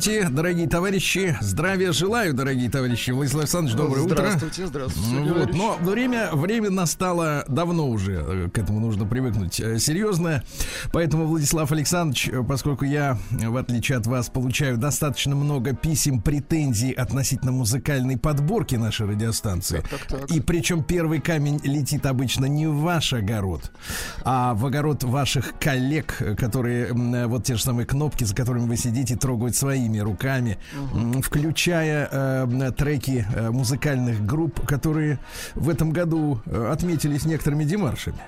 Здравствуйте, дорогие товарищи. Здравия желаю, дорогие товарищи. Владислав Александрович, доброе утро. Здравствуйте, здравствуйте. Вот, но время, время настало давно уже, э, к этому нужно привыкнуть э, серьезно. Поэтому, Владислав Александрович, э, поскольку я, э, в отличие от вас, получаю достаточно много писем, претензий относительно музыкальной подборки нашей радиостанции. Так, так, так. И причем первый камень летит обычно не в ваш огород, а в огород ваших коллег, э, которые э, вот те же самые кнопки, за которыми вы сидите, трогают своими руками, м, включая э, м, треки э, музыкальных групп, которые в этом году э, отметились некоторыми демаршами.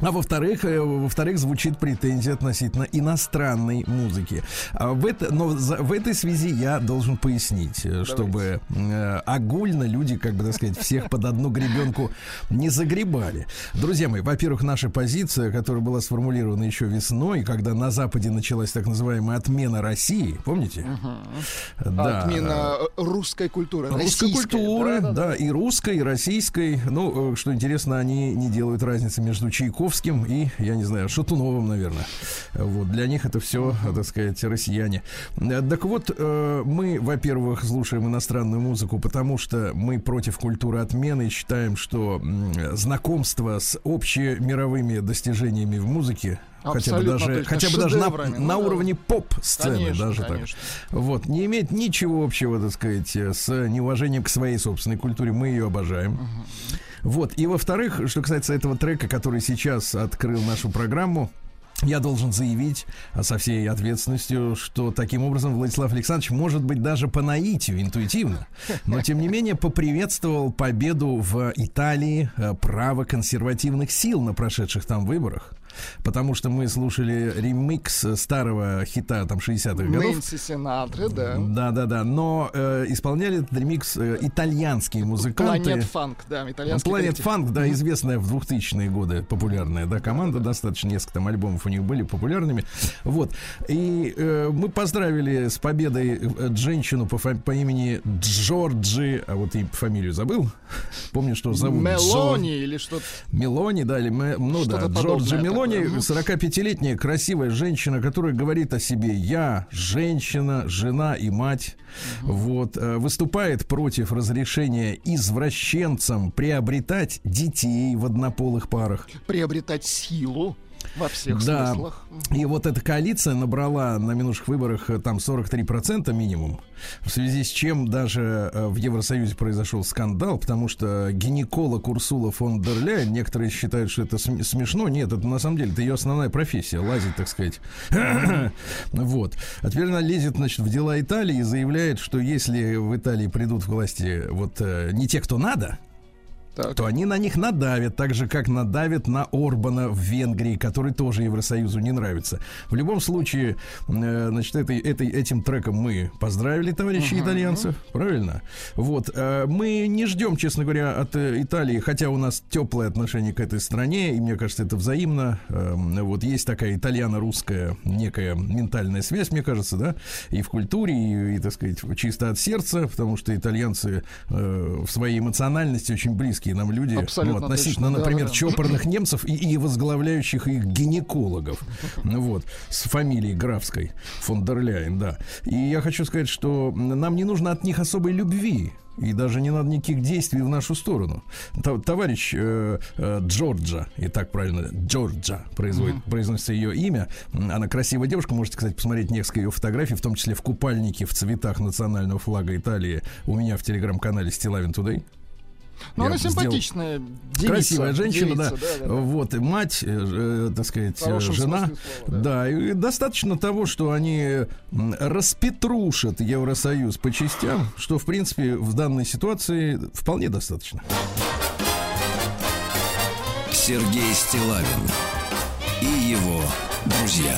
А во-вторых, э, во-вторых, звучит претензия относительно иностранной музыки. А в, это, но за- в этой связи я должен пояснить, э, чтобы э, огульно люди, как бы так сказать, всех под одну гребенку не загребали. Друзья мои, во-первых, наша позиция, которая была сформулирована еще весной, когда на Западе началась так называемая отмена России, помните? Да. Отмена э, русской культуры. Русской культуры, да, да-да-да. и русской, и российской. Ну, э, что интересно, они не делают разницы между Чайковским и, я не знаю, Шатуновым, наверное. Вот, для них это все, так сказать, россияне. Так вот, э, мы, во-первых, слушаем иностранную музыку, потому что мы против культуры отмены и считаем, что знакомство с общемировыми достижениями в музыке хотя бы даже, хотя бы даже на, ну на уровне поп-сцены, даже конечно. так. Вот, не имеет ничего общего, так сказать, с неуважением к своей собственной культуре. Мы ее обожаем. Вот. И во-вторых, что касается этого трека, который сейчас открыл нашу программу, я должен заявить со всей ответственностью, что таким образом Владислав Александрович, может быть, даже по наитию, интуитивно, но тем не менее поприветствовал победу в Италии э, правоконсервативных сил на прошедших там выборах. Потому что мы слушали ремикс старого хита там 60-х годов. Нэнси Синатры, да. Да, да, да. Но э, исполняли этот ремикс э, итальянские музыканты. Планет Фанк, да, итальянский коллектив. Funk, да, известная в 2000-е годы популярная, да, команда, достаточно несколько там альбомов у них были популярными. Вот. И э, мы поздравили с победой э, женщину по, по имени Джорджи, а вот и фамилию забыл. Помню, что зовут Джо- Мелони или что-то. Мелони, да, или ну да, Что-то Джорджи Мелони, Мгм. 45-летняя красивая женщина, которая говорит о себе «я женщина, жена и мать». Вот, э, выступает против разрешения извращенцам приобретать детей в однополых парах. Приобретать силу во всех Да. смыслах. И вот эта коалиция набрала на минувших выборах э, там 43% минимум, в связи с чем даже э, в Евросоюзе произошел скандал, потому что гинеколог Урсула фон дер Ляйен, некоторые считают, что это см- смешно, нет, это на самом деле, это ее основная профессия, лазить, так сказать. Вот. А теперь она лезет, значит, в дела Италии и заявляет, что если в Италии придут к власти вот э, не те, кто надо, Так. то они на них надавят, так же, как надавят на Орбана в Венгрии, который тоже Евросоюзу не нравится. В любом случае, э, значит, этой, этой, этим треком мы поздравили товарищей итальянцев, правильно? Вот. э, мы не ждем, честно говоря, от э, Италии, хотя у нас теплое отношение к этой стране, и мне кажется, это взаимно. Эм, вот есть такая итальяно-русская некая ментальная связь, мне кажется, да, и в культуре, и, и, так сказать, чисто от сердца, потому что итальянцы э, в своей эмоциональности очень близкие нам люди, Абсолютно ну, относительно, точно, да, например, да. чопорных немцев и, и возглавляющих их гинекологов, ну вот, с фамилией графской, фон дер Ляйен, да. И я хочу сказать, что нам не нужно от них особой любви, и даже не надо никаких действий в нашу сторону. Товарищ э, э, Джорджа, и так правильно, Джорджа производит, произносится ее имя. Она красивая девушка, можете, кстати, посмотреть несколько ее фотографий, в том числе в купальнике в цветах национального флага Италии у меня в телеграм-канале Стилавин Тудей. Но Я она симпатичная девица. Красивая женщина, да. девица, да, да. Вот, и мать, э, э, так сказать, жена. слова, да. и достаточно того, что они распетрушат Евросоюз по частям, что, в принципе, в данной ситуации вполне достаточно. Сергей Стилавин и его друзья.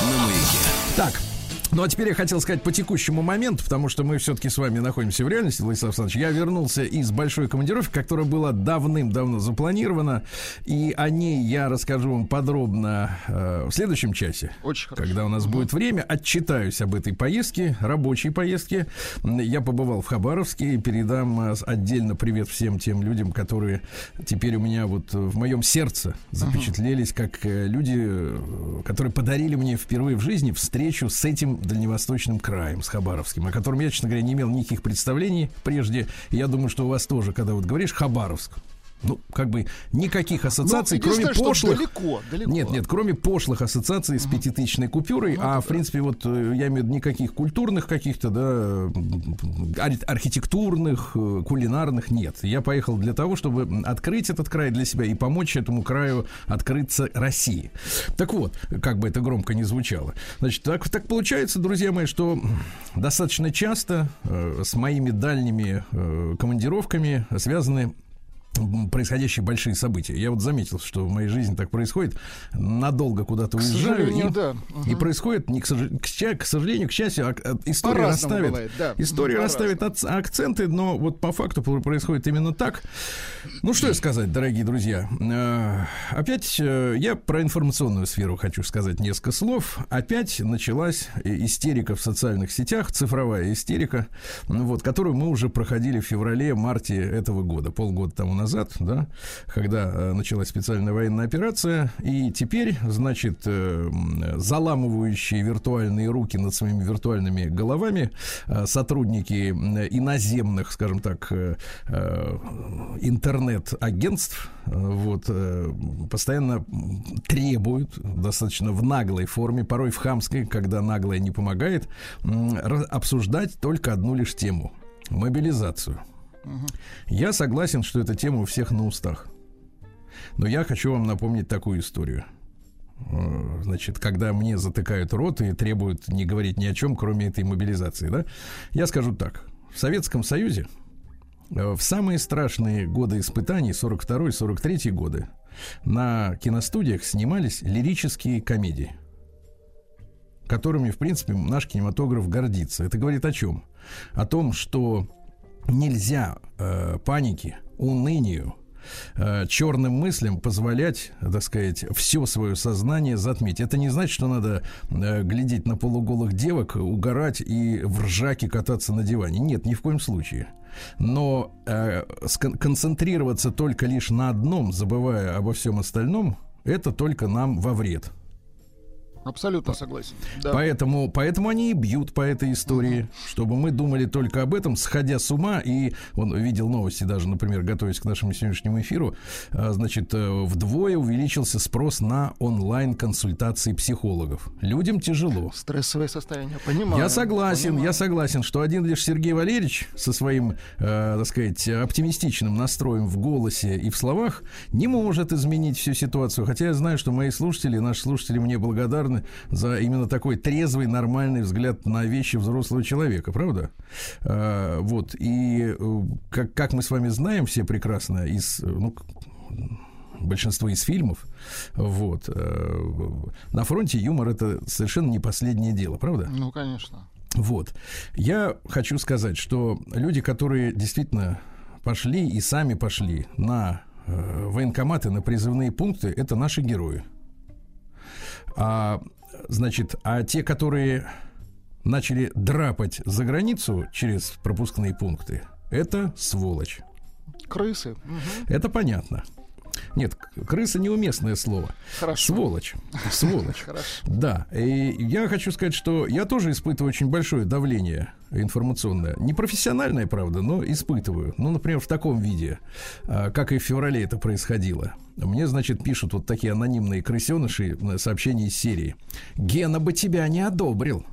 На маяке. Так. Ну, а теперь я хотел сказать по текущему моменту, потому что мы все-таки с вами находимся в реальности, Владислав Александрович. Я вернулся из большой командировки, которая была давным-давно запланирована, и о ней я расскажу вам подробно э, в следующем часе. Очень хорошо. Когда у нас будет время, отчитаюсь об этой поездке, рабочей поездке. Я побывал в Хабаровске и передам э, отдельно привет всем тем людям, которые теперь у меня вот в моем сердце запечатлелись, как э, люди, э, которые подарили мне впервые в жизни встречу с этим дальневосточным краем, с Хабаровским, о котором я, честно говоря, не имел никаких представлений прежде. Я думаю, что у вас тоже, когда вот говоришь Хабаровск, ну, как бы никаких ассоциаций, Ну, кроме пошлых. далеко, далеко. Нет, нет, кроме пошлых ассоциаций с пятитысячной купюрой, Ну, а в принципе вот э, я имею в виду никаких культурных каких-то, да, ар- архитектурных, э, кулинарных нет. Я поехал для того, чтобы открыть этот край для себя и помочь этому краю открыться России. Так вот, как бы это громко не звучало. Значит, так, так получается, друзья мои, что достаточно часто э, с моими дальними э, командировками связаны происходящие большие события. Я вот заметил, что в моей жизни так происходит. Надолго куда-то уезжаю. сожалению, и, да. и происходит, не к, сож- к к сожалению, к счастью, ак- а- история расставит, бывает, да. история расставит ац- акценты, но вот по факту пр- происходит именно так. Ну, что сказать, дорогие друзья. Э, Опять э, я про информационную сферу хочу сказать несколько слов. Опять началась истерика в социальных сетях, цифровая истерика, вот, которую мы уже проходили в феврале-марте этого года, полгода тому назад, да, когда э, началась специальная военная операция. И теперь, значит, э, заламывающие виртуальные руки над своими виртуальными головами э, сотрудники иноземных, скажем так, интернет-агентств вот, постоянно требуют достаточно в наглой форме, порой в хамской, когда наглая не помогает, обсуждать только одну лишь тему – мобилизацию. Я согласен, что эта тема у всех на устах. Но я хочу вам напомнить такую историю. Э, Значит, когда мне затыкают рот и требуют не говорить ни о чем, кроме этой мобилизации, да, я скажу так. В Советском Союзе э, в самые страшные годы испытаний, 42-43 годы, на киностудиях снимались лирические комедии, которыми, в принципе, наш кинематограф гордится. Это говорит о чем? О том, что нельзя э, панике, унынию, э, черным мыслям позволять, так сказать, все свое сознание затмить. Это не значит, что надо э, глядеть на полуголых девок, угорать и в ржаке кататься на диване. Нет, ни в коем случае. Но э, концентрироваться только лишь на одном, забывая обо всем остальном, это только нам во вред. Абсолютно согласен. Да. Поэтому, поэтому они и бьют по этой истории, чтобы мы думали только об этом, сходя с ума. И он видел новости даже, например, готовясь к нашему сегодняшнему эфиру, а, значит, э, вдвое увеличился спрос на онлайн-консультации психологов. Людям тяжело. Стрессовое состояние, понимаю. Я согласен, понимаю. я согласен, что один лишь Сергей Валерьевич со своим, э, так сказать, оптимистичным настроем в голосе и в словах не может изменить всю ситуацию. Хотя я знаю, что мои слушатели, наши слушатели мне благодарны за именно такой трезвый, нормальный взгляд на вещи взрослого человека, правда? Э, вот, и э, как, как мы с вами знаем все прекрасно из, э, ну, большинство из фильмов, вот, э, на фронте юмор это совершенно не последнее дело, правда? Ну, конечно. Вот. Я хочу сказать, что люди, которые действительно пошли и сами пошли на военкоматы, на призывные пункты, это наши герои. А, значит, а те, которые начали драпать за границу через пропускные пункты, это сволочь. Крысы. Мгм. Это понятно. Нет, крыса неуместное слово. Хорошо. Сволочь. Сволочь. Хорошо. Да, и я хочу сказать, что я тоже испытываю очень большое давление информационное. Не профессиональное, правда, но испытываю. Ну, например, в таком виде, а, как и в феврале это происходило. Мне, значит, пишут вот такие анонимные крысеныши э, сообщения из серии. Гена бы тебя не одобрил.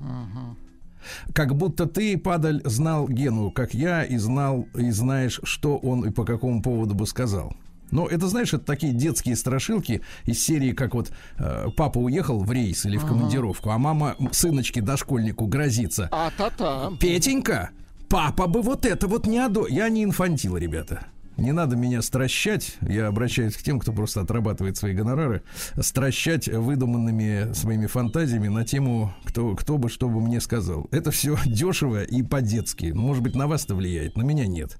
Как будто ты, падаль, знал Гену, как я, и знал, и знаешь, что он и по какому поводу бы сказал. Но это, знаешь, это такие детские страшилки из серии, как вот э, папа уехал в рейс или в командировку, а мама сыночке дошкольнику грозится. А та-та. Петенька, папа бы вот это вот не одо... Я не инфантил, ребята. Не надо меня стращать, я обращаюсь к тем, кто просто отрабатывает свои гонорары, стращать выдуманными своими фантазиями на тему, кто, кто бы что бы мне сказал. Это все дешево и по-детски. Может быть, на вас это влияет, на меня нет.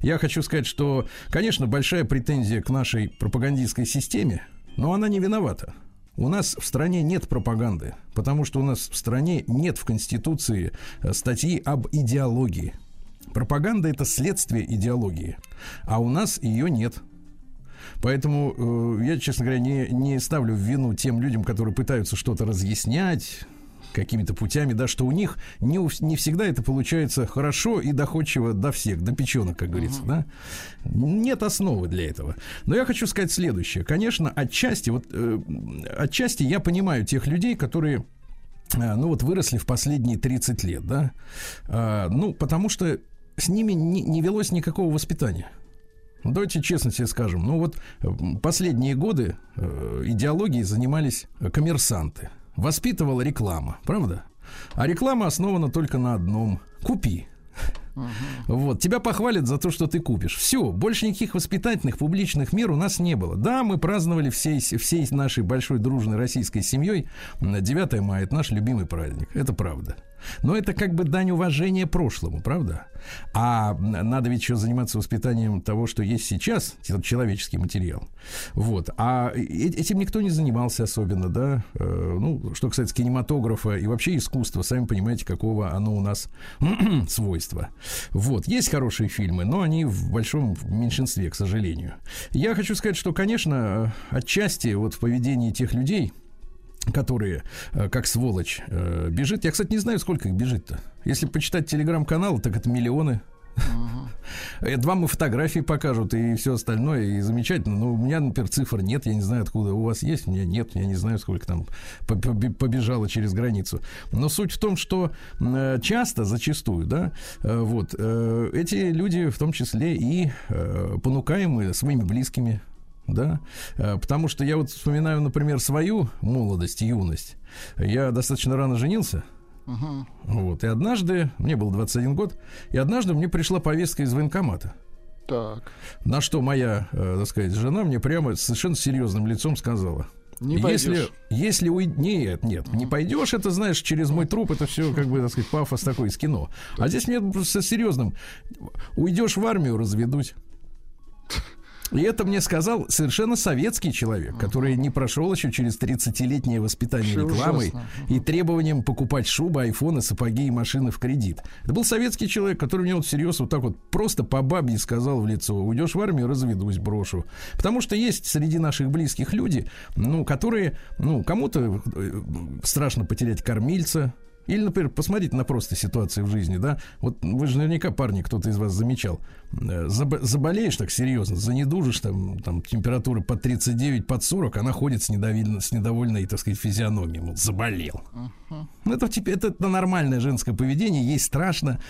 Я хочу сказать, что, конечно, большая претензия к нашей пропагандистской системе, но она не виновата. У нас в стране нет пропаганды, потому что у нас в стране нет в Конституции э, статьи об идеологии. Пропаганда это следствие идеологии, а у нас ее нет. Поэтому э, я, честно говоря, не, не ставлю в вину тем людям, которые пытаются что-то разъяснять какими-то путями, да, что у них не, не всегда это получается хорошо и доходчиво до всех, до печенок, как говорится, да. Нет основы для этого. Но я хочу сказать следующее. Конечно, отчасти, вот, э, отчасти я понимаю тех людей, которые а, ну вот выросли в последние 30 лет, да, А, ну потому что с ними не, не велось никакого воспитания. Давайте честно себе скажем, ну вот э, последние годы э, идеологией занимались э, коммерсанты, воспитывала реклама, правда? А реклама основана только на одном: купи. Вот, тебя похвалят за то, что ты купишь. Все, больше никаких воспитательных публичных мер у нас не было. Да, мы праздновали всей, всей нашей большой дружной российской семьей м, 9 мая, это наш любимый праздник, это правда. Но это как бы дань уважения прошлому, правда? А надо ведь еще заниматься воспитанием того, что есть сейчас, человеческий материал. Вот. А э- этим никто не занимался особенно, да? Э, Ну, что касается кинематографа и вообще искусства, сами понимаете, какого оно у нас свойства. Вот. Есть хорошие фильмы, но они в большом меньшинстве, к сожалению. Я хочу сказать, что, конечно, э, отчасти вот в поведении тех людей, которые, э, как сволочь, э, бежит. Я, кстати, не знаю, сколько их бежит-то. Если почитать телеграм-каналы, так это миллионы. Это вам и фотографии покажут, и все остальное, и замечательно. Но у меня, например, цифр нет, я не знаю, откуда у вас есть, у меня нет, я не знаю, сколько там по- по- побежало через границу. Но суть в том, что э, часто, зачастую, да, вот, эти люди, в том числе и понукаемые своими близкими, да, Э, потому что я вот вспоминаю, например, свою молодость, юность. Я достаточно рано женился, вот, и однажды, мне было 21 год, и однажды мне пришла повестка из военкомата. Так. На что моя, э, так сказать, жена мне прямо совершенно серьезным лицом сказала. Не если, пойдешь. если уй... Нет, нет, не пойдешь, это, знаешь, через мой труп, это все, как бы, так сказать, пафос такой из кино. А здесь мне просто серьезным. Уйдешь в армию, разведусь. И это мне сказал совершенно советский человек, который не прошел еще через 30-летнее воспитание Вообще рекламой ужасно. и требованием покупать шубы, айфоны, сапоги и машины в кредит. Это был советский человек, который мне вот всерьез вот так вот просто по бабье сказал в лицо, уйдешь в армию, разведусь, брошу. Потому что есть среди наших близких люди, ну, которые, ну, кому-то э, страшно потерять кормильца, или, например, посмотрите на просто ситуации в жизни, да. Вот вы же наверняка, парни, кто-то из вас замечал. Э, забо- заболеешь так серьезно, занедужишь, там, там температура под 39, под 40, она ходит с, недовольно, с недовольной, так сказать, физиономией, мол, заболел. Ну, это, теперь это, это нормальное женское поведение. Ей страшно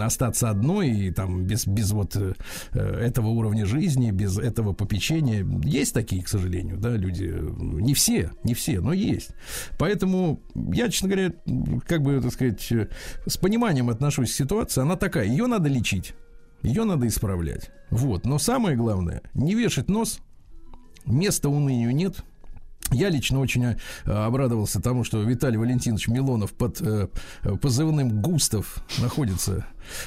остаться одной и там без, без вот э, э, этого уровня жизни, без этого попечения. Есть такие, к сожалению, да, люди. Не все, не все, но есть. Поэтому я, честно говоря, как бы, так сказать, э, с пониманием отношусь к ситуации. Она такая, ее надо лечить, ее надо исправлять. Вот. Но самое главное, не вешать нос, места унынию нет. Я лично очень э, обрадовался тому, что Виталий Валентинович Милонов под э, позывным Густав находится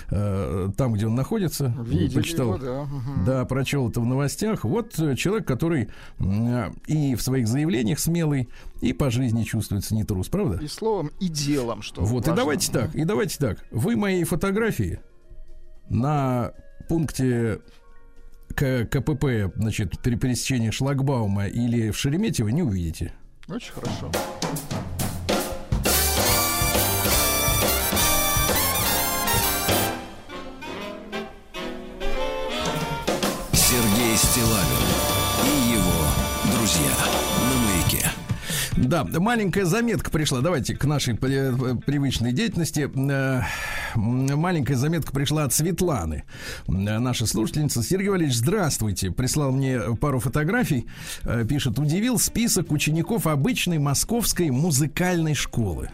э, там, где он находится. Видели Почитал, его, да. да, прочел это в новостях. Вот человек, который и в своих заявлениях смелый, и по жизни чувствуется не трус, правда? И словом, и делом, что Вот, и важно. давайте так, и давайте так. Вы мои фотографии на пункте КПП, значит, при пересечении шлагбаума или в Шереметьево не увидите. Очень хорошо. Да, маленькая заметка пришла. Давайте к нашей привычной деятельности. Э, Маленькая заметка пришла от Светланы. Э, Наша слушательница. Сергей Валерьевич, здравствуйте. Прислал мне пару фотографий. Э, Пишет, удивил список учеников обычной московской музыкальной школы.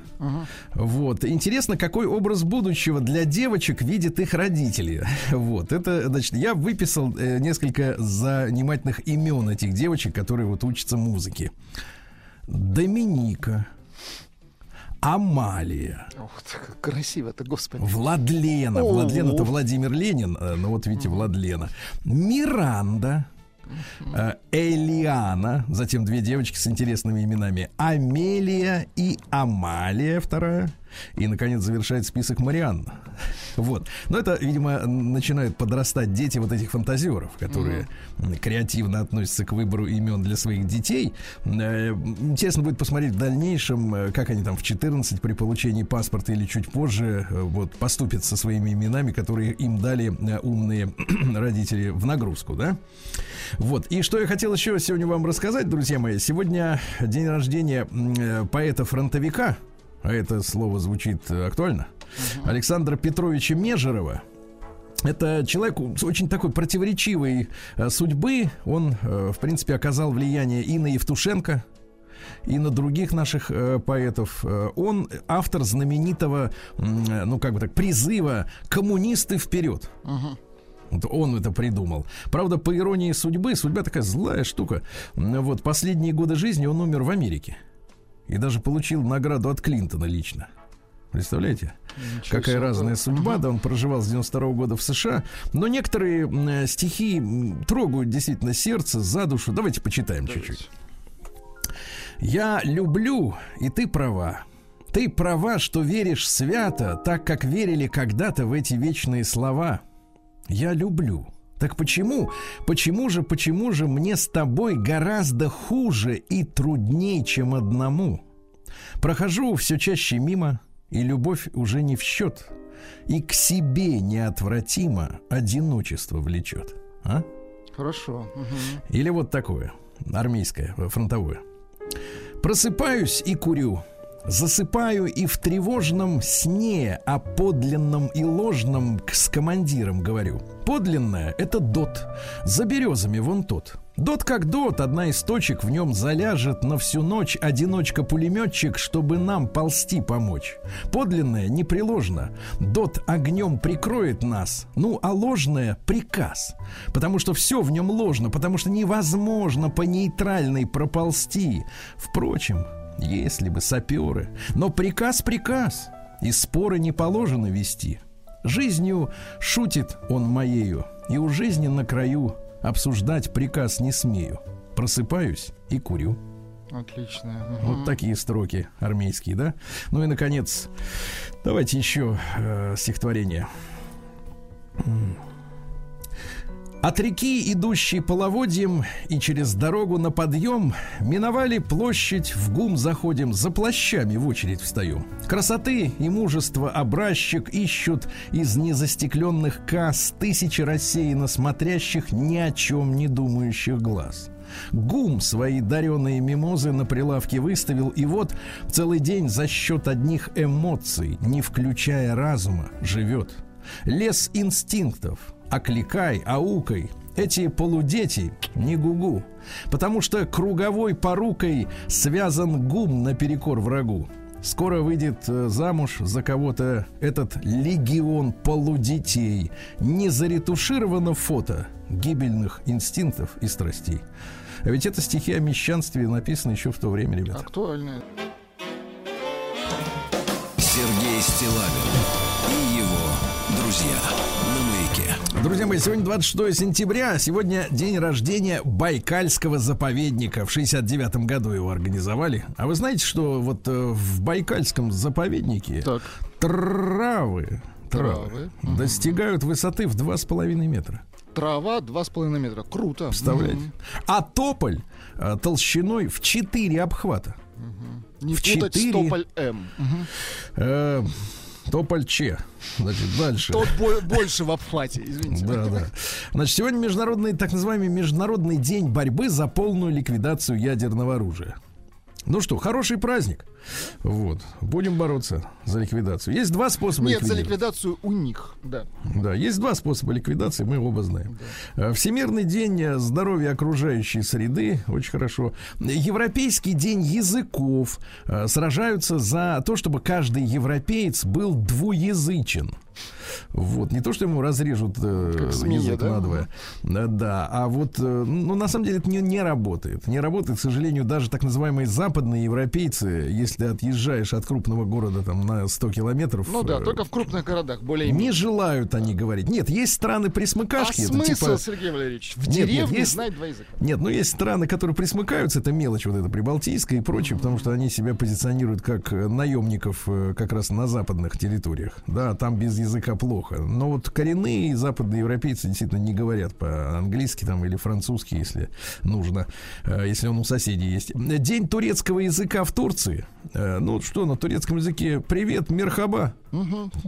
Вот. Интересно, какой образ будущего для девочек видят их родители. Вот. Это, значит, я выписал несколько занимательных имен этих девочек, которые вот учатся музыке. Доминика, Амалия, Ух ты, как красиво-то, господи. Владлена. О. Владлен это Владимир Ленин, э, ну вот видите, Владлена. Миранда, э, Элиана, затем две девочки с интересными именами. Амелия и Амалия вторая. И, наконец, завершает список Марианна. Вот. Но это, видимо, начинают подрастать дети вот этих фантазеров, которые м, креативно относятся к выбору имен для своих детей. Э, Интересно будет посмотреть в дальнейшем, э, как они там в 14 при получении паспорта или чуть позже э, вот поступят со своими именами, которые им дали умные родители в нагрузку, да? Вот. И что я хотел еще сегодня вам рассказать, друзья мои. Сегодня день рождения поэта-фронтовика, а это слово звучит актуально, Александра Петровича Межерова. Это человек очень такой противоречивой э, судьбы. Он, э, в принципе, оказал влияние и на Евтушенко, и на других наших э, поэтов. Он автор знаменитого, ну как бы так, призыва «Коммунисты вперед». Вот он это придумал. Правда, по иронии судьбы, судьба такая злая штука. Вот последние годы жизни он умер в Америке. И даже получил награду от Клинтона лично. Представляете? Ничего Какая себе. разная судьба, да, он проживал с 92 года в США. Но некоторые э, стихи трогают действительно сердце, за душу. Давайте почитаем чуть-чуть. Я люблю, и ты права. Ты права, что веришь свято, так как верили когда-то в эти вечные слова. Я люблю. Так почему? Почему же, почему же мне с тобой гораздо хуже и трудней, чем одному? Прохожу все чаще мимо, и любовь уже не в счет. И к себе неотвратимо одиночество влечет. А? Хорошо. Или вот такое, армейское, фронтовое. Просыпаюсь и курю. Засыпаю и в тревожном сне о подлинном и ложном с командиром говорю. Подлинное — это дот. За березами вон тот. Дот как дот, одна из точек в нем заляжет на всю ночь одиночка-пулеметчик, чтобы нам ползти помочь. Подлинное непреложно. Дот огнем прикроет нас. Ну, а ложное — приказ. Потому что все в нем ложно, потому что невозможно по нейтральной проползти. Впрочем, если бы саперы. Но приказ приказ. И споры не положено вести. Жизнью шутит он моею, и у жизни на краю обсуждать приказ не смею. Просыпаюсь и курю. Отлично. Вот такие строки армейские, да? Ну и, наконец, давайте еще э, стихотворение. От реки, идущей половодьем, и через дорогу на подъем, миновали площадь, в гум заходим, за плащами в очередь встаем. Красоты и мужества образчик ищут из незастекленных касс тысячи рассеянно смотрящих, ни о чем не думающих глаз. Гум свои даренные мимозы на прилавке выставил, и вот целый день за счет одних эмоций, не включая разума, живет. Лес инстинктов, окликай, аукай, эти полудети не гугу, потому что круговой порукой связан гум наперекор врагу. Скоро выйдет э, замуж за кого-то этот легион полудетей. Не заретушировано фото гибельных инстинктов и страстей. А ведь это стихи о мещанстве написаны еще в то время, ребята. Актуально. Сергей Стилавин Друзья мои, сегодня 26 сентября, сегодня день рождения Байкальского заповедника. В 69 году его организовали. А вы знаете, что вот э, в Байкальском заповеднике Так. травы, Травы. достигают высоты в 2,5 метра. Трава 2,5 метра. Круто. Представляете? Мгм. А тополь э, толщиной в 4 обхвата. Не В путать с четыре. Тополь М. Мгм. Э, тополь Че. Значит, дальше. Тот бо- больше в обхвате, извините. Да, да. Значит, сегодня международный, так называемый Международный день борьбы за полную ликвидацию ядерного оружия. Ну что, хороший праздник. Вот. Будем бороться за ликвидацию. Есть два способа Нет, за ликвидацию у них, да. Да, есть два способа ликвидации, мы оба знаем. Э, Всемирный день здоровья окружающей среды, очень хорошо. Европейский день языков э, сражаются за то, чтобы каждый европеец был двуязычен. Вот, не то, что ему разрежут э, змея, язык да? надвое. Да, да, а вот, э, ну, на самом деле это не, не работает. Не работает, к сожалению, даже так называемые западные европейцы, если отъезжаешь от крупного города там на 100 километров. Ну да, э, только в крупных городах более не желают они говорить. Нет, есть страны А это смысл, типа- Сергей Валерьевич, в Нет, нет, деревне есть- знать два языка. Нет, ну есть страны, которые присмыкаются, это мелочь вот это прибалтийская и прочее, потому что они себя позиционируют как наемников э, как раз на западных территориях. Да, там без языка плохо. Но вот коренные западные европейцы действительно не говорят по-английски там или французски, если нужно, э, если он у соседей есть. День турецкого языка в Турции. Э, Ну что на турецком языке? Привет, мерхаба.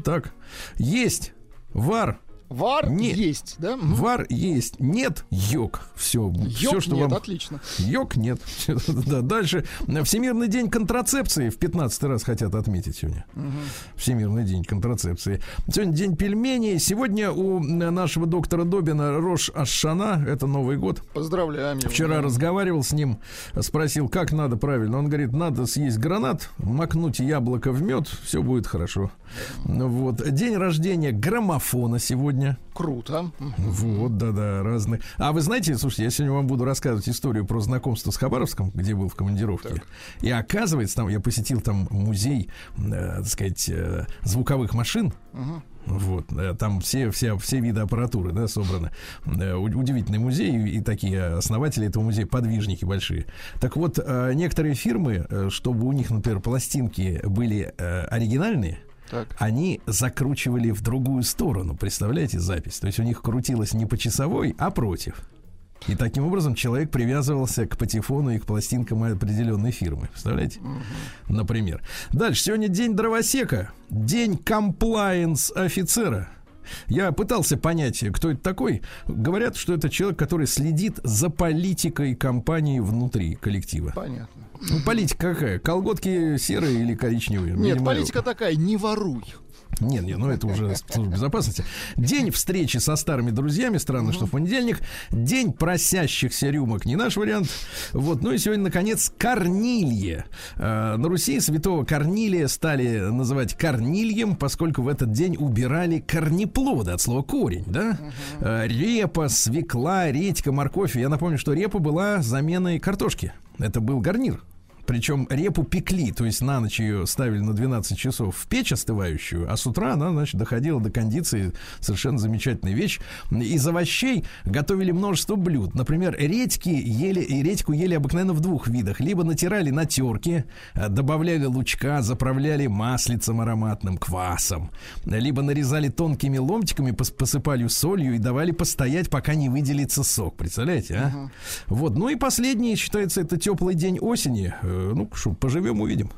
Так, есть. Вар, Вар Нет. есть, да? Вар есть, нет йог. Все, все, Ёк что нет, вам. отлично. Йог нет. Да, дальше. Всемирный день контрацепции в 15 раз хотят отметить сегодня. Всемирный день контрацепции. Сегодня день пельменей. Сегодня у нашего доктора Добина Рош Ашана. Это Новый год. Поздравляем его. Вчера разговаривал с ним, спросил, как надо правильно. Он говорит, надо съесть гранат, макнуть яблоко в мед, все будет хорошо. Вот. День рождения граммофона сегодня. Круто. Мгм. Вот, да-да, разные. А вы знаете, слушайте, я сегодня вам буду рассказывать историю про знакомство с Хабаровском, где был в командировке. И оказывается, там я посетил там музей, э, так сказать, э, звуковых машин. Вот, э, там все, все, все виды аппаратуры, да, собраны. Э, Удивительный музей, и такие основатели этого музея, подвижники большие. Так вот, э, некоторые фирмы, чтобы у них, например, пластинки были оригинальные, Так. они закручивали в другую сторону, представляете, запись. То есть у них крутилась не по часовой, а против. И таким образом человек привязывался к патефону и к пластинкам определенной фирмы. Представляете? Например. Дальше. Сегодня день дровосека. День комплайенс офицера. Я пытался понять, кто это такой. Говорят, что это человек, который следит за политикой компании внутри коллектива. Понятно. Ну, политика какая? Колготки серые или коричневые? Нет, политика такая, не воруй. Нет, нет, ну это уже служба безопасности. День встречи со старыми друзьями. Странно, что в понедельник. День просящихся рюмок. Не наш вариант. Вот. Ну и сегодня, наконец, Корнилье. Э, На Руси святого Корнилия стали называть Корнильем, поскольку в этот день убирали корнеплоды от слова корень, да? Э, Репа, свекла, редька, морковь. Я напомню, что репа была заменой картошки. Это был гарнир. Причем репу пекли, то есть на ночь ее ставили на 12 часов в печь остывающую, а с утра она, значит, доходила до кондиции. Совершенно замечательная вещь. Из овощей готовили множество блюд. Например, редьки ели, и редьку ели обыкновенно в двух видах. Либо натирали на терке, э, добавляли лучка, заправляли маслицем ароматным, квасом. Либо нарезали тонкими ломтиками, пос- посыпали солью и давали постоять, пока не выделится сок. Представляете, а? Вот. Ну и последний, считается, это теплый день осени. Ну, что, поживем, увидим.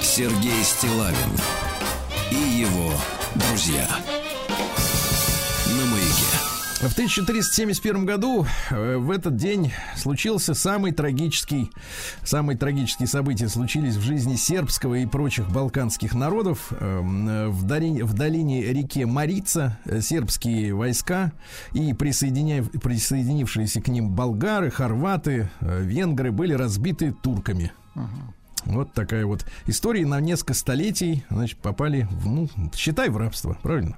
Сергей Стилавин и его друзья. В 1371 году э, в этот день случился самый трагический, самые трагические события случились в жизни сербского и прочих балканских народов. Эм, э, В долине, в долине реки Марица э, сербские войска и присоединившиеся к ним болгары, хорваты, венгры были разбиты турками. Вот такая вот история. На несколько столетий, значит, попали, в, ну, считай, в рабство, правильно?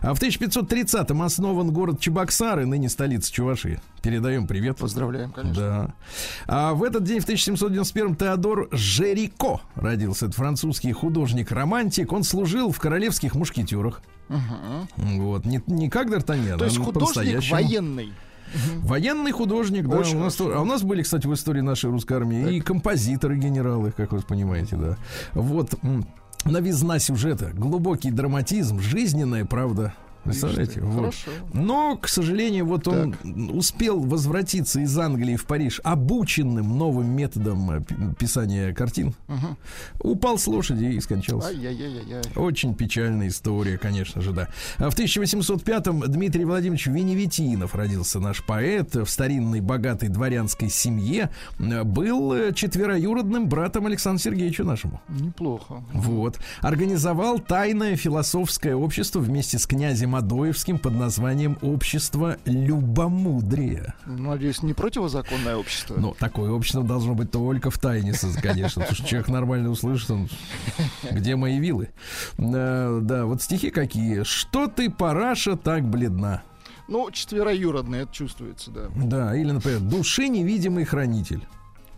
А в 1530-м основан город Чебоксары, ныне столица Чувашии. Передаем привет. Поздравляем, конечно. Да. А в этот день, в 1791-м, Теодор Жерико родился. Это французский художник-романтик. Он служил в королевских мушкетерах. Вот. Не, не как Д'Артаньян, То есть а художник по-настоящему. Военный. Военный художник, да. Очень у, нас, хорошо. то- а у нас были, кстати, в истории нашей русской армии и композиторы, генералы, как вы понимаете, да. Вот. Новизна сюжета, глубокий драматизм, жизненная правда. Представляете? Вот. хорошо. Но, к сожалению, вот он успел возвратиться из Англии в Париж обученным новым методом э, пи- писания картин. Упал с лошади и скончался. Ай-яй-яй-яй. Очень печальная история, конечно же, да. А В 1805-м Дмитрий Владимирович Веневитинов родился наш поэт в старинной богатой дворянской семье. Э, Был э, четвероюродным братом Александру Сергеевичу нашему. Неплохо. Вот. Организовал тайное философское общество вместе с князем Адоевским под названием «Общество любомудрия». Надеюсь, не противозаконное общество. Ну, такое общество должно быть только в тайне, конечно, потому что человек нормально услышит, он, где мои вилы. Да, да, вот стихи какие. Что ты, параша, так бледна? Ну, четвероюродный, это чувствуется, да. Да, или, например, души невидимый хранитель.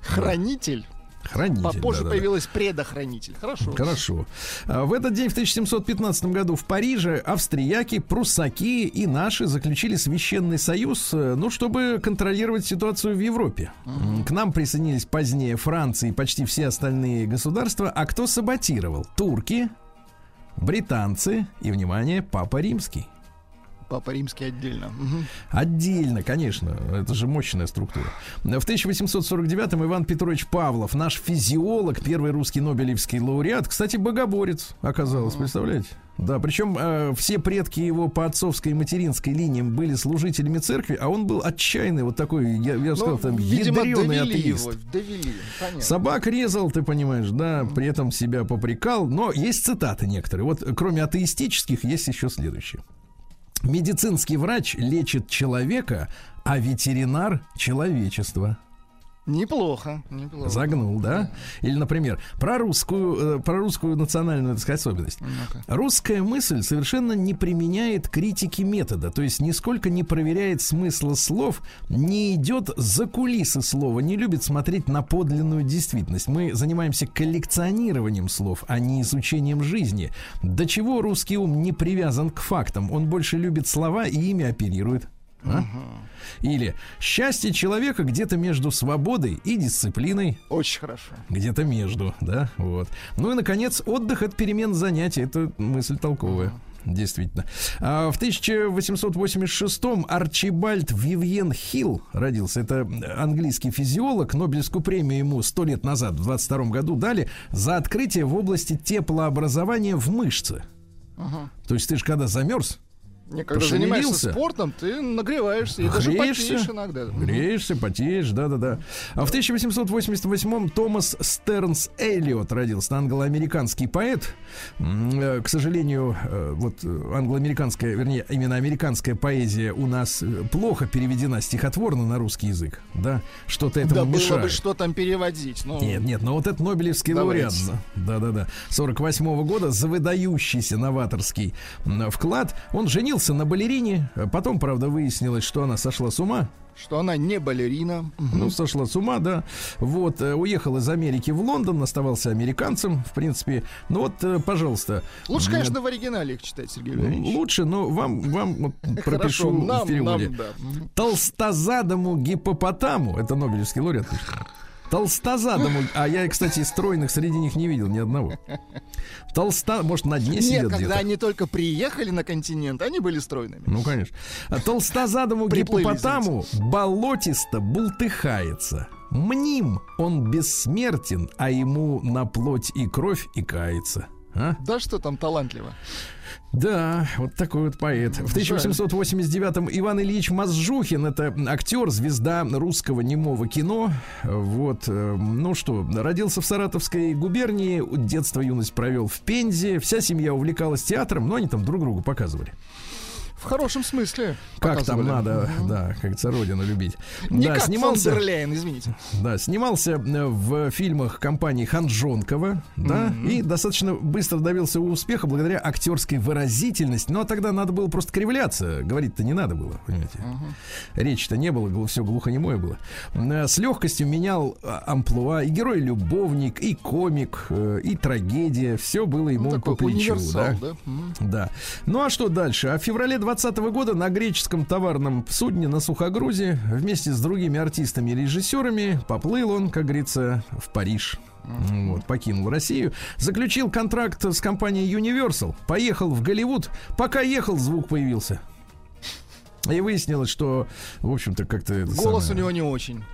Хранитель. Хранитель. Попозже да-да-да. появилась предохранитель. Хорошо. Хорошо. А В этот день, в 1715 году, в Париже австрияки, пруссаки и наши заключили священный союз, э, ну, чтобы контролировать ситуацию в Европе. М, К нам присоединились позднее Франция и почти все остальные государства. А кто саботировал? Турки, британцы и, внимание, Папа Римский. Папа Римский отдельно. Отдельно, конечно, это же мощная структура. В 1849-м Иван Петрович Павлов, наш физиолог, первый русский Нобелевский лауреат, кстати, богоборец оказался, представляете? Да, причем э, все предки его по отцовской и материнской линиям были служителями церкви, а он был отчаянный, вот такой, я, я бы Ну, сказал, там, видимо, ядреный атеист. его. Довели. Понятно. Собак резал, ты понимаешь, да, при этом себя попрекал. Но есть цитаты некоторые. Вот кроме атеистических, есть еще следующее. Медицинский врач лечит человека, а ветеринар человечество. Неплохо. Неплохо. Загнул, да? Или, например, про русскую, э, про русскую национальную, так сказать, особенность. Ну-ка. Русская мысль совершенно не применяет критики метода, то есть нисколько не проверяет смысла слов, не идет за кулисы слова, не любит смотреть на подлинную действительность. Мы занимаемся коллекционированием слов, а не изучением жизни. До чего русский ум не привязан к фактам, он больше любит слова и ими оперирует. А? Или счастье человека где-то между свободой и дисциплиной, Очень хорошо. где-то между, да, вот. Ну и, наконец, отдых от перемен занятий. Это мысль толковая. действительно. А в 1886-м Арчибальд Вивьен Хилл родился. Это английский физиолог. Нобелевскую премию ему сто лет назад, в 22 году, дали за открытие в области теплообразования в мышце. То есть ты же когда замерз, Не, когда занимаешься спортом, ты нагреваешься и даже Греешься. потеешь иногда. Греешься, потеешь, да-да-да. А в 1888-м Томас Стернс Эллиот родился, англо-американский поэт. Э, К сожалению, э, вот э, англо-американская, вернее, именно американская поэзия у нас плохо переведена стихотворно на русский язык, да? Что-то этому Да было мешает. бы что там переводить. Ну, Нет, нет, но вот это Нобелевский Давайте. лауреат. Да, да, да. 48 года за выдающийся новаторский вклад. Он женился на балерине. Потом, правда, выяснилось, что она сошла с ума. что она не балерина. Ну, сошла с ума, да. Вот, э, уехал из Америки в Лондон, оставался американцем, в принципе. Ну вот, э, пожалуйста. Лучше, конечно, в оригинале их читать, Сергей Валерьевич. Лучше, но вам, вам вот Хорошо, пропишу нам, в переводе. нам, да. Толстозадому гипопотаму, это Нобелевский лауреат. Толстозадому, а я, кстати, стройных среди них не видел ни одного. Толсто, может, на дне Нет, сидят когда где-то. они только приехали на континент, они были стройными. Ну, конечно. Толстозадому гипопотаму болотисто бултыхается. Мним он бессмертен, а ему на плоть и кровь и кается. А? Да что там талантливо. Да, вот такой вот поэт. В 1889-м Иван Ильич Мазжухин, это актер, звезда русского немого кино. Вот, э, ну что, родился в Саратовской губернии, детство, юность провел в Пензе. Вся семья увлекалась театром, но они там друг другу показывали. В хорошем смысле. Как там надо, да, как говорится, родину любить. Не да, как снимался, фон дер Ляйен, извините. да, снимался э, в фильмах компании Ханжонкова, да, и достаточно быстро добился успеха благодаря актерской выразительности. Но тогда надо было просто кривляться, говорить-то не надо было, понимаете. Речи-то не было, все глухонемое было. Э, С легкостью менял а, амплуа и герой-любовник, и комик, э, и трагедия. Все было ему Ну, по плечу. да. да? Мгм. Да. Ну а что дальше? А в феврале 2020 года на греческом товарном судне на Сухогрузе вместе с другими артистами и режиссерами поплыл он, как говорится, в Париж. Вот, покинул Россию, заключил контракт с компанией Universal, поехал в Голливуд, пока ехал, звук появился. И выяснилось, что, в общем-то, как-то... Голос самое- у него не очень.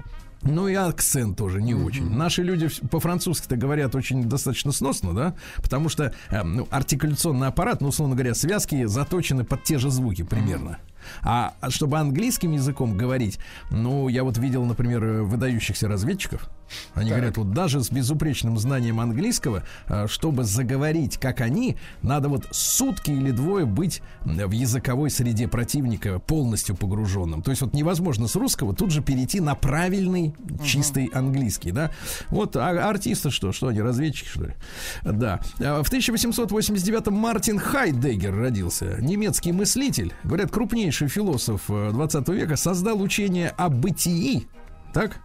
Ну и акцент тоже не очень. Наши люди по-французски-то говорят очень достаточно сносно, да? Потому что э, ну, артикуляционный аппарат, ну, условно говоря, связки заточены под те же звуки примерно. А чтобы английским языком говорить, ну, я вот видел, например, э, выдающихся разведчиков. Они говорят, вот даже с безупречным знанием английского, э, чтобы заговорить как они, надо вот сутки или двое быть в языковой среде противника полностью погруженным. То есть вот невозможно с русского тут же перейти на правильный чистый английский, да? Вот а артисты что? Что они, разведчики, что ли? Да. А В 1889-м Мартин Хайдеггер родился. Немецкий мыслитель. Говорят, крупнейший философ э, 20 века создал учение о бытии. Так?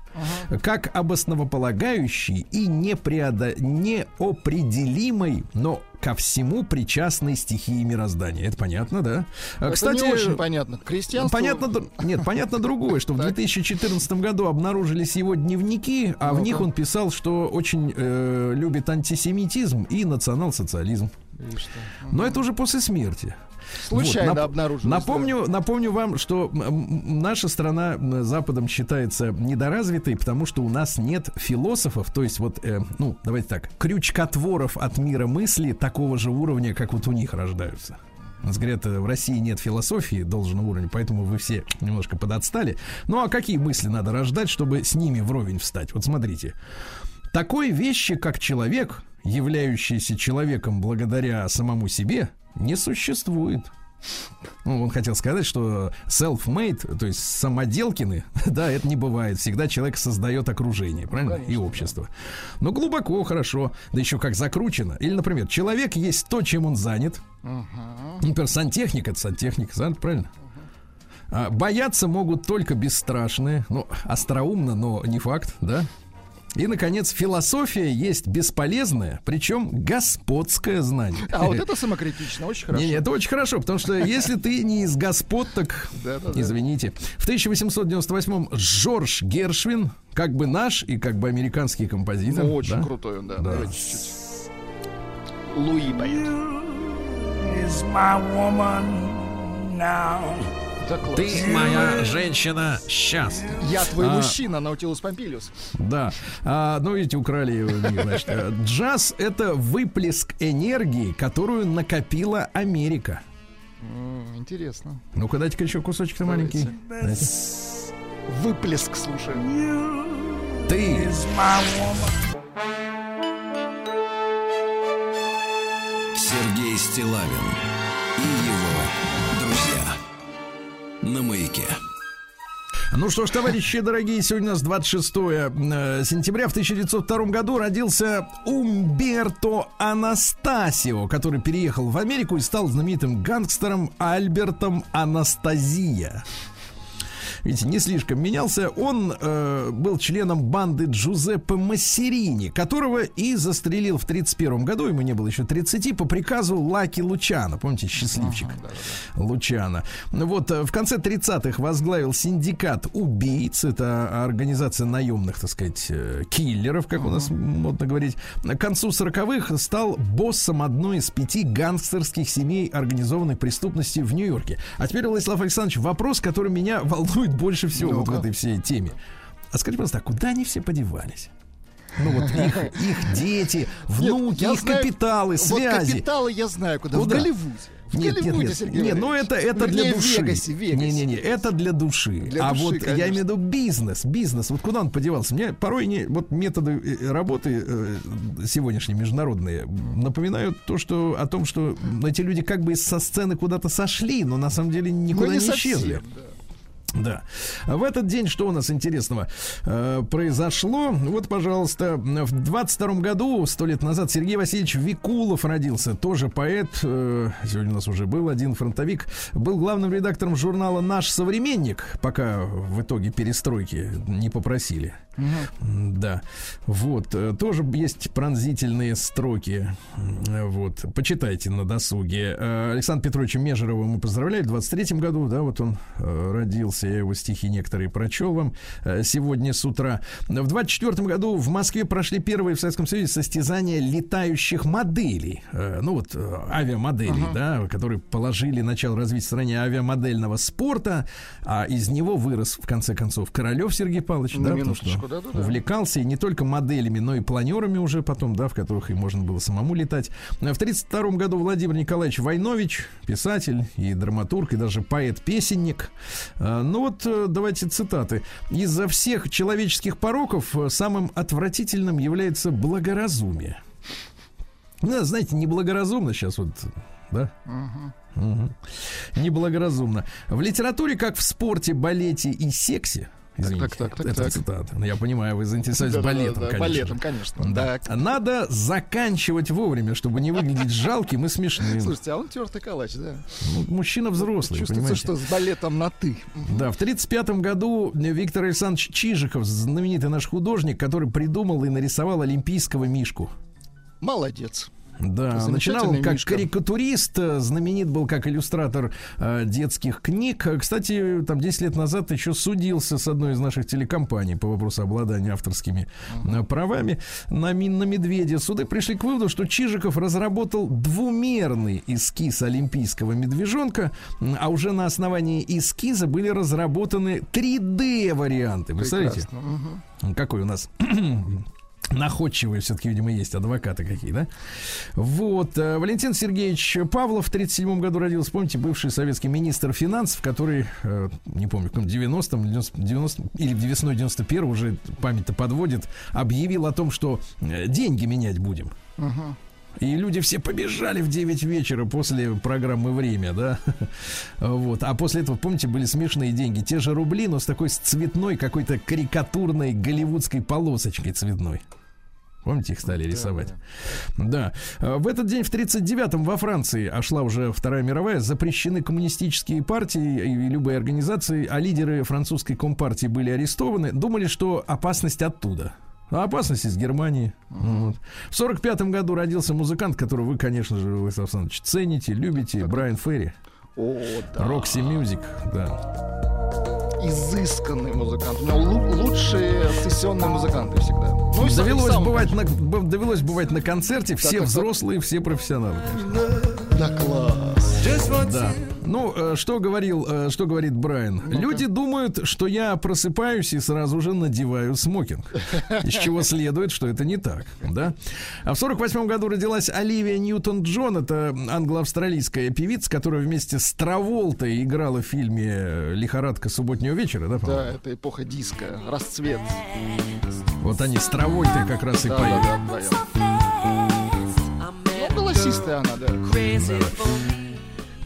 Как об основополагающей и непреодо... неопределимой, но ко всему причастной стихии мироздания. Это понятно, да? А, Это не очень понятно. Крестьянство... Понятно, нет, понятно другое, что в 2014 году обнаружились его дневники, а в них он писал, что очень э, любит антисемитизм и национал-социализм. Но это уже после смерти. Случайно Вот, нап- обнаружилось. Напомню, напомню вам, что наша страна Западом считается недоразвитой, потому что у нас нет философов, то есть вот, э, ну, давайте так, крючкотворов от мира мысли такого же уровня, как вот у них рождаются. Нас говорят, э, в России нет философии должного уровня, поэтому вы все немножко подотстали. Ну а какие мысли надо рождать, чтобы с ними вровень встать? Вот смотрите. Такой вещи, как человек, являющийся человеком благодаря самому себе, не существует. Ну, он хотел сказать, что self-made, то есть самоделкины, да, это не бывает. Всегда человек создает окружение, правильно? И общество. Но глубоко, хорошо, да еще как закручено. Или, например, человек есть то, чем он занят. Например, сантехник это сантехник, занят, правильно? А, бояться могут только бесстрашные. Ну, остроумно, но не факт, да? И, наконец, философия есть бесполезное, причем господское знание. А вот это самокритично, очень хорошо. Не, не, это очень хорошо, потому что если ты не из господ, так извините. В 1898-м Жорж Гершвин, как бы наш и как бы американский композитор. Ну, очень да? крутой он, да. Да. Давайте чуть-чуть. Луи поет. Так класс. Ты моя женщина сейчас. Я твой А. мужчина, Наутилус Помпилиус. Да. А, ну, видите, украли его. значит. Э, Джаз — это выплеск энергии, которую накопила Америка. Интересно. Ну-ка, дайте-ка еще кусочек-то маленький. Дайте. Выплеск, слушаем. Ты Сергей Стилавин На маяке. Ну что ж, товарищи дорогие, сегодня у нас 26 э, сентября. В 1902 году родился Умберто Анастасио, который переехал в Америку и стал знаменитым гангстером Альбертом Анастазия. Видите, не слишком менялся. Он э, был членом банды Джузеппе Массерини, которого и застрелил в 31 году, ему не было еще 30, по приказу Лаки Лучана. Помните, счастливчик Лучана. Ну Вот, э, в конце 30-х возглавил синдикат убийц. Это организация наемных, так сказать, э, киллеров, как у нас модно говорить. К концу 40-х стал боссом одной из пяти гангстерских семей организованной преступности в Нью-Йорке. А теперь, Владислав Александрович, вопрос, который меня волнует больше всего вот в этой всей теме. А скажите, пожалуйста, а куда они все подевались? Ну вот их, их дети, внуки, я их знаю- капиталы, связи. Вот капиталы я знаю, куда. Куда? В Голливуде. В Нет, нет, Голливуде, нет, Сергей не, ну это, это для души. Вегасе, Вегасе. Не-не-не, это для души. Для а души, вот я конечно. имею в виду бизнес, бизнес. Вот куда он подевался? Мне порой не, вот методы э, работы э, сегодняшние международные напоминают то, что о том, что эти люди как бы со сцены куда-то сошли, но на самом деле Ну, никуда не не исчезли. совсем, да. Да. В этот день что у нас интересного э, произошло? Вот, пожалуйста, в 22 году, сто лет назад, Сергей Васильевич Викулов родился. Тоже поэт. э, сегодня у нас уже был один фронтовик. Был главным редактором журнала «Наш современник», пока в итоге перестройки не попросили. М, Да. Вот. э, Тоже есть пронзительные строки. Вот. Почитайте на досуге. Э, Александра Петровича Межерова мы поздравляем. В 23 году, да, вот он э, родился. Я его стихи некоторые прочел вам сегодня с утра. В 24 году в Москве прошли первые в Советском Союзе состязания летающих моделей. Ну вот, авиамоделей, да, которые положили начало развития в стране авиамодельного спорта, а из него вырос, в конце концов, Королев Сергей Павлович, На да, что минуточку, да-да-да. увлекался и не только моделями, но и планерами уже потом, да, в которых и можно было самому летать. В 1932 году Владимир Николаевич Войнович, писатель и драматург, и даже поэт-песенник. Э, Ну вот, э, давайте цитаты. «Из-за всех человеческих пороков э, самым отвратительным является благоразумие». Ну, знаете, неблагоразумно сейчас вот, да? Мгм. Неблагоразумно. В литературе, как в спорте, балете и сексе, Извините, так, так, так, это так. цитата. Ну, Я понимаю, вы заинтересовались Да-да-да, балетом, да, конечно. балетом, конечно. Да. Так. Надо заканчивать вовремя, чтобы не выглядеть жалким и смешным. Слушайте, а он тертый калач, да? Ну, Мужчина взрослый, Чувствуется, понимаете? что с балетом на ты. Да, в 1935 году Виктор Александрович Чижиков, знаменитый наш художник, который придумал и нарисовал олимпийского мишку. Молодец. Да, начинал он как Мишка. карикатурист, э, знаменит был как иллюстратор э, детских книг. Кстати, там 10 лет назад еще судился с одной из наших телекомпаний по вопросу обладания авторскими э, правами на, на медведя. Суды пришли к выводу, что Чижиков разработал двумерный эскиз олимпийского медвежонка, а уже на основании эскиза были разработаны 3D-варианты. Представляете? Прекрасно. Какой у нас находчивые все-таки, видимо, есть адвокаты какие, да? Вот. э, Валентин Сергеевич Павлов в 37 году родился. Помните, бывший советский министр финансов, который, э, не помню, в каком 90-м, 90, 90 или весной 91 уже память-то подводит, объявил о том, что э, деньги менять будем. Мгм. И люди все побежали в 9 вечера после программы «Время», да? Вот. А после этого, помните, были смешные деньги. Те же рубли, но с такой цветной, какой-то карикатурной голливудской полосочкой цветной. Помните, их стали рисовать? Да. А, В этот день, в 39-м, во Франции, а шла уже Вторая мировая, запрещены коммунистические партии и любые организации, а лидеры французской компартии были арестованы. Думали, что опасность оттуда. Опасность из Германии. Вот. В 45-м году родился музыкант, которого вы, конечно же, Владислав Александрович, цените, любите, Брайан Ферри. О, да. Roxy Music, да. Изысканный музыкант. У него лу- лучшие сессионные музыканты всегда. Ну, Довелось сам, бывать, на, довелось бывать на концерте, все так, так. взрослые, все профессионалы. конечно. Да класс. Да. Ну, э, что говорил, э, что говорит Брайан? Люди думают, что я просыпаюсь и сразу же надеваю смокинг. Из чего следует, что это не так, да? А в 48 году родилась Оливия Ньютон-Джон. Это англо-австралийская певица, которая вместе с Траволтой играла в фильме «Лихорадка субботнего вечера», да, Да, это эпоха диска, расцвет. Вот они с Травольтой как раз и Да, поют. да, да, вдвоем. Ну, голосистая она, да. Да,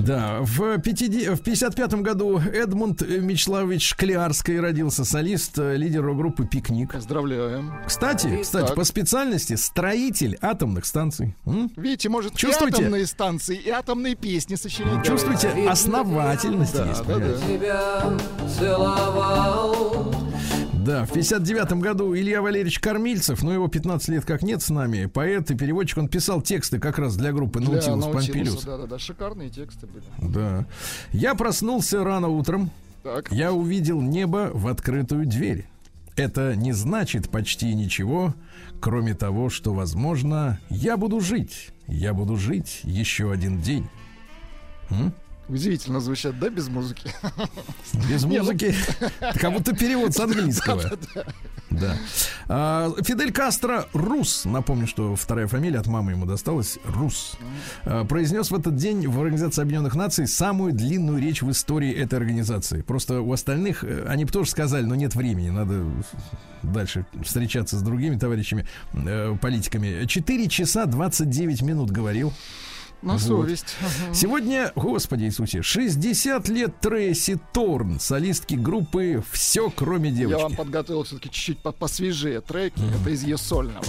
в, 50, в 55 году Эдмунд Мечславович Шклярский родился, солист, э, лидер рок-группы «Пикник». Поздравляем. Кстати, кстати, Так. по специальности строитель атомных станций. М? Видите, может, Чувствуете? и атомные станции, и атомные песни сочинять. Чувствуете, основательность Да, есть. да, да. тебя целовал. Да, в 59 году Илья Валерьевич Кормильцев, но его 15 лет как нет с нами, поэт и переводчик, он писал тексты как раз для группы Наутилус Помпилиус. Да, да, да, шикарные тексты были. Да. Я проснулся рано утром, Так, я увидел небо в открытую дверь. Это не значит почти ничего, кроме того, что, возможно, я буду жить. Я буду жить еще один день. М? Удивительно звучат, да, без музыки? Без ну- музыки. Как будто перевод с английского. Да. А, Фидель Кастро Рус, напомню, что вторая фамилия от мамы ему досталась, Рус, а, произнес в этот день в Организации Объединенных Наций самую длинную речь в истории этой организации. Просто у остальных, э, они бы тоже сказали, но нет времени, надо дальше встречаться с другими товарищами, э, политиками. 4 часа 29 минут говорил. На Вот. совесть. Ага. Сегодня, Господи Иисусе, 60 лет Трейси Торн, солистки группы «Все, кроме Я вам девочки». подготовил все-таки чуть-чуть по- посвежее треки. Это из ее сольного.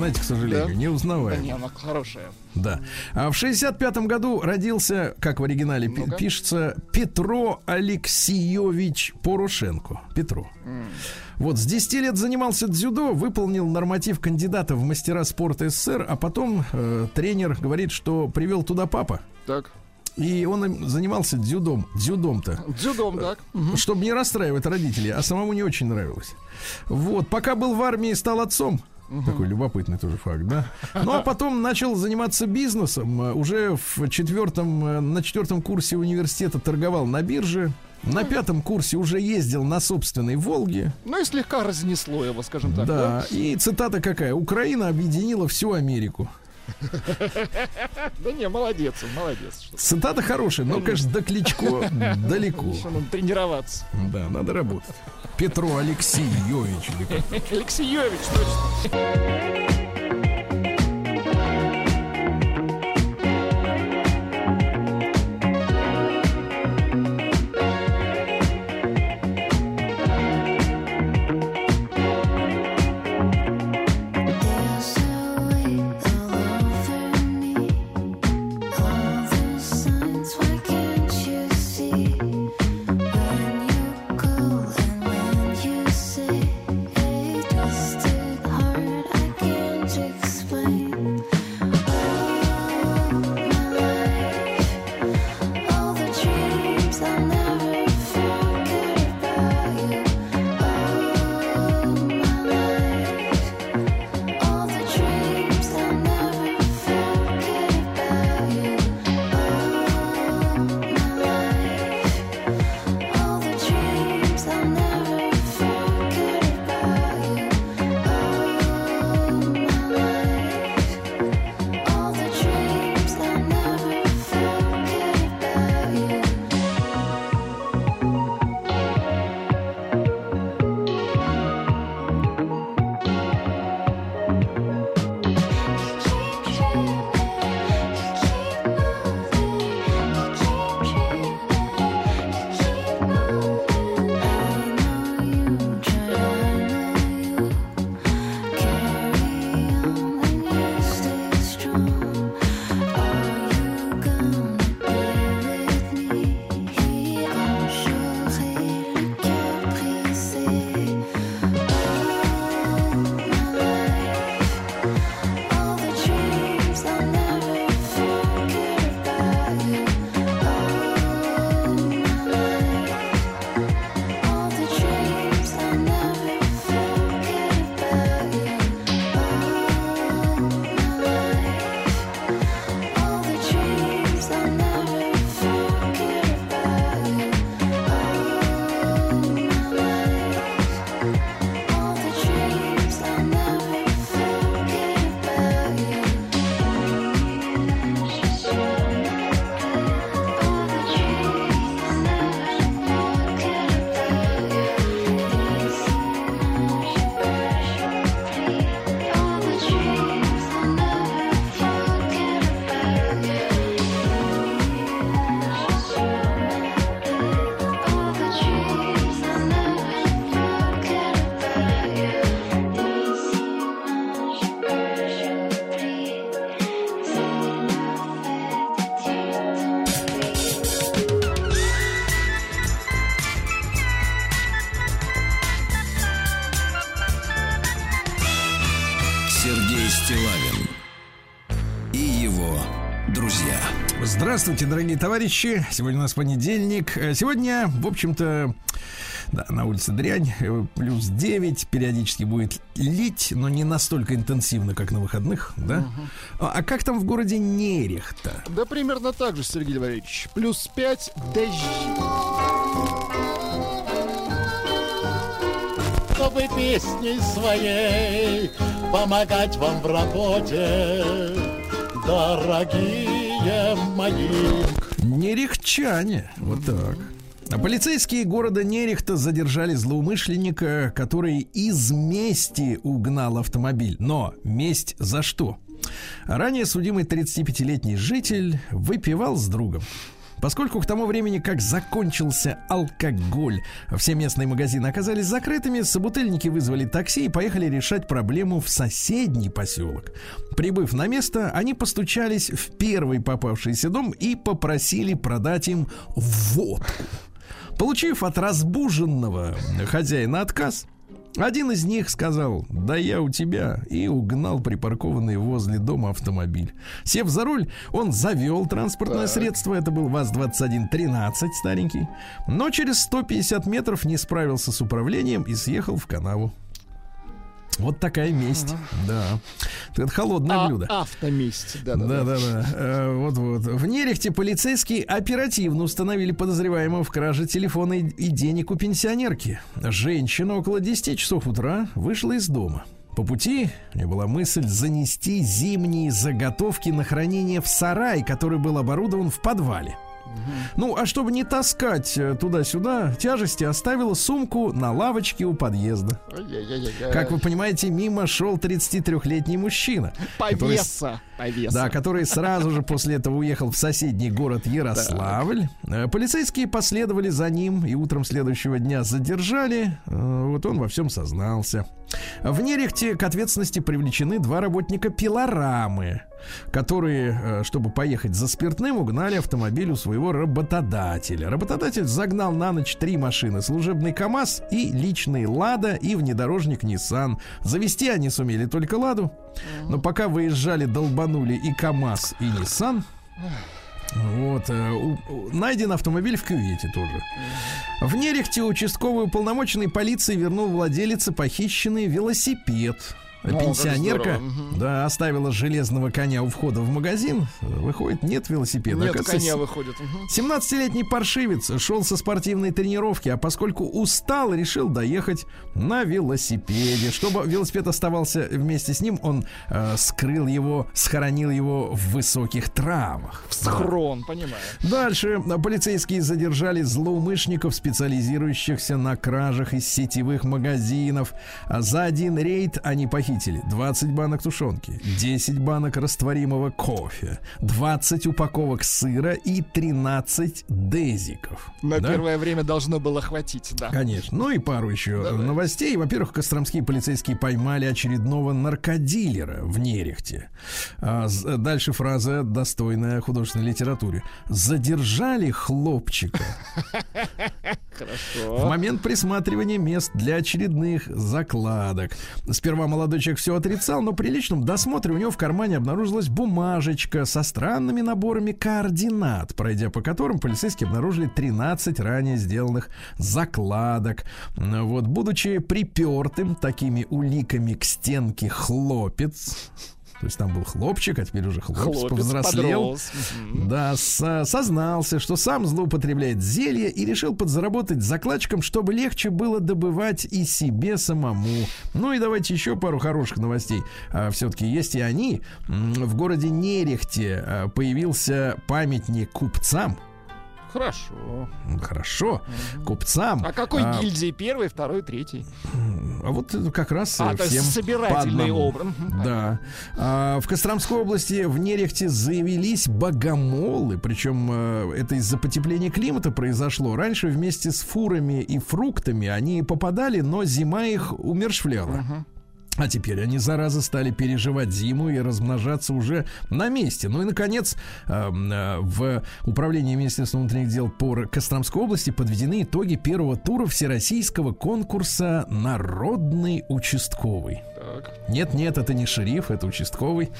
Знаете, к сожалению, Да? Да неузнаваемо. не, она хорошая. Да. А в 65 году родился, как в оригинале Ну-ка. пишется, Петро Алексеевич Порошенко. Петро. Вот, с 10 лет занимался дзюдо, выполнил норматив кандидата в мастера спорта СССР, а потом э, тренер говорит, что привел туда папа. Так, И он им занимался дзюдом, дзюдом-то. дзюдом, так. Мгм. Чтобы не расстраивать родителей, а самому не очень нравилось. Вот, пока был в армии, стал отцом. Такой любопытный тоже факт, да? Ну а потом начал заниматься бизнесом. Уже в четвертом, э, на четвертом курсе университета торговал на бирже. На пятом курсе уже ездил на собственной Волге. Ну и слегка разнесло его, скажем так. да. И цитата какая? Украина объединила всю Америку. Да не, молодец, молодец. Цитата хорошая, но, конечно, до Кличко далеко. надо тренироваться. Да, надо работать. Петро Алексеевич. Алексеевич, точно. Здравствуйте, дорогие товарищи. Сегодня у нас понедельник. Э, Сегодня, в общем-то, да, на улице дрянь, э, плюс 9, периодически будет лить, но не настолько интенсивно, как на выходных, да? А, а как там в городе Нерехта? Да примерно так же, Сергей Валерьевич. Плюс 5 дожди. чтобы песней своей помогать вам в работе, дорогие мои. Нерехчане. Вот так. А Полицейские города Нерехта задержали злоумышленника, который из мести угнал автомобиль. Но месть за что? Ранее судимый 35-летний житель выпивал с другом. Поскольку к тому времени, как закончился алкоголь, все местные магазины оказались закрытыми, собутыльники вызвали такси и поехали решать проблему в соседний поселок. Прибыв на место, они постучались в первый попавшийся дом и попросили продать им водку. Получив от разбуженного хозяина отказ, один из них сказал, да я у тебя, и угнал припаркованный возле дома автомобиль. Сев за руль, он завел транспортное средство, это был ВАЗ-2113 старенький, но через 150 метров не справился с управлением и съехал в канаву. Вот такая месть, да. Это холодное А, блюдо. автоместь. Да, да, Да, да, да. Э, Вот, вот. В Нерехте полицейские оперативно установили подозреваемого в краже телефона и и денег у пенсионерки. Женщина около 10 часов утра вышла из дома. По пути у нее была мысль занести зимние заготовки на хранение в сарай, который был оборудован в подвале. Ну, а чтобы не таскать э, туда-сюда тяжести, оставила сумку на лавочке у подъезда. Как вы понимаете, мимо шел 33-летний мужчина. который Повеса. Повеса. да, который сразу же после этого уехал в соседний город Ярославль. Э, Полицейские последовали за ним и утром следующего дня задержали. Э, Вот он во всем сознался. В Нерехте к ответственности привлечены два работника пилорамы, которые, э, чтобы поехать за спиртным, угнали автомобиль у своего работодателя. Работодатель загнал на ночь три машины. Служебный КАМАЗ и личный Лада и внедорожник Nissan. Завести они сумели только Ладу. Но пока выезжали, долбанули и КАМАЗ, и Nissan. Вот, э, найден автомобиль в кювете тоже. В Нерехте участковый уполномоченный полиции вернул владелице похищенный велосипед. Как Пенсионерка, да, оставила железного коня у входа в магазин. Выходит, нет велосипеда. Нет, Оказывается, коня выходит. Мгм. 17-летний паршивец шел со спортивной тренировки, а поскольку устал, решил доехать на велосипеде. Чтобы велосипед оставался вместе с ним, он э, скрыл его, схоронил его в высоких травах. Схрон, понимаю. Дальше полицейские задержали злоумышленников, специализирующихся на кражах из сетевых магазинов. А За один рейд они похитили 20 банок тушенки, 10 банок растворимого кофе, 20 упаковок сыра и 13 дезиков. На Да? первое время должно было хватить, да. Конечно. Ну и пару еще Давай. новостей. Во-первых, костромские полицейские поймали очередного наркодилера в Нерехте. А, дальше фраза, достойная художественной литературе. Задержали хлопчика в Хорошо. момент присматривания мест для очередных закладок. Сперва молодой человек все отрицал, но при личном досмотре у него в кармане обнаружилась бумажечка со странными наборами координат, пройдя по которым полицейские обнаружили 13 ранее сделанных закладок. Вот, будучи припертым такими уликами к стенке хлопец, то есть там был хлопчик, а теперь уже хлопец, Хлопец повзрослел. подрос. Да, со- сознался, что сам злоупотребляет зелье и решил подзаработать закладчиком, чтобы легче было добывать и себе самому. Ну и давайте еще пару хороших новостей. все-таки есть и они. В городе Нерехте а, появился памятник купцам. Хорошо. Хорошо, купцам. А какой А, гильдии? Первый, второй, третий? А вот это как раз А, э, есть всем собирательный образ. Да. А, в Костромской области в Нерехте заявились богомолы, причем э, это из-за потепления климата произошло. Раньше вместе с фурами и фруктами они попадали, но зима их умершвляла. А теперь они, зараза, стали переживать зиму и размножаться уже на месте. Ну и, наконец, эм, э, в управлении Министерства внутренних дел по Костромской области подведены итоги первого тура всероссийского конкурса «Народный участковый». Так. Нет, нет, это не шериф, это участковый.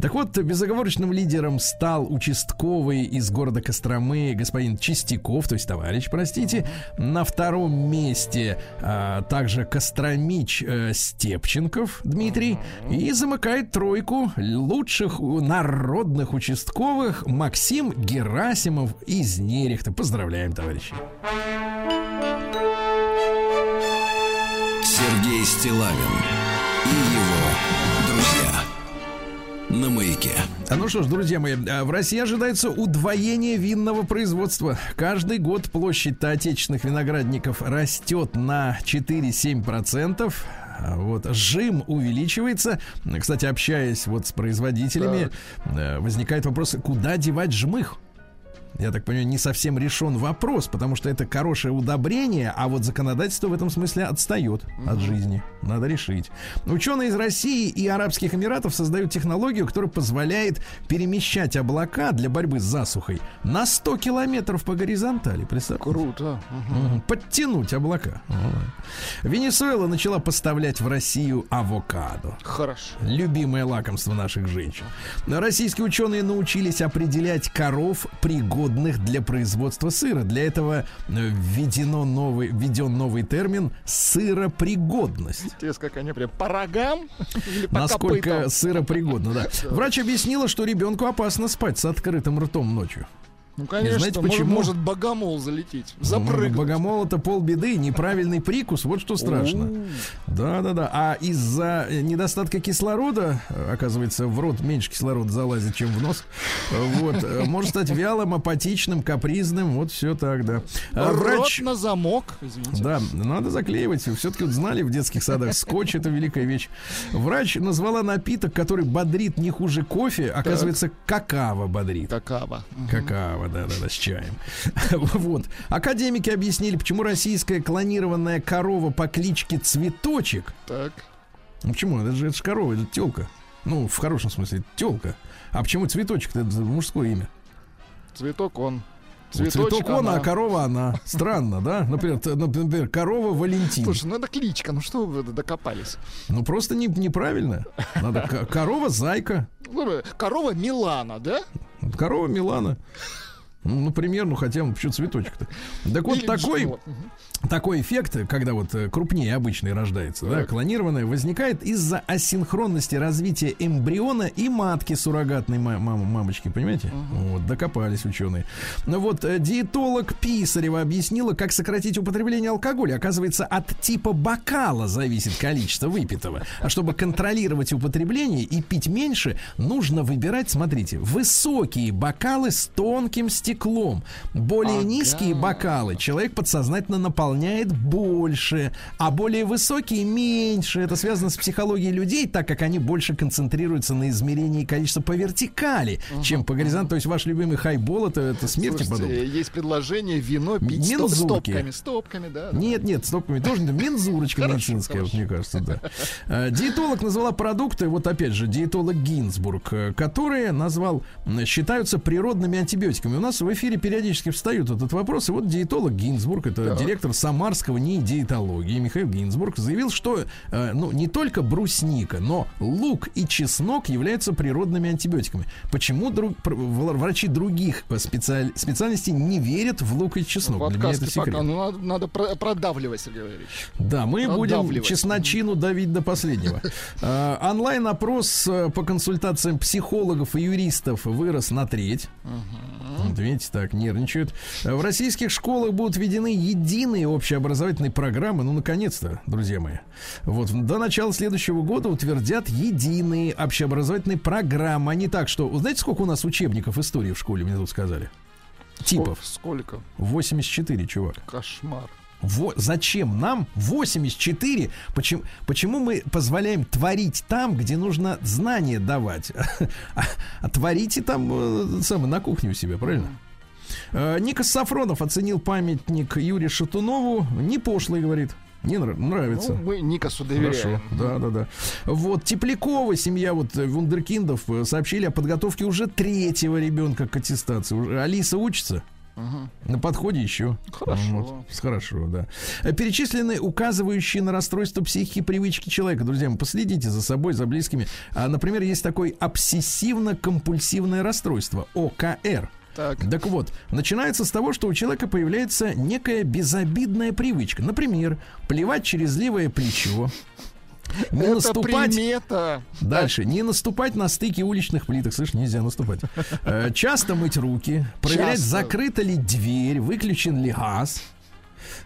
Так вот, безоговорочным лидером стал участковый из города Костромы господин Чистяков, то есть товарищ, простите. На втором месте а, также Костромич э, Степченков Дмитрий. И замыкает тройку лучших народных участковых Максим Герасимов из Нерехта. Поздравляем, товарищи. Сергей Стилавин и его друзья. На маяке. А Ну что ж, друзья мои, а, в России ожидается удвоение винного производства. Каждый год площадь отечественных виноградников растет на 4-7%. А Вот, жим увеличивается. Кстати, общаясь вот с производителями, э, возникает вопрос, куда девать жмых? Я так понимаю, не совсем решен вопрос, потому что это хорошее удобрение, а вот законодательство в этом смысле отстает от жизни. Надо решить. Ученые из России и Арабских Эмиратов создают технологию, которая позволяет перемещать облака для борьбы с засухой на 100 километров по горизонтали. Представьте. Круто. Мгм. Подтянуть облака. Вот. Венесуэла начала поставлять в Россию авокадо. Хорошо. Любимое лакомство наших женщин. Российские ученые научились определять коров, пригодных для производства сыра. Для этого э, введено новый, введен новый термин сыропригодность. Интересно, как они прям по рогам или по Насколько копытам? сыропригодно, да. Врач объяснила, что ребенку опасно спать с открытым ртом ночью. Ну, конечно, знаете, может- почему? может богомол залететь, запрыгнуть. Богомол это полбеды, неправильный прикус, вот что страшно. Да, да, да. А из-за недостатка кислорода, э, оказывается, в рот меньше кислорода залазит, чем в нос. Вот, э, может стать вялым, апатичным, капризным. Вот все так, да. А Рот на замок, извините. да, надо заклеивать. Все-таки вот знали в детских садах, скотч это великая вещь. Врач назвала напиток, который бодрит не хуже кофе, оказывается, какао бодрит. Какао. Какао, да-да-да, с чаем. Вот. Академики объяснили, почему российская клонированная корова по кличке Цветочек. Так. Ну почему? Это же, это же корова, это телка. Ну, в хорошем смысле, телка. А почему цветочек? Это мужское имя. Цветок он. Цветочек Цветочек он, она. а корова она. Странно, да? Например, т- например, корова Валентин. Слушай, ну это кличка, ну что вы докопались? Ну просто не, неправильно. Надо ко- корова Зайка, Ну, Корова Милана, да? корова Милана. Ну, например, ну хотя бы почему цветочек-то. Так вот Или такой. Такой эффект, когда вот э, крупнее обычной рождается, да, Так. клонированное, возникает из-за асинхронности развития эмбриона и матки суррогатной ма- мам- мамочки, понимаете? Вот, докопались ученые. Ну вот, э, диетолог Писарева объяснила, как сократить употребление алкоголя. Оказывается, от типа бокала зависит количество выпитого. А чтобы контролировать употребление и пить меньше, нужно выбирать, смотрите, высокие бокалы с тонким стеклом. Более Ага. низкие бокалы человек подсознательно наполняет больше, а более высокие меньше. Это связано с психологией людей, так как они больше концентрируются на измерении количества по вертикали, чем по горизонталу. То есть ваш любимый хайбол это, это смерти подобно. есть предложение вино пить Мензурки. стопками. Стопками, да. Нет, нет, стопками тоже не- мензурочка медицинская, вот хорошо. мне кажется, да. Э, Диетолог назвала продукты, вот опять же, диетолог Гинзбург, э, которые назвал, считаются природными антибиотиками. У нас в эфире периодически встают этот вопрос, и вот диетолог Гинзбург, это директор Самарского НИИ диетологии Михаил Гинзбург, заявил, что э, ну, не только брусника, но лук и чеснок являются природными антибиотиками. Почему друг- врачи других э, специаль- специальностей не верят в лук и чеснок? Для меня это секрет. пока. Ну, надо, надо про- продавливать, Сергей Валерьевич. Да, мы будем чесночину давить до последнего. Э, Онлайн-опрос э, по консультациям психологов и юристов вырос на треть. Вот видите, так нервничают. В российских школах будут введены единые общеобразовательные программы. Ну, наконец-то, друзья мои. Вот до начала следующего года утвердят единые общеобразовательные программы. А не так, что... Знаете, сколько у нас учебников истории в школе, мне тут сказали? Типов. Сколько? 84, чувак. Кошмар. Во- зачем нам 84? Почему, почему мы позволяем творить там, где нужно знания давать? А, а творите там э, самое, на кухне у себя, правильно? Э, Никас Сафронов оценил памятник Юрию Шатунову. Не пошлый, говорит. Не нрав- нравится. Ну, мы Никасу Хорошо, доверяем. да, да, да. Вот Теплякова, семья вот э, вундеркиндов, сообщили о подготовке уже третьего ребенка к аттестации. Алиса учится? На подходе еще. Хорошо. Хорошо, да. Э, Перечислены указывающие на расстройство психики привычки человека. Друзья, мои, последите за собой, за близкими. А, например, есть такой обсессивно-компульсивное расстройство, ОКР. Так. Так вот, начинается с того, что у человека появляется некая безобидная привычка. Например, плевать через левое плечо. Не Это наступать примета. Дальше. Не наступать на стыке уличных плиток. Слышь, нельзя наступать. Э, Часто мыть руки. Проверять, Часто. закрыта ли дверь, выключен ли газ.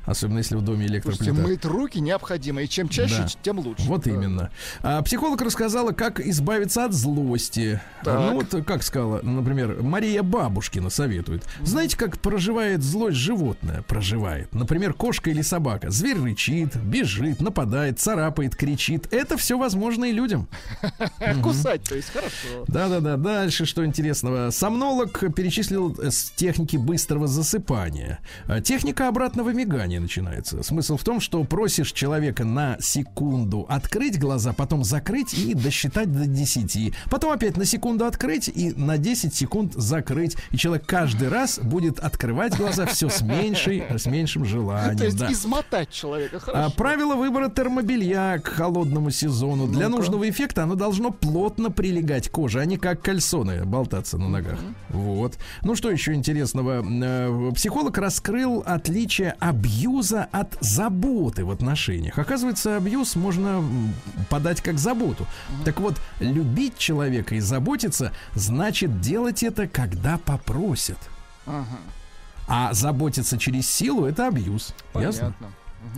Особенно если в доме Слушайте, электроплита. мыть руки необходимо, и чем чаще, Да. тем лучше. Вот Да. именно. А, психолог рассказала, как избавиться от злости. Так. Ну вот, как сказала, например, Мария Бабушкина советует. Знаете, как проживает злость животное? Проживает. Например, кошка или собака. Зверь рычит, бежит, нападает, царапает, кричит. Это все возможно и людям. Кусать, то есть, хорошо. Да-да-да, дальше что интересного. Сомнолог перечислил э, с техники быстрого засыпания. А, Техника обратного мигания начинается. Смысл в том, что просишь человека на секунду открыть глаза, потом закрыть и досчитать до 10. Потом опять на секунду открыть и на 10 секунд закрыть. И человек каждый раз будет открывать глаза все с меньшей, с меньшим желанием. То есть да. измотать человека, А, хорошо. правило выбора термобелья к холодному сезону. Для Ну-ка. нужного эффекта оно должно плотно прилегать к коже, а не как кальсоны болтаться на ногах. Вот. Ну что еще интересного? Э, Психолог раскрыл отличие абьюза от заботы в отношениях. Оказывается, абьюз можно подать как заботу. Так вот, любить человека и заботиться значит делать это, когда попросят. А заботиться через силу это абьюз. Ясно? понятно.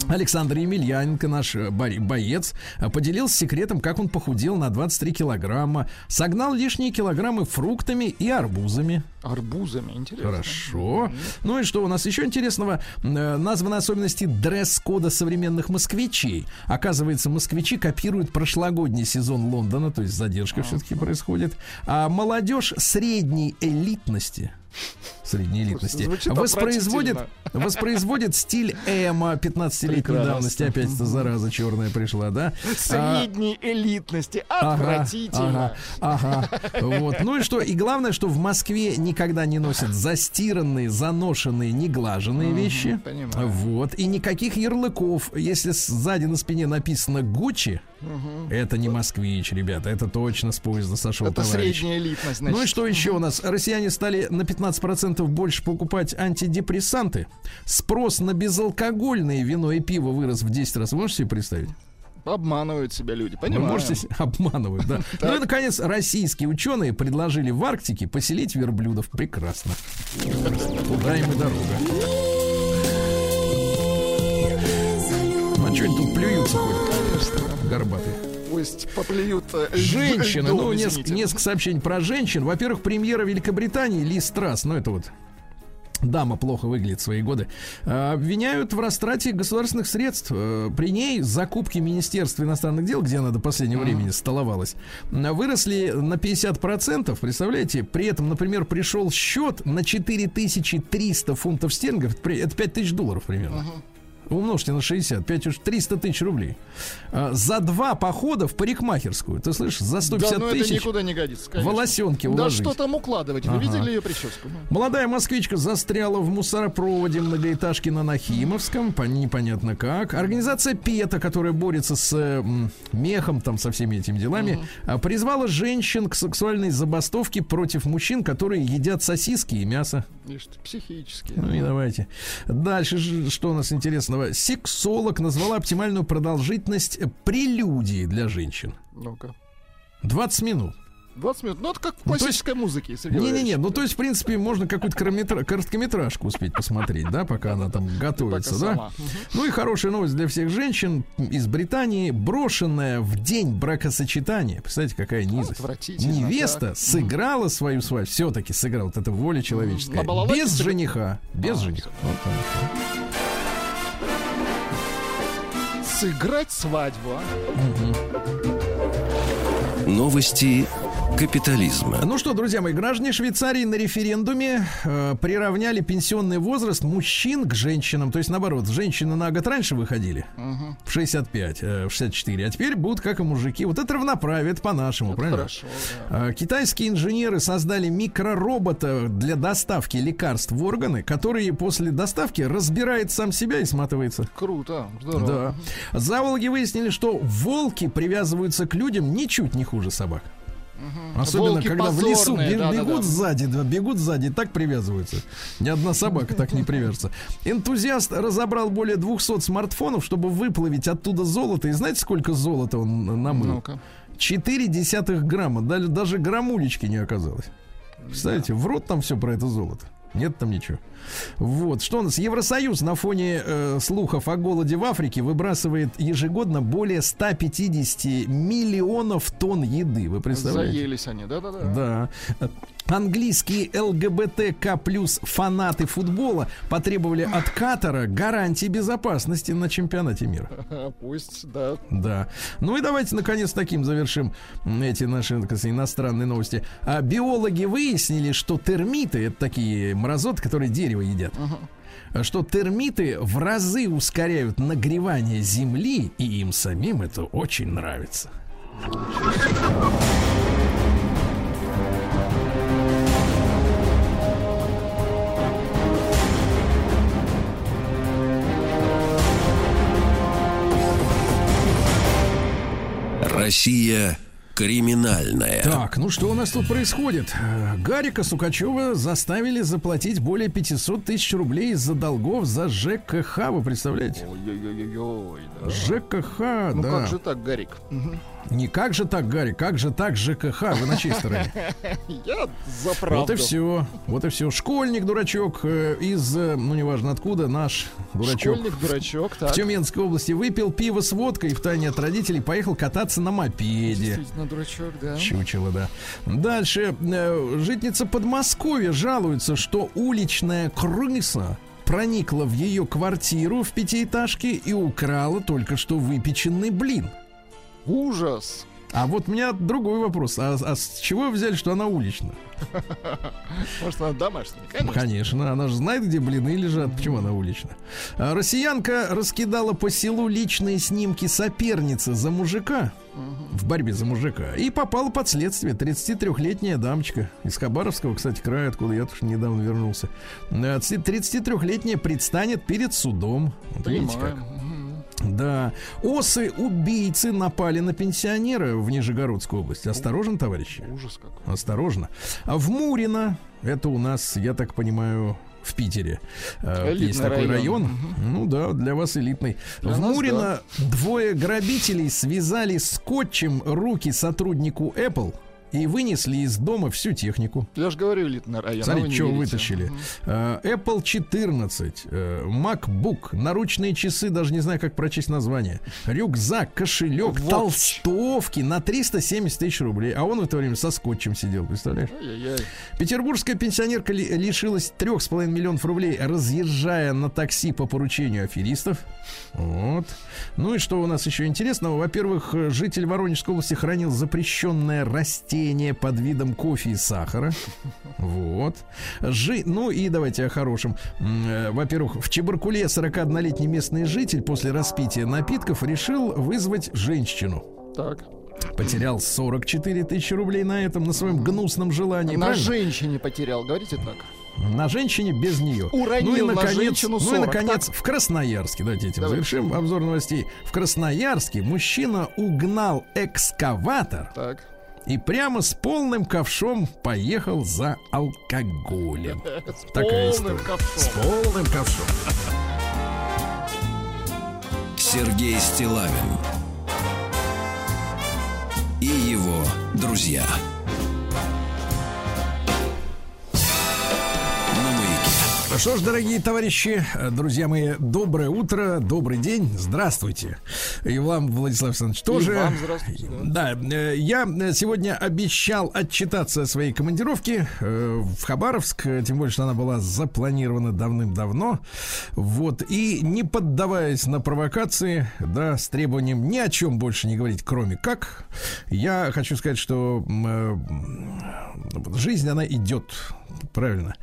Александр Емельяненко, наш э, боец, э, поделился секретом, как он похудел на 23 килограмма, согнал лишние килограммы фруктами и арбузами. Арбузами, интересно. Хорошо. Ну и что у нас еще интересного? Э, Названы особенности дресс-кода современных москвичей. Оказывается, москвичи копируют прошлогодний сезон Лондона, то есть задержка все-таки происходит. А молодежь средней элитности средней элитности Звучит воспроизводит, воспроизводит стиль эмо 15-летней Прекрасно. давности. Опять эта зараза черная пришла, да? А, Средней элитности. Ага, Отвратительно. Ага, ага. Вот. Ну и что? И главное, что в Москве никогда не носят застиранные, заношенные, неглаженные вещи. понимаю. Вот. И никаких ярлыков. Если сзади на спине написано Гуччи, это не москвич, ребята. Это точно с поезда сошел Это товарищ. средняя элитность, значит. Ну и что еще у нас? Россияне стали на 15% больше покупать антидепрессанты. Спрос на безалкогольное вино и пиво вырос в 10 раз. Вы можете себе представить? Обманывают себя люди, Вы понимаешь? можете обманывать, да. Ну и, наконец, российские ученые предложили в Арктике поселить верблюдов. Прекрасно. Туда им и дорога. А что они тут плюются ходят? Горбатые. Пусть поплюют э, Женщины, льдом, ну, несколько, несколько сообщений про женщин. Во-первых, премьера Великобритании Ли Страс, ну это вот Дама плохо выглядит в свои годы. а, Обвиняют в растрате государственных средств. Э, При ней закупки Министерства иностранных дел, где она до последнего времени столовалась, выросли на 50%. Представляете? При этом, например, пришел счет на 4300 фунтов стерлингов. Это при- Это 5000 долларов примерно. Умножьте на 60, 5 уж 300 тысяч рублей. А, За два похода в парикмахерскую. Ты слышишь, за 150 Да, но это тысяч никуда не годится, конечно. волосенки Да уложить. что там укладывать? Вы Ага. видели ее прическу? Ну, Молодая москвичка застряла в мусоропроводе многоэтажки на Нахимовском, по- непонятно как. Организация ПЕТа, которая борется с э, мехом, там, со всеми этими делами, а, призвала женщин к сексуальной забастовке против мужчин, которые едят сосиски и мясо. Видишь, ты, психически. Ну и давайте. Дальше, что у нас интересного? Сексолог назвала оптимальную продолжительность прелюдии для женщин. Ну-ка. 20 минут. 20 минут. Ну, это как в Ну, классической музыке, Сергей Не-не-не, ну то есть, в принципе, можно какую-то короткометра- короткометражку успеть посмотреть, да, пока она там готовится, да? сама. Ну и хорошая новость для всех женщин из Британии. Брошенная в день бракосочетания, представляете, какая низость. Невеста так. сыграла свою свадьбу, все-таки сыграла, вот это воля человеческая. Без жениха, без А, жениха. Вот. Сыграть свадьбу, а? Новости капитализма. Ну что, друзья мои, граждане Швейцарии на референдуме э, приравняли пенсионный возраст мужчин к женщинам. То есть, наоборот, женщины на год раньше выходили, в 65, э, в 64, а теперь будут как и мужики. Вот это равноправие, это по-нашему, правильно? Хорошо, да. Э, Китайские инженеры создали микроробота для доставки лекарств в органы, который после доставки разбирает сам себя и сматывается. Круто, здорово. Да. Зоологи выяснили, что волки привязываются к людям ничуть не хуже собак. Особенно, Волки когда в лесу бе- да-да-да. бегут сзади, да, бегут сзади, так привязываются. Ни одна собака так не привяжется. Энтузиаст разобрал более 200 смартфонов, чтобы выплавить оттуда золото. И знаете, сколько золота он намыл? 4 десятых грамма. Даже, даже граммулечки не оказалось. Представляете, в рот там все про это золото. Нет там ничего. Вот. Что у нас? Евросоюз на фоне э, слухов о голоде в Африке выбрасывает ежегодно более 150 миллионов тонн еды. Вы представляете? Заелись они, да-да-да. Да. Английские ЛГБТК плюс фанаты футбола потребовали от Катара гарантии безопасности на чемпионате мира. Пусть, да. Да. Ну и давайте, наконец, таким завершим эти наши сказать, иностранные новости. А биологи выяснили, что термиты, это такие мразоты, которые дерево едят, а что термиты в разы ускоряют нагревание Земли, и им самим это очень нравится. Россия криминальная. Так, ну что у нас тут происходит? Э, Гарика Сукачева заставили заплатить более 500 тысяч рублей из-за долгов за ЖКХ, вы представляете? Ой-ой-ой-ой, да. ЖКХ, Ну да. как же так, Гарик? Не как же так, Гарри, как же так ЖКХ, вы на чьей стороне? Я за правду. Вот и все, вот и все. Школьник, дурачок э, из, э, ну неважно откуда, наш дурачок. Школьник-дурачок, В так. Тюменской области выпил пиво с водкой и втайне от родителей поехал кататься на мопеде. Действительно, дурачок, да. Чучело, да. Дальше. э, Житница Подмосковья жалуется, что уличная крыса проникла в ее квартиру в пятиэтажке и украла только что выпеченный блин. Ужас. А вот у меня другой вопрос. А, а с чего вы взяли, что она уличная? Может, она домашняя? Конечно. Конечно, она же знает, где блины лежат. Почему она уличная? А, Россиянка раскидала по селу личные снимки соперницы за мужика в борьбе за мужика и попала под следствие. 33-летняя дамочка из Хабаровского, кстати, края, откуда я тоже недавно вернулся. Э, 33-летняя предстанет перед судом. Вот видите как. Да. Осы-убийцы напали на пенсионера в Нижегородской области. Осторожно, товарищи. Ужас какой. Осторожно. А в Мурино, это у нас, я так понимаю, в Питере. э, Элитный Есть такой район. район. Ну да, для вас элитный. Для в нас, Мурино двое грабителей связали скотчем руки сотруднику Apple и вынесли из дома всю технику. Я же говорю, район. а вы Смотрите, что верите. вытащили. Э, Apple 14, э, MacBook, наручные часы, даже не знаю, как прочесть название, рюкзак, кошелек, Вот. толстовки на 370 тысяч рублей. А он в это время со скотчем сидел, представляешь? Ай-яй-яй. Петербургская пенсионерка ли- лишилась 3,5 миллионов рублей, разъезжая на такси по поручению аферистов. Вот. Ну и что у нас еще интересного? Во-первых, э, житель Воронежской области хранил запрещенное растение под видом кофе и сахара. Вот. Жи... Ну и давайте о хорошем. Э, Во-первых, в Чебаркуле 41-летний местный житель после распития напитков решил вызвать женщину. Так. Потерял 44 тысячи рублей на этом, на своем гнусном желании. На правильно? женщине потерял, говорите так. На женщине без нее. Уронил ну и на наконец, женщину ну и 40, наконец в Красноярске. Давайте этим Давайте. завершим обзор новостей. В Красноярске мужчина угнал экскаватор Так. И прямо с полным ковшом поехал за алкоголем. С Такая полным история. ковшом. С полным ковшом. Сергей Стилавин и его друзья. Что ж, дорогие товарищи, э, друзья мои, доброе утро, добрый день, здравствуйте. И вам, Владислав Александрович, тоже. вам здравствуйте, Да, э, я сегодня обещал отчитаться о своей командировке э, в Хабаровск, э, тем более, что она была запланирована давным-давно. Вот, и не поддаваясь на провокации, да, с требованием ни о чем больше не говорить, кроме как, я хочу сказать, что э, жизнь, она идет Правильно.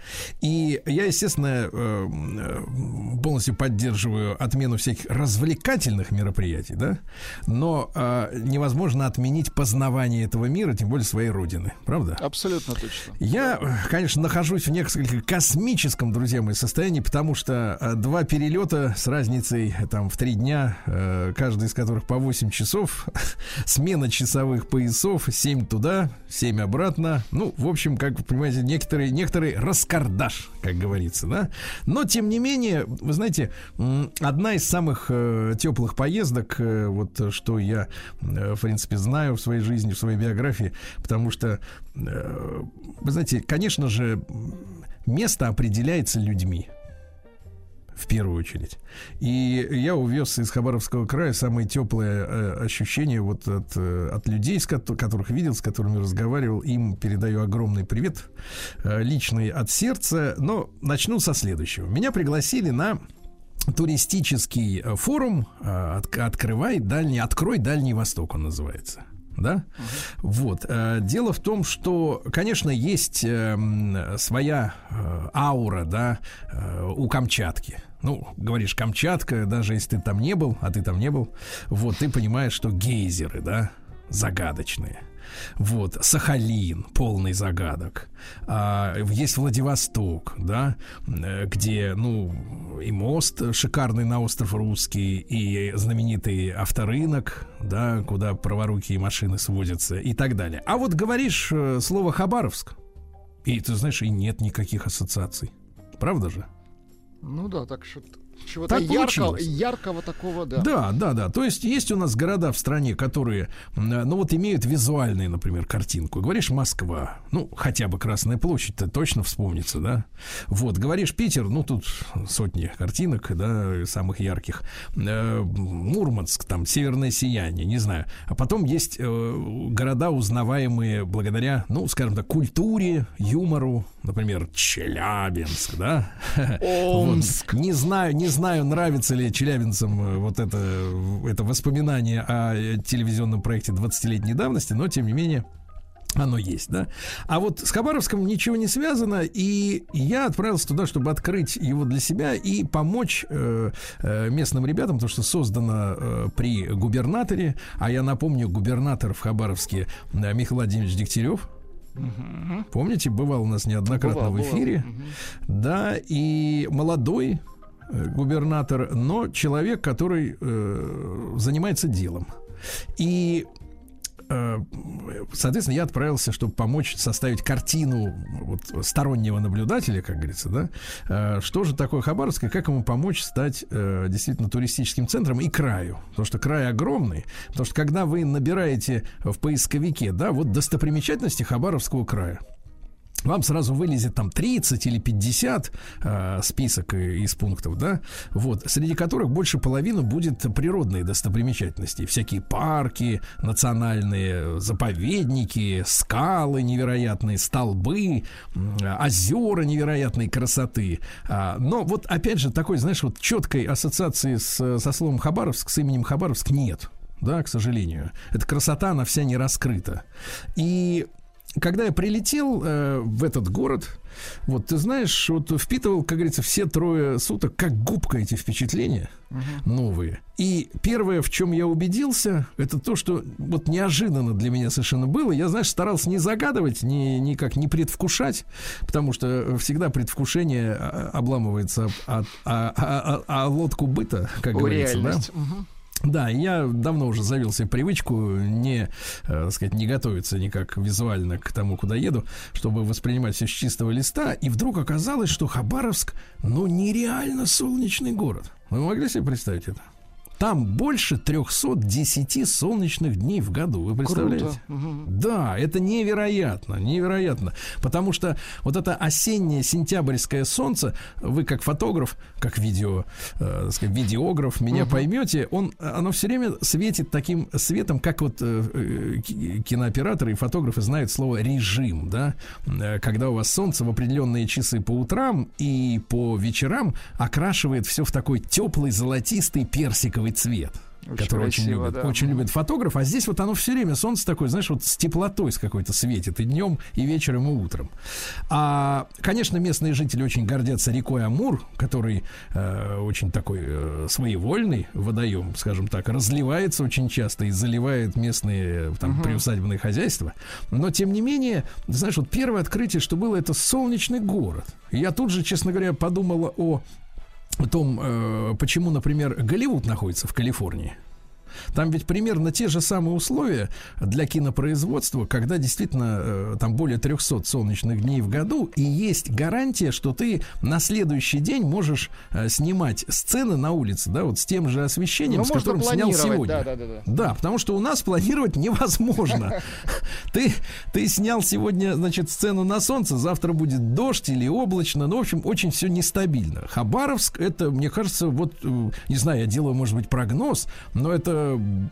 И я, естественно, э, э, полностью поддерживаю отмену всяких развлекательных мероприятий, да, но э, невозможно отменить познавание этого мира, тем более своей родины, правда? Абсолютно точно. Я, э, конечно, нахожусь в несколько космическом, друзья мои, состоянии, потому что два перелета с разницей там в три дня, каждый из которых по 8 часов, смена часовых поясов, 7 туда, 7 обратно. Ну, в общем, как вы понимаете, некоторые, некоторый раскардаш, как говорится, да. Но, тем не менее, вы знаете, одна из самых э, теплых поездок, э, вот что я, э, в принципе, знаю в своей жизни, в своей биографии, потому что, вы знаете, конечно же, место определяется людьми в первую очередь. И я увез из Хабаровского края самые теплые э, ощущения вот от, э, от людей, с кото- которых видел, с которыми разговаривал. Им передаю огромный привет, э, личный от сердца. Но начну со следующего. Меня пригласили на туристический э, форум э, от- «Открывай дальний, открой Дальний Восток» он называется. Да? Вот. э, Дело в том, что, конечно, есть э, своя э, аура, да, у Камчатки. Ну, говоришь, Камчатка, даже если ты там не был, а ты там не был, вот, ты понимаешь, что гейзеры, да, загадочные. Вот, Сахалин, полный загадок. А, есть Владивосток, да, э, где, ну, и мост шикарный на остров Русский, и знаменитый авторынок, да, куда праворукие машины сводятся и так далее. А вот говоришь э, слово Хабаровск, и ты знаешь, и нет никаких ассоциаций. Правда же? Ну да, так что чего-то Так яркого, яркого такого, да. Да, да, да. То есть есть у нас города в стране, которые, э, ну вот имеют визуальную, например, картинку. Говоришь Москва, ну хотя бы Красная площадь-то точно вспомнится, да. Вот говоришь Питер, ну тут сотни картинок, да, самых ярких. Э, Мурманск, там Северное сияние, не знаю. А потом есть э, города, узнаваемые благодаря, ну, скажем так, культуре, юмору, например, Челябинск, да. Омск. Вот. Не знаю, не знаю, нравится ли челябинцам э, вот это, это воспоминание о э, телевизионном проекте 20-летней давности, но тем не менее оно есть, да. А вот с Хабаровском ничего не связано, и я отправился туда, чтобы открыть его для себя и помочь э, э, местным ребятам, потому что создано э, при губернаторе, а я напомню, губернатор в Хабаровске э, Михаил Владимирович Дегтярев. Помните, бывал у нас неоднократно Бывал, в бывал. эфире. Мгм. Да, и молодой губернатор, но человек, который э, занимается делом. И э, соответственно, я отправился, чтобы помочь составить картину вот, стороннего наблюдателя, как говорится, да, э, что же такое Хабаровск и как ему помочь стать э, действительно туристическим центром и краю. Потому что край огромный. Потому что когда вы набираете в поисковике, да, вот достопримечательности Хабаровского края, вам сразу вылезет там 30 или 50 э, список э, из пунктов, да, вот, среди которых больше половины будет природные достопримечательности, всякие парки национальные, заповедники, скалы невероятные, столбы, озера невероятной красоты. А, но вот опять же такой, знаешь, вот четкой ассоциации с, со словом Хабаровск, с именем Хабаровск нет. Да, к сожалению. Эта красота, она вся не раскрыта. И когда я прилетел э, в этот город, вот ты знаешь, вот впитывал, как говорится, все трое суток, как губка эти впечатления новые. И первое, в чем я убедился, это то, что вот неожиданно для меня совершенно было. Я, знаешь, старался не загадывать, ни, никак не предвкушать, потому что всегда предвкушение а, обламывается от, а, а- а- а лодку быта, как О, говорится, да? реальность. Да, я давно уже завел себе привычку не, э, сказать, не готовиться никак визуально к тому, куда еду, чтобы воспринимать все с чистого листа. И вдруг оказалось, что Хабаровск, ну, нереально солнечный город. Вы могли себе представить это? Там больше 310 солнечных дней в году. Вы представляете? Круто. Да, это невероятно, невероятно. Потому что вот это осеннее сентябрьское солнце, вы как фотограф, как видео, э, сказать, видеограф, меня поймете, он, оно все время светит таким светом, как вот э, э, ки- кинооператоры и фотографы знают слово режим, да, Э, когда у вас солнце в определенные часы по утрам и по вечерам окрашивает все в такой теплый золотистый персиковый цвет. Очень который очень красиво, любит, да. очень любит фотограф, а здесь вот оно все время солнце такое, знаешь, вот с теплотой с какой-то светит и днем, и вечером, и утром. А, конечно, местные жители очень гордятся рекой Амур, который э, очень такой э, своевольный водоем, скажем так, разливается очень часто и заливает местные э, там приусадебные хозяйства. Но тем не менее, знаешь, вот первое открытие, что было, это солнечный город. И я тут же, честно говоря, подумала о о том, э, почему, например, Голливуд находится в Калифорнии. Там ведь примерно те же самые условия для кинопроизводства, когда действительно э, там более 300 солнечных дней в году, и есть гарантия, что ты на следующий день можешь э, снимать сцены на улице, да, вот с тем же освещением, Ну, с которым снял сегодня. да, да, да, да. Да, потому что у нас планировать невозможно. Ты, ты снял сегодня, значит, сцену на солнце, завтра будет дождь или облачно. Ну, в общем, очень все нестабильно. Хабаровск, это, мне кажется, вот, э, не знаю, я делаю, может быть, прогноз, но это,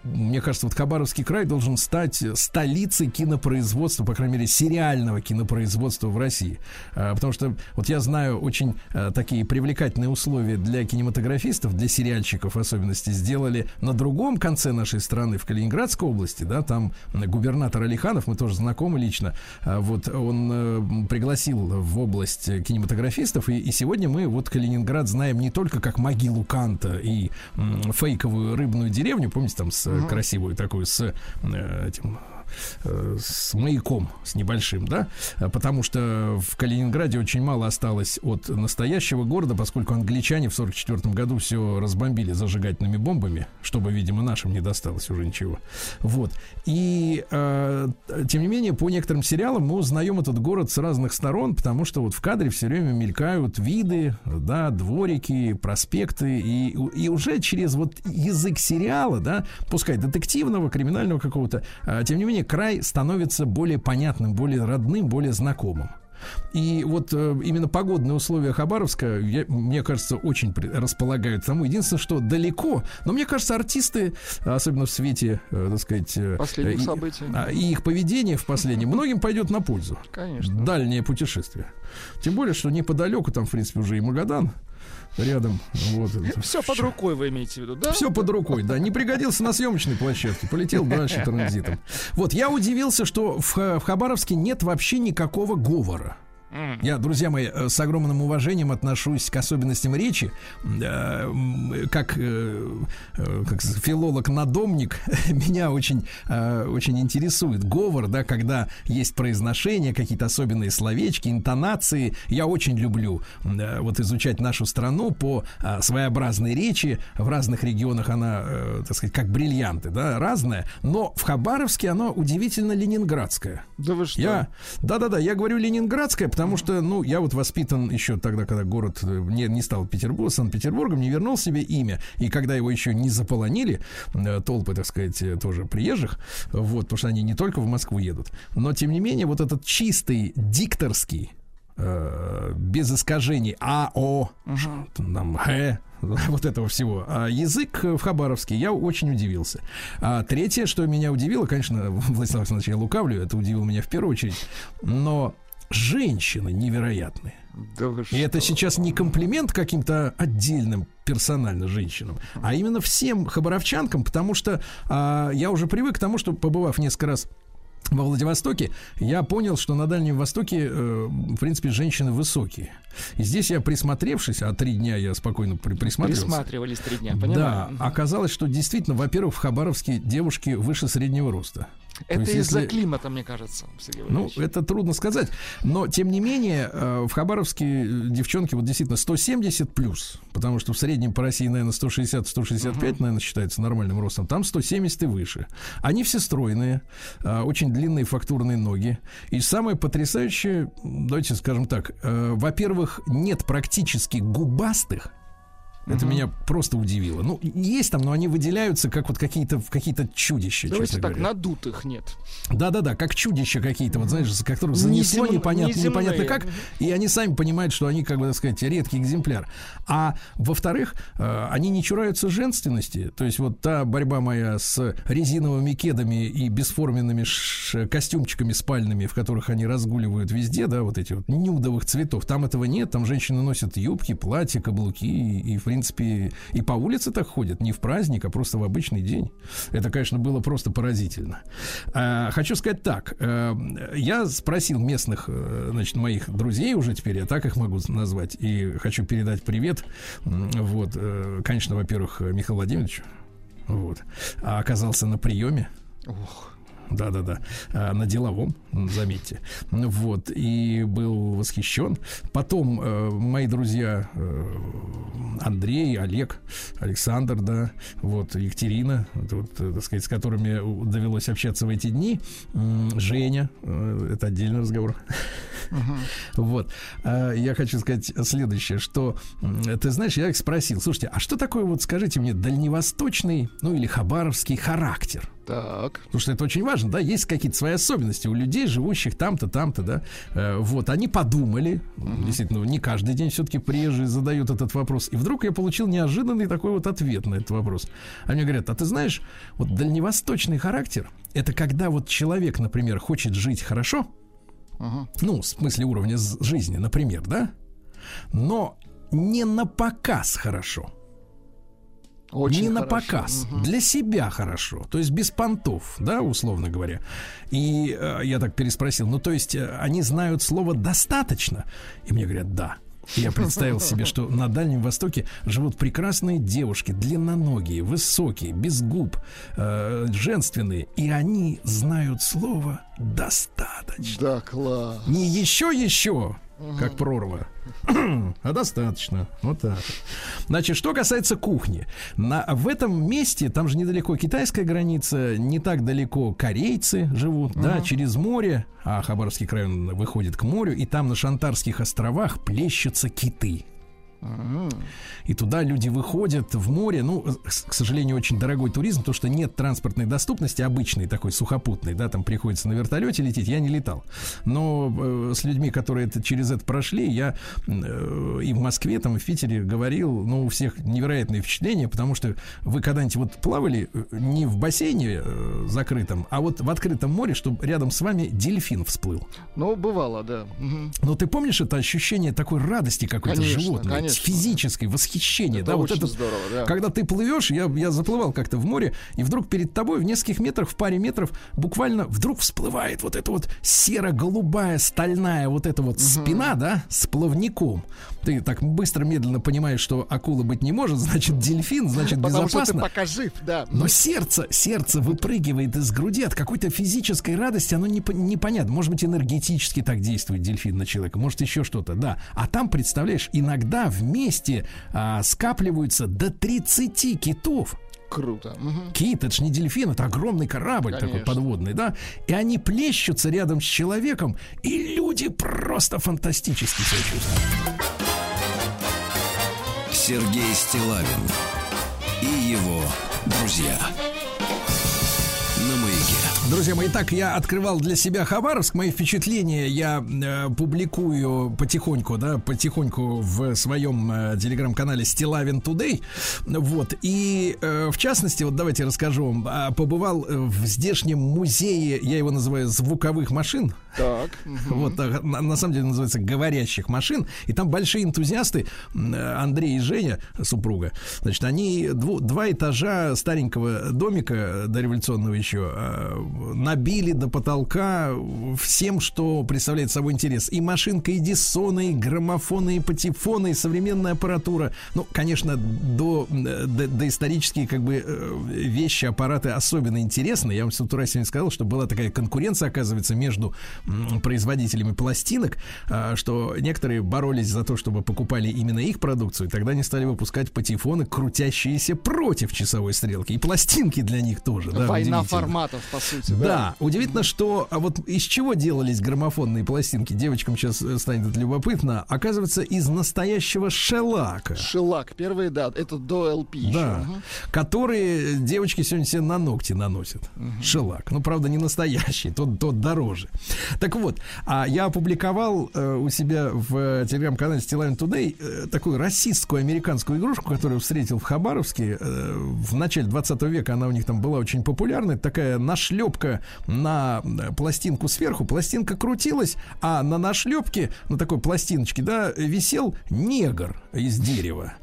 мне кажется, вот Хабаровский край должен стать столицей кинопроизводства, по крайней мере, сериального кинопроизводства в России. А, Потому что вот я знаю очень э, такие привлекательные условия для кинематографистов, для сериальщиков в особенности, сделали на другом конце нашей страны, в Калининградской области, да, там э, губернатор Алиханов, мы тоже знакомы лично, вот он э, пригласил в область э, кинематографистов, и, и сегодня мы вот Калининград знаем не только как могилу Канта и фейковую рыбную деревню, помните, там с э, красивую такую, с э, этим э, с маяком, с небольшим, да, А потому что в Калининграде очень мало осталось от настоящего города, поскольку англичане в 44 году все разбомбили зажигательными бомбами, чтобы, видимо, нашим не досталось уже ничего. Вот. И, э, тем не менее, по некоторым сериалам мы узнаем этот город с разных сторон, потому что вот в кадре все время мелькают виды, да, дворики, проспекты, и, и уже через вот язык сериала, да, пускай детективного, криминального какого-то, а, тем не менее, край становится более понятным, более родным, более знакомым. И вот э, именно погодные условия Хабаровска, я- мне кажется, очень при- располагают тому. Единственное, что далеко, но мне кажется, артисты, особенно в свете, э, так сказать, э, Последних и- событий. а, и их поведение в последнем многим пойдет на пользу. Конечно. Дальнее путешествие. Тем более, что неподалеку там, в принципе, уже и Магадан рядом. Вот. Все под рукой вы имеете в виду, да? Все под рукой, да. Не пригодился на съемочной площадке, полетел дальше транзитом. Вот, я удивился, что в, Ха- в Хабаровске нет вообще никакого говора. Я, друзья мои, э, с огромным уважением отношусь к особенностям речи. Э, Как, э, как филолог-надомник, меня очень, очень интересует говор, да, когда есть произношение, какие-то особенные словечки, интонации. Я очень люблю вот изучать нашу страну по своеобразной речи. В разных регионах она, так сказать, как бриллианты, да, разная. Но в Хабаровске она удивительно ленинградская. Да вы что? Я, да-да-да, я говорю ленинградская, потому что, ну, я вот воспитан еще тогда, когда город э, не, не стал Петербург, Санкт-Петербургом, не вернул себе имя, и когда его еще не заполонили, э, толпы, так сказать, э, тоже приезжих, вот, потому что они не только в Москву едут, но, тем не менее, вот этот чистый дикторский, без искажений А, О, ш- там, Х, вот этого всего. А язык в Хабаровске я очень удивился. А третье, что меня удивило, конечно, Владислав Александрович, я лукавлю, это удивило меня в первую очередь, но женщины невероятные. Да вы И это что? сейчас не комплимент каким-то отдельным персонально женщинам, а именно всем хабаровчанкам, потому что а, я уже привык к тому, что побывав несколько раз во Владивостоке, я понял, что на Дальнем Востоке, э, в принципе, женщины высокие. И здесь я присмотревшись, а три дня я спокойно при- присматривался. Присматривались три дня, Да, понимаю. оказалось, что действительно, во-первых, в Хабаровске девушки выше среднего роста. То Это из-за климата, мне кажется, Сергей ну, это трудно сказать. Но, тем не менее, э, в Хабаровске э, девчонки вот действительно 170 плюс. Потому что в среднем по России, наверное, 160-165, наверное, считается нормальным ростом. Там 170 и выше. Они все стройные, э, очень длинные фактурные ноги. И самое потрясающее, давайте скажем так, во-первых, нет практически губастых, Это меня просто удивило. Ну, есть там, но они выделяются как вот какие-то какие-то чудища, Давайте так, говоря. надутых нет. Да-да-да, как чудища какие-то, вот знаешь, за которых занесло Незем- непонятно, неземные. непонятно как, и они сами понимают, что они, как бы так сказать, редкий экземпляр. А во-вторых, э, они не чураются женственности. То есть вот та борьба моя с резиновыми кедами и бесформенными ш- костюмчиками спальными, в которых они разгуливают везде, да, вот эти вот нюдовых цветов, там этого нет, там женщины носят юбки, платья, каблуки, и, и, в принципе, и по улице так ходят, не в праздник, а просто в обычный день. Это, конечно, было просто поразительно. А, хочу сказать так. э, Я спросил местных, э, значит, моих друзей уже теперь, я так их могу назвать, и хочу передать привет. Вот, э, конечно, во-первых, Михаилу Владимировичу. Вот. А оказался на приеме. Да-да-да, А, на деловом, заметьте. Вот, и был восхищен. Потом э, мои друзья э, Андрей, Олег, Александр, да, вот, Екатерина, вот, э, так сказать, с которыми довелось общаться в эти дни, Женя, э, это отдельный разговор. Вот. А, Я хочу сказать следующее, что ты знаешь, я их спросил, слушайте, а что такое, вот скажите мне, дальневосточный, ну или хабаровский характер? Так. Потому что это очень важно, да, есть какие-то свои особенности у людей, живущих там-то, там-то, да. Э, вот, они подумали, действительно, ну, не каждый день все-таки приезжие задают этот вопрос. И вдруг я получил неожиданный такой вот ответ на этот вопрос. Они мне говорят, а ты знаешь, вот дальневосточный характер, это когда вот человек, например, хочет жить хорошо, ну, в смысле уровня жизни, например, да, но не на показ хорошо. Очень не на хорошо. показ, для себя хорошо, то есть без понтов, да, условно говоря. И э, я так переспросил, ну то есть э, они знают слово достаточно, и мне говорят да. И я представил себе, что на Дальнем Востоке живут прекрасные девушки, длинноногие, высокие, без губ, э, женственные, и они знают слово достаточно. Да, класс. Не еще еще, как прорва, а достаточно. Вот так. Значит, что касается кухни. На, в этом месте, там же недалеко китайская граница, не так далеко корейцы живут, да, через море, а Хабаровский край выходит к морю, и там на Шантарских островах плещутся киты. И туда люди выходят в море. Ну, к сожалению, очень дорогой туризм, потому что нет транспортной доступности обычной, такой сухопутной, да, там приходится на вертолете лететь. Я не летал. Но э, с людьми, которые это, через это прошли, я э, и в Москве, там, и в Питере говорил, ну, у всех невероятные впечатления, потому что вы когда-нибудь вот плавали э, не в бассейне э, закрытом, а вот в открытом море, чтобы рядом с вами дельфин всплыл. Ну, бывало, да. Мгм. Но ты помнишь это ощущение такой радости какой-то животной, конечно. Физической, восхищения, Это да, вот очень это, здорово, да. когда ты плывешь, я, я заплывал как-то в море, и вдруг перед тобой в нескольких метрах, в паре метров, буквально вдруг всплывает вот эта вот серо-голубая, стальная вот эта вот спина, да, с плавником. Ты так быстро, медленно понимаешь, что акула быть не может, значит, дельфин, значит, Потому что ты безопасно. пока жив, да. Но сердце, сердце выпрыгивает из груди от какой-то физической радости, оно не, непонятно. Может быть, энергетически так действует дельфин на человека, может, еще что-то, да. А там, представляешь, иногда вместе а, скапливаются до 30 китов. Круто. Мгм. Кит, это же не дельфин, это огромный корабль такой Конечно. подводный, да? И они плещутся рядом с человеком, и люди просто фантастически себя чувствуют. Сергей Стилавин и его друзья. Друзья мои, так я открывал для себя Хабаровск. Мои впечатления я э, публикую потихоньку, да, потихоньку в своем э, телеграм-канале Стилавин Today. Вот. И э, в частности, вот давайте расскажу вам, а, побывал э, в здешнем музее, я его называю звуковых машин. Так. Вот, а, на, на самом деле называется говорящих машин. И там большие энтузиасты, э, Андрей и Женя, супруга, значит, они дву- два этажа старенького домика дореволюционного еще э, набили до потолка всем, что представляет собой интерес. И машинка Эдисона, и граммофоны, и патефоны, и современная аппаратура. Ну, конечно, до, э, до, доисторические как бы э, вещи, аппараты особенно интересны. Я вам с утра сегодня сказал, что была такая конкуренция, оказывается, между производителями пластинок, а, что некоторые боролись за то, чтобы покупали именно их продукцию, и тогда они стали выпускать патефоны, крутящиеся против часовой стрелки. И пластинки для них тоже. да, Война форматов, по сути. Да, удивительно, что а вот из чего делались граммофонные пластинки? Девочкам сейчас э, станет любопытно. Оказывается, из настоящего шелака. Шелак. Первые, да, это до ЛП еще. Да, Мгм. которые девочки сегодня себе на ногти наносят. Шелак. Ну, правда, не настоящий, тот, тот дороже. Так вот, а я опубликовал э, у себя в э, телеграм-канале Style Today э, такую расистскую американскую игрушку, которую встретил в Хабаровске. Э, в начале 20 века она у них там была очень популярна. Это такая нашлепка на э, пластинку сверху. Пластинка крутилась, а на нашлепке, на такой пластиночке, да, висел негр из дерева.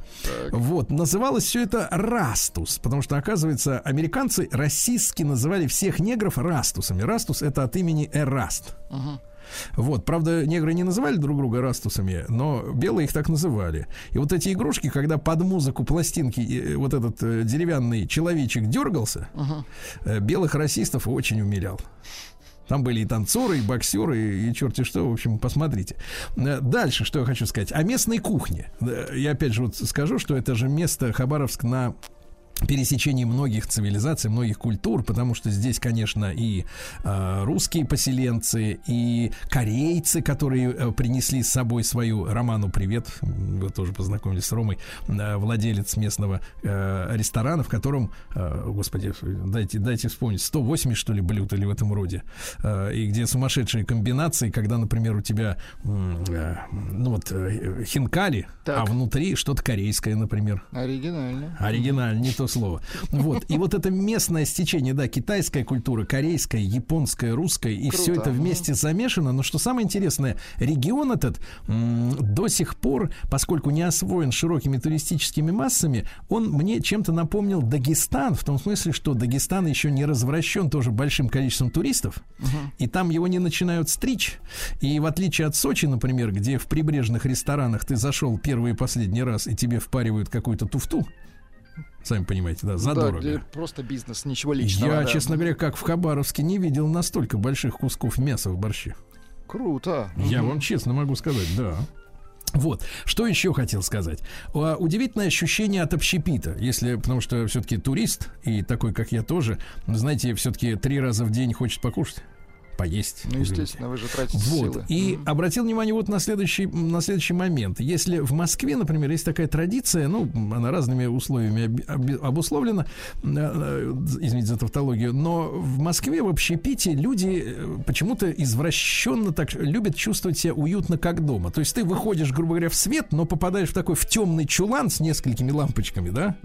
Вот, называлось все это растус, потому что, оказывается, американцы расистски называли всех негров растусами. Растус это от имени Эраст. Вот, правда, негры не называли друг друга растусами, но белые их так называли. И вот эти игрушки, когда под музыку пластинки э, вот этот э, деревянный человечек дергался, э, белых расистов очень умилял. Там были и танцоры, и боксеры, и, и черти что. В общем, посмотрите. Дальше, что я хочу сказать. О местной кухне. Я опять же вот скажу, что это же место Хабаровск на пересечении многих цивилизаций, многих культур, потому что здесь, конечно, и э, русские поселенцы, и корейцы, которые э, принесли с собой свою Роману привет, вы тоже познакомились с Ромой, э, владелец местного э, ресторана, в котором, э, господи, дайте, дайте вспомнить, 180 что ли блюд или в этом роде, Э, и где сумасшедшие комбинации, когда, например, у тебя, э, ну вот, э, хинкали, Так. а внутри что-то корейское, например. Оригинально. Оригинально, не то слово. Вот. И вот это местное стечение, да, китайская культура, корейская, японская, русская, и Круто. все это вместе замешано. Но что самое интересное, регион этот м, до сих пор, поскольку не освоен широкими туристическими массами, он мне чем-то напомнил Дагестан, в том смысле, что Дагестан еще не развращен тоже большим количеством туристов, и там его не начинают стричь. И в отличие от Сочи, например, где в прибрежных ресторанах ты зашел первый и последний раз, и тебе впаривают какую-то туфту, Сами понимаете, да, Да, задорого. где просто бизнес, ничего личного. Я, да. честно говоря, как в Хабаровске, не видел настолько больших кусков мяса в борще. Круто. Я вам честно могу сказать, да. Вот, что еще хотел сказать. А, Удивительное ощущение от общепита, если, потому что все-таки турист, и такой, как я тоже, знаете, все-таки три раза в день хочет покушать, поесть. Ну, извините. естественно, вы же тратите Вот. силы. И Мгм. обратил внимание вот на следующий, на следующий момент. Если в Москве, например, есть такая традиция, ну, она разными условиями обусловлена, э, э, извините за тавтологию, но в Москве, в общепите, люди э, почему-то извращенно так любят чувствовать себя уютно, как дома. То есть ты выходишь, грубо говоря, в свет, но попадаешь в такой в темный чулан с несколькими лампочками, да?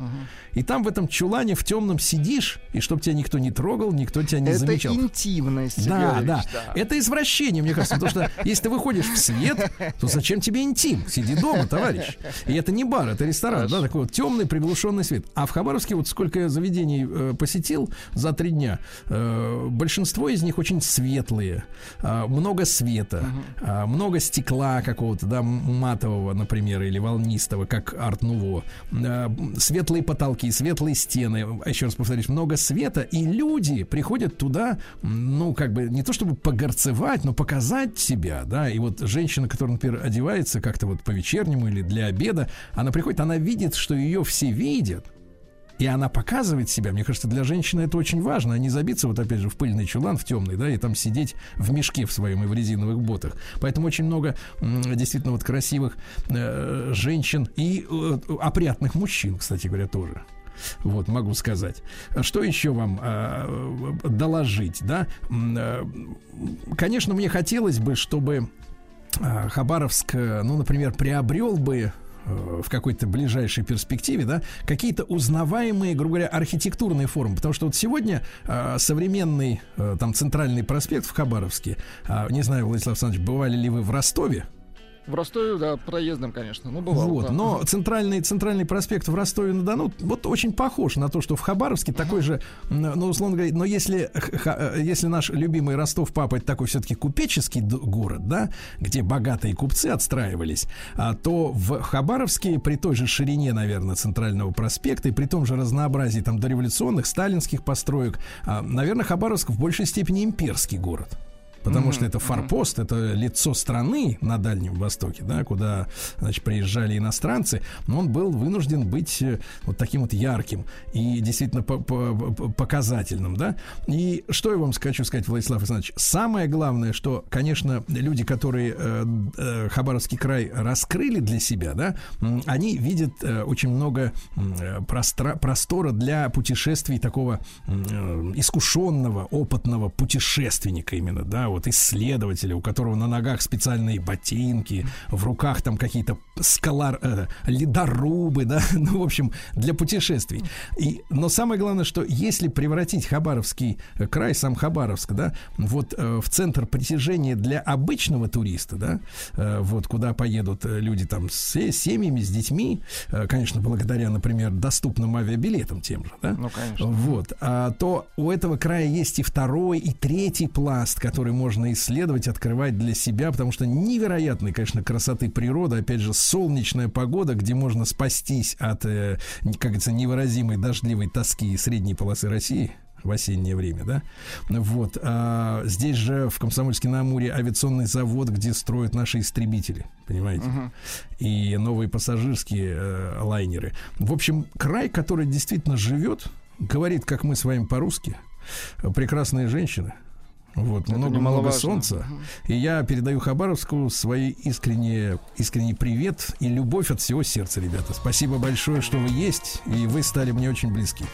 И там в этом чулане в темном сидишь, и чтобы тебя никто не трогал, никто тебя не Это замечал. интимность, Да, да, Это извращение, мне кажется, потому что если ты выходишь в свет, то зачем тебе интим? Сиди дома, товарищ. И это не бар, это ресторан, да, такой вот темный приглушенный свет. А в Хабаровске вот сколько я заведений э, посетил за три дня, э, большинство из них очень светлые, а, много света, а, много стекла какого-то, да, матового, например, или волнистого, как арт-нуво, А, светлые потолки, светлые стены, еще раз повторюсь, много света, и люди приходят туда, ну, как бы, не то чтобы погорцевать, но показать себя, да, и вот женщина, которая, например, одевается как-то вот по-вечернему или для обеда, она приходит, она видит, что ее все видят, и она показывает себя. Мне кажется, для женщины это очень важно, а не забиться вот опять же в пыльный чулан, в темный, да, и там сидеть в мешке в своем и в резиновых ботах. Поэтому очень много действительно вот красивых э, женщин и э, опрятных мужчин, кстати говоря, тоже. Вот, могу сказать. Что еще вам э, доложить, да? Э, Конечно, мне хотелось бы, чтобы э, Хабаровск, э, ну, например, приобрел бы э, в какой-то ближайшей перспективе, да, какие-то узнаваемые, грубо говоря, архитектурные формы. Потому что вот сегодня э, современный э, там центральный проспект в Хабаровске, а, не знаю, Владислав Александрович, бывали ли вы в Ростове? В Ростове, да, проездом, конечно. Ну, бывало. Вот, да. но центральный, центральный проспект в Ростове-на-Дону вот очень похож на то, что в Хабаровске такой же, ну, условно говоря, но если, э, если наш любимый Ростов-Папа это такой все-таки купеческий город, да, где богатые купцы отстраивались, а, то в Хабаровске при той же ширине, наверное, центрального проспекта и при том же разнообразии там дореволюционных, сталинских построек, а, наверное, Хабаровск в большей степени имперский город. Потому что это форпост, это лицо страны на Дальнем Востоке, да, куда, значит, приезжали иностранцы, но он был вынужден быть э, вот таким вот ярким и действительно по- по- по- показательным, да. И что я вам хочу сказать, Владислав Александрович, самое главное, что, конечно, люди, которые э, э, Хабаровский край раскрыли для себя, да, они видят э, очень много э, простра- простора для путешествий такого э, искушенного, опытного путешественника именно, да, вот исследователя, у которого на ногах специальные ботинки, в руках там какие-то скалар, э, ледорубы, да, ну, в общем, для путешествий. И, но самое главное, что если превратить Хабаровский э, край, сам Хабаровск, да, вот э, в центр притяжения для обычного туриста, да, э, вот куда поедут э, люди там с семьями, с детьми, э, конечно, благодаря, например, доступным авиабилетам тем же, да, Ну, конечно. вот, а, то у этого края есть и второй, и третий пласт, который можно исследовать, открывать для себя, потому что невероятной, конечно, красоты природы, опять же, солнечная погода, где можно спастись от, э, как говорится, невыразимой дождливой тоски средней полосы России в осеннее время, да? Вот. А здесь же в Комсомольске-на-Амуре авиационный завод, где строят наши истребители, понимаете? И новые пассажирские э, лайнеры. В общем, край, который действительно живет, говорит, как мы с вами по-русски, прекрасные женщины. Вот, много-много немаловажно. солнца. И я передаю Хабаровску свои искренние, искренний привет и любовь от всего сердца, ребята. Спасибо большое, что вы есть, и вы стали мне очень близки.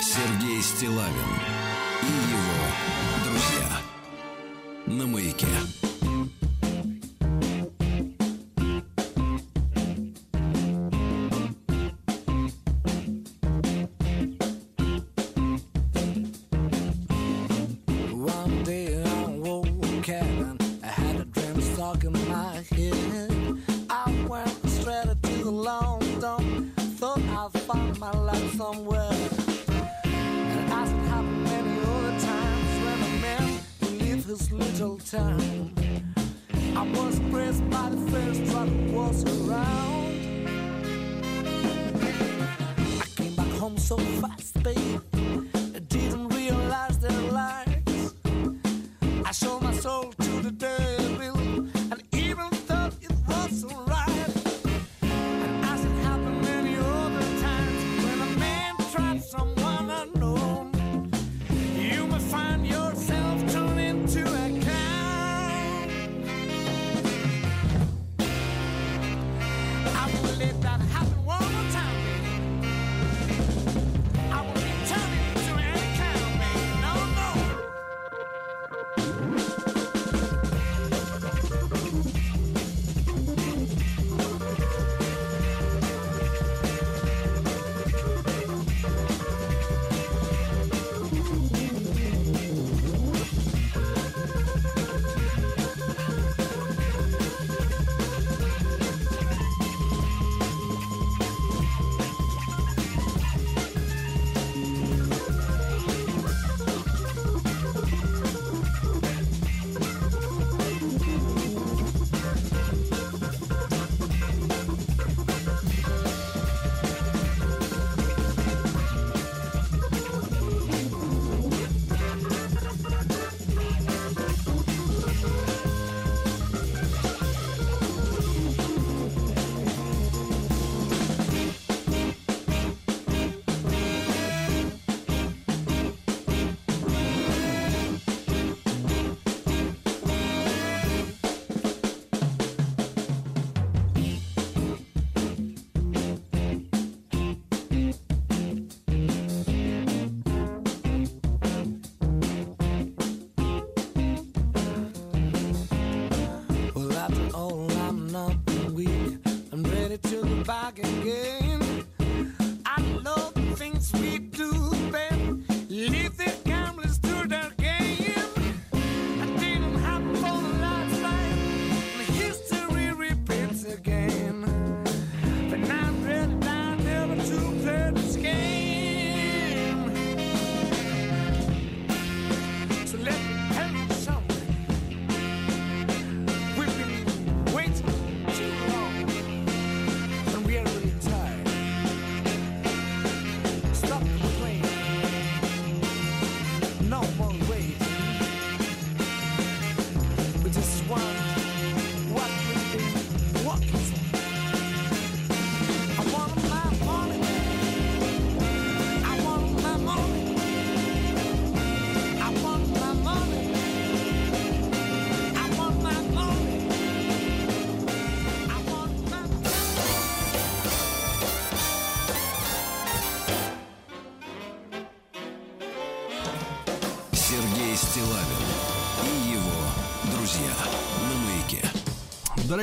Сергей Стилавин и его друзья на маяке.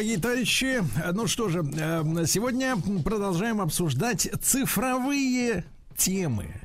Дорогие товарищи, ну что же, э, сегодня продолжаем обсуждать цифровые темы.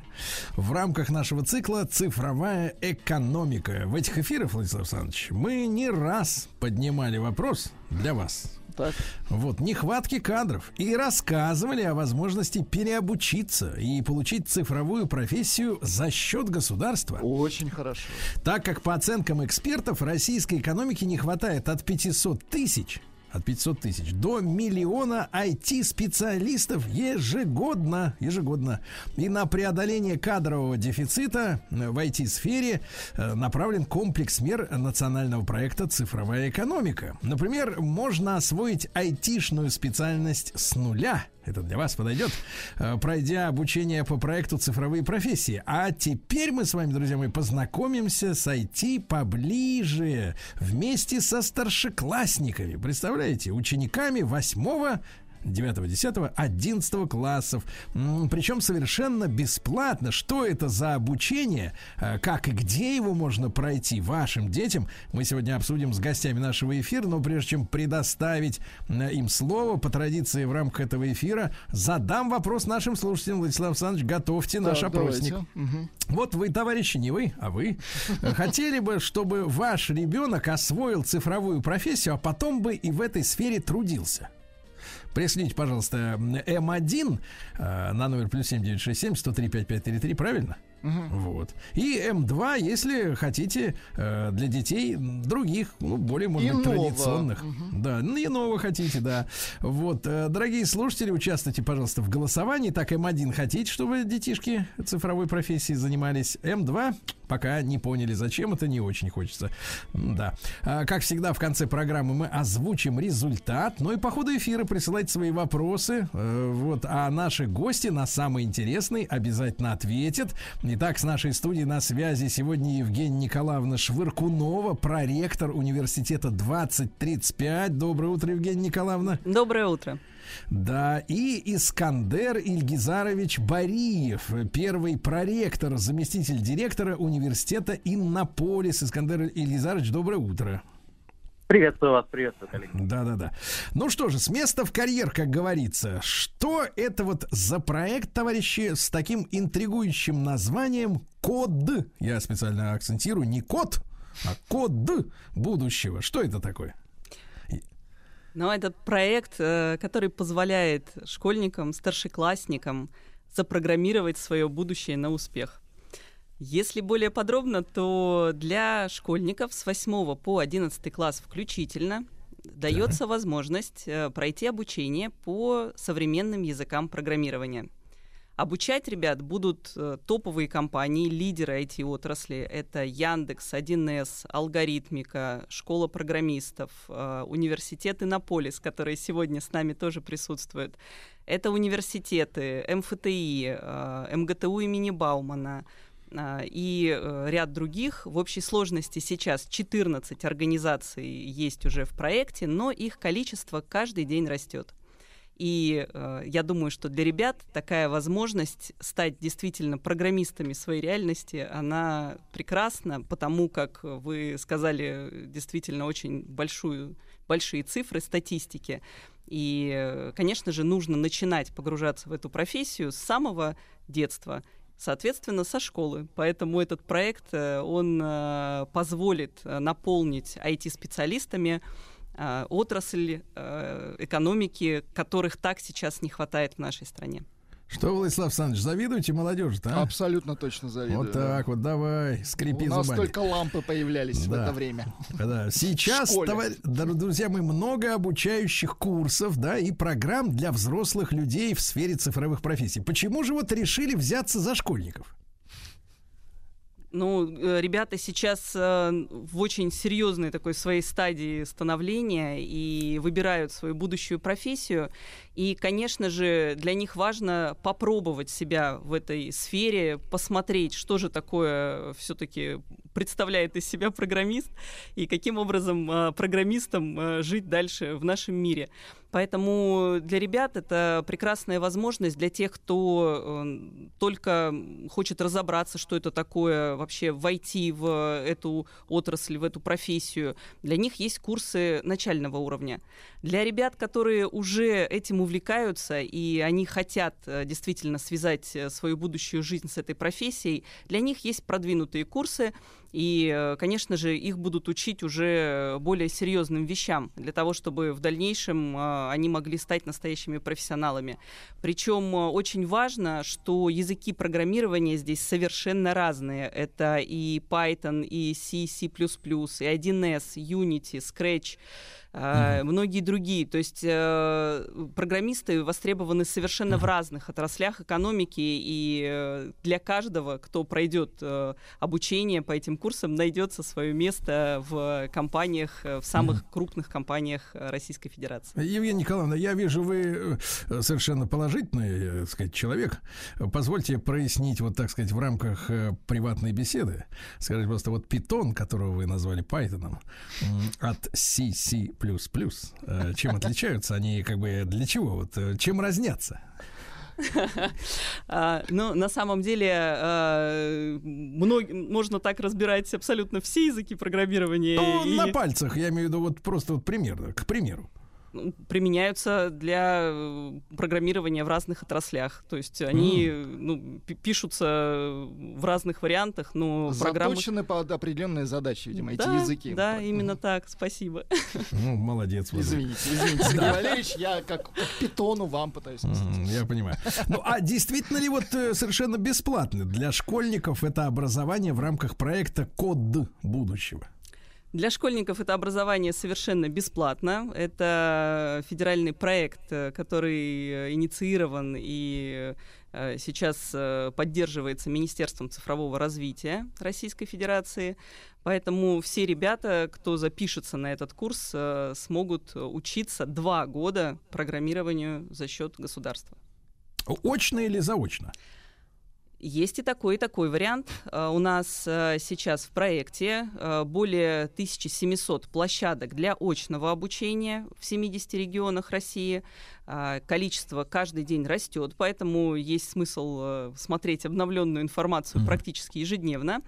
В рамках нашего цикла «Цифровая экономика». В этих эфирах, Владислав Александрович, мы не раз поднимали вопрос для вас. Так. Вот, нехватки кадров. И рассказывали о возможности переобучиться и получить цифровую профессию за счет государства. Очень хорошо. Так как по оценкам экспертов российской экономики не хватает от 500 тысяч от 500 тысяч до миллиона IT-специалистов ежегодно, ежегодно. И на преодоление кадрового дефицита э, в IT-сфере э, направлен комплекс мер национального проекта «Цифровая экономика». Например, можно освоить IT-шную специальность с нуля – это для вас подойдет, э, пройдя обучение по проекту «Цифровые профессии». А теперь мы с вами, друзья мои, познакомимся с IT поближе, вместе со старшеклассниками. Представляете, учениками 8 9, 10, 11 классов. Причем совершенно бесплатно. Что это за обучение? э, Как и где его можно пройти вашим детям? Мы сегодня обсудим с гостями нашего эфира. Но прежде чем предоставить э, им слово, по традиции в рамках этого эфира, задам вопрос нашим слушателям. Владислав Александрович, готовьте наш Так, опросник. Мгм. Вот вы, товарищи, не вы, а вы, э, хотели бы, чтобы ваш ребенок освоил цифровую профессию, а потом бы и в этой сфере трудился. Прислите, пожалуйста, М1 э, на номер плюс 7967 103 5533, правильно? Вот. И М2, если хотите, э, для детей других, ну, более, может быть, Иного. традиционных. Да, ну, иного хотите, да. Вот, э, дорогие слушатели, участвуйте, пожалуйста, в голосовании. Так, М1 хотите, чтобы детишки цифровой профессией занимались? М2 пока не поняли, зачем это, не очень хочется. Да. А, Как всегда, в конце программы мы озвучим результат. Ну и по ходу эфира присылайте свои вопросы. Э, Вот. А наши гости на самый интересный обязательно ответят. Итак, с нашей студией на связи сегодня Евгения Николаевна Швыркунова, проректор университета 2035. Доброе утро, Евгения Николаевна. Доброе утро. Да, и Искандер Ильгизарович Бариев, первый проректор, заместитель директора университета Иннополис. Искандер Ильгизарович, доброе утро. Приветствую вас, приветствую, коллеги. Да-да-да. Ну что же, с места в карьер, как говорится. Что это вот за проект, товарищи, с таким интригующим названием «Код»? Я специально акцентирую, не код, а код будущего. Что это такое? Но этот проект, э, который позволяет школьникам, старшеклассникам запрограммировать свое будущее на успех. Если более подробно, то для школьников с 8 по 11 класс включительно дается возможность э, пройти обучение по современным языкам программирования. Обучать ребят будут э, топовые компании, лидеры IT-отрасли. Это Яндекс, 1С, Алгоритмика, Школа программистов, э, университет Иннополис, которые сегодня с нами тоже присутствуют. Это университеты, МФТИ, э, МГТУ имени Баумана, и э, ряд других. В общей сложности сейчас 14 организаций есть уже в проекте, но их количество каждый день растет. И э, я думаю, что для ребят такая возможность стать действительно программистами своей реальности, она прекрасна, потому как вы сказали действительно очень большую, большие цифры статистики. И, э, конечно же, нужно начинать погружаться в эту профессию с самого детства соответственно, со школы. Поэтому этот проект, э, он э, позволит э, наполнить IT-специалистами отрасль экономики, которых так сейчас не хватает в нашей стране. Что, Владислав Александрович, завидуете молодежи-то, а? Абсолютно точно завидую. Вот так вот, давай, скрипи У нас зубами. только лампы появлялись в Да. это время. Да. Сейчас, В товар- друзья мои, много обучающих курсов, да, и программ для взрослых людей в сфере цифровых профессий. Почему же вот решили взяться за школьников? Ну, э, ребята сейчас э, в очень серьезной такой своей стадии становления и выбирают свою будущую профессию. И, конечно же, для них важно попробовать себя в этой сфере, посмотреть, что же такое все-таки представляет из себя программист и каким образом э, программистам жить дальше в нашем мире. Поэтому для ребят это прекрасная возможность для тех, кто э, только хочет разобраться, что это такое, вообще войти в эту отрасль, в эту профессию. Для них есть курсы начального уровня. Для ребят, которые уже этим увлекаются и они хотят э, действительно связать э, свою будущую жизнь с этой профессией, для них есть продвинутые курсы, и, э, конечно же, их будут учить уже более серьезным вещам, для того, чтобы в дальнейшем э, они могли стать настоящими профессионалами. Причем э, очень важно, что языки программирования здесь совершенно разные. Это и Python, и C, C++, и 1С, Unity, Scratch, э, многие другие. То есть э, программисты востребованы совершенно в разных отраслях экономики, и э, для каждого, кто пройдет обучение по этим курсам, найдется свое место в компаниях, в самых крупных компаниях Российской Федерации. Евгения Николаевна, я вижу, вы совершенно положительный, так сказать, человек. Позвольте прояснить, вот так сказать, в рамках приватной беседы. Скажите, просто вот питон, которого вы назвали Python, от C, C++, э, чем отличаются они, как бы, для чего? Вот, э, чем разнятся? А, Ну, на самом деле, мног- можно так разбирать абсолютно все языки программирования. Ну, на пальцах, я имею в виду, вот просто вот примерно, к примеру. Ну, применяются для э, программирования в разных отраслях. То есть они ну, пи- пишутся в разных вариантах, но программы... Заточены под определенные задачи, видимо, эти Да, языки. Да, именно так, спасибо. Ну, молодец. Владимир. Извините, извините, Сергей Валерьевич, я как, как питону вам пытаюсь объяснить. Я понимаю. Ну, а действительно ли вот э, совершенно бесплатно для школьников это образование в рамках проекта «Код будущего»? Для школьников это образование совершенно бесплатно. Это федеральный проект, э, который э, инициирован и э, сейчас поддерживается Министерством цифрового развития Российской Федерации. Поэтому все ребята, кто запишется на этот курс, смогут учиться два года программированию за счет государства. Очно или заочно? Есть и такой, и такой вариант. Э, У нас э, сейчас в проекте э, более 1700 площадок для очного обучения в 70 регионах России. Количество каждый день растет, поэтому есть смысл смотреть обновленную информацию практически ежедневно.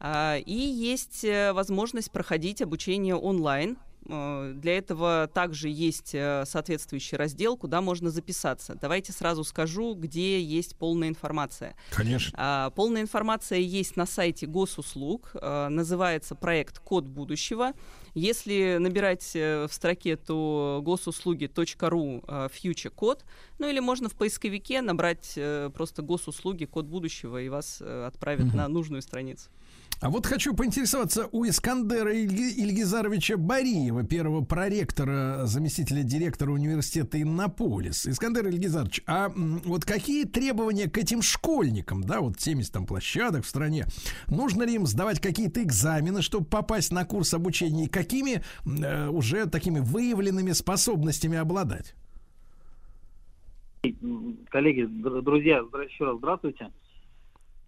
И есть возможность проходить обучение онлайн. Э, Для этого также есть э, соответствующий раздел, куда можно записаться. Давайте сразу скажу, где есть полная информация. Конечно. А, Полная информация есть на сайте госуслуг. а, Называется проект «Код будущего». Если набирать э, в строке, то госуслуги.ру future код, ну или можно в поисковике набрать э, просто госуслуги код будущего и вас э, отправят на нужную страницу. А вот хочу поинтересоваться у Искандера Ильги- Ильгизаровича Бариева, первого проректора, заместителя директора университета Иннополис. Искандер Ильгизарович, а вот какие требования к этим школьникам, да, вот 70 там площадок в стране, нужно ли им сдавать какие-то экзамены, чтобы попасть на курс обучения, и какими э, уже такими выявленными способностями обладать? Коллеги, др- друзья, еще раз здравствуйте.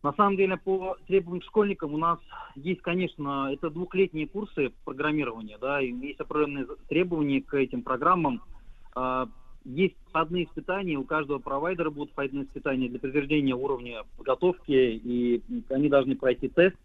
На самом деле, по требованиям школьникам у нас есть, конечно, это двухлетние курсы программирования, да, и есть определенные требования к этим программам. А, Есть входные испытания, у каждого провайдера будут входные испытания для подтверждения уровня подготовки, и они должны пройти тест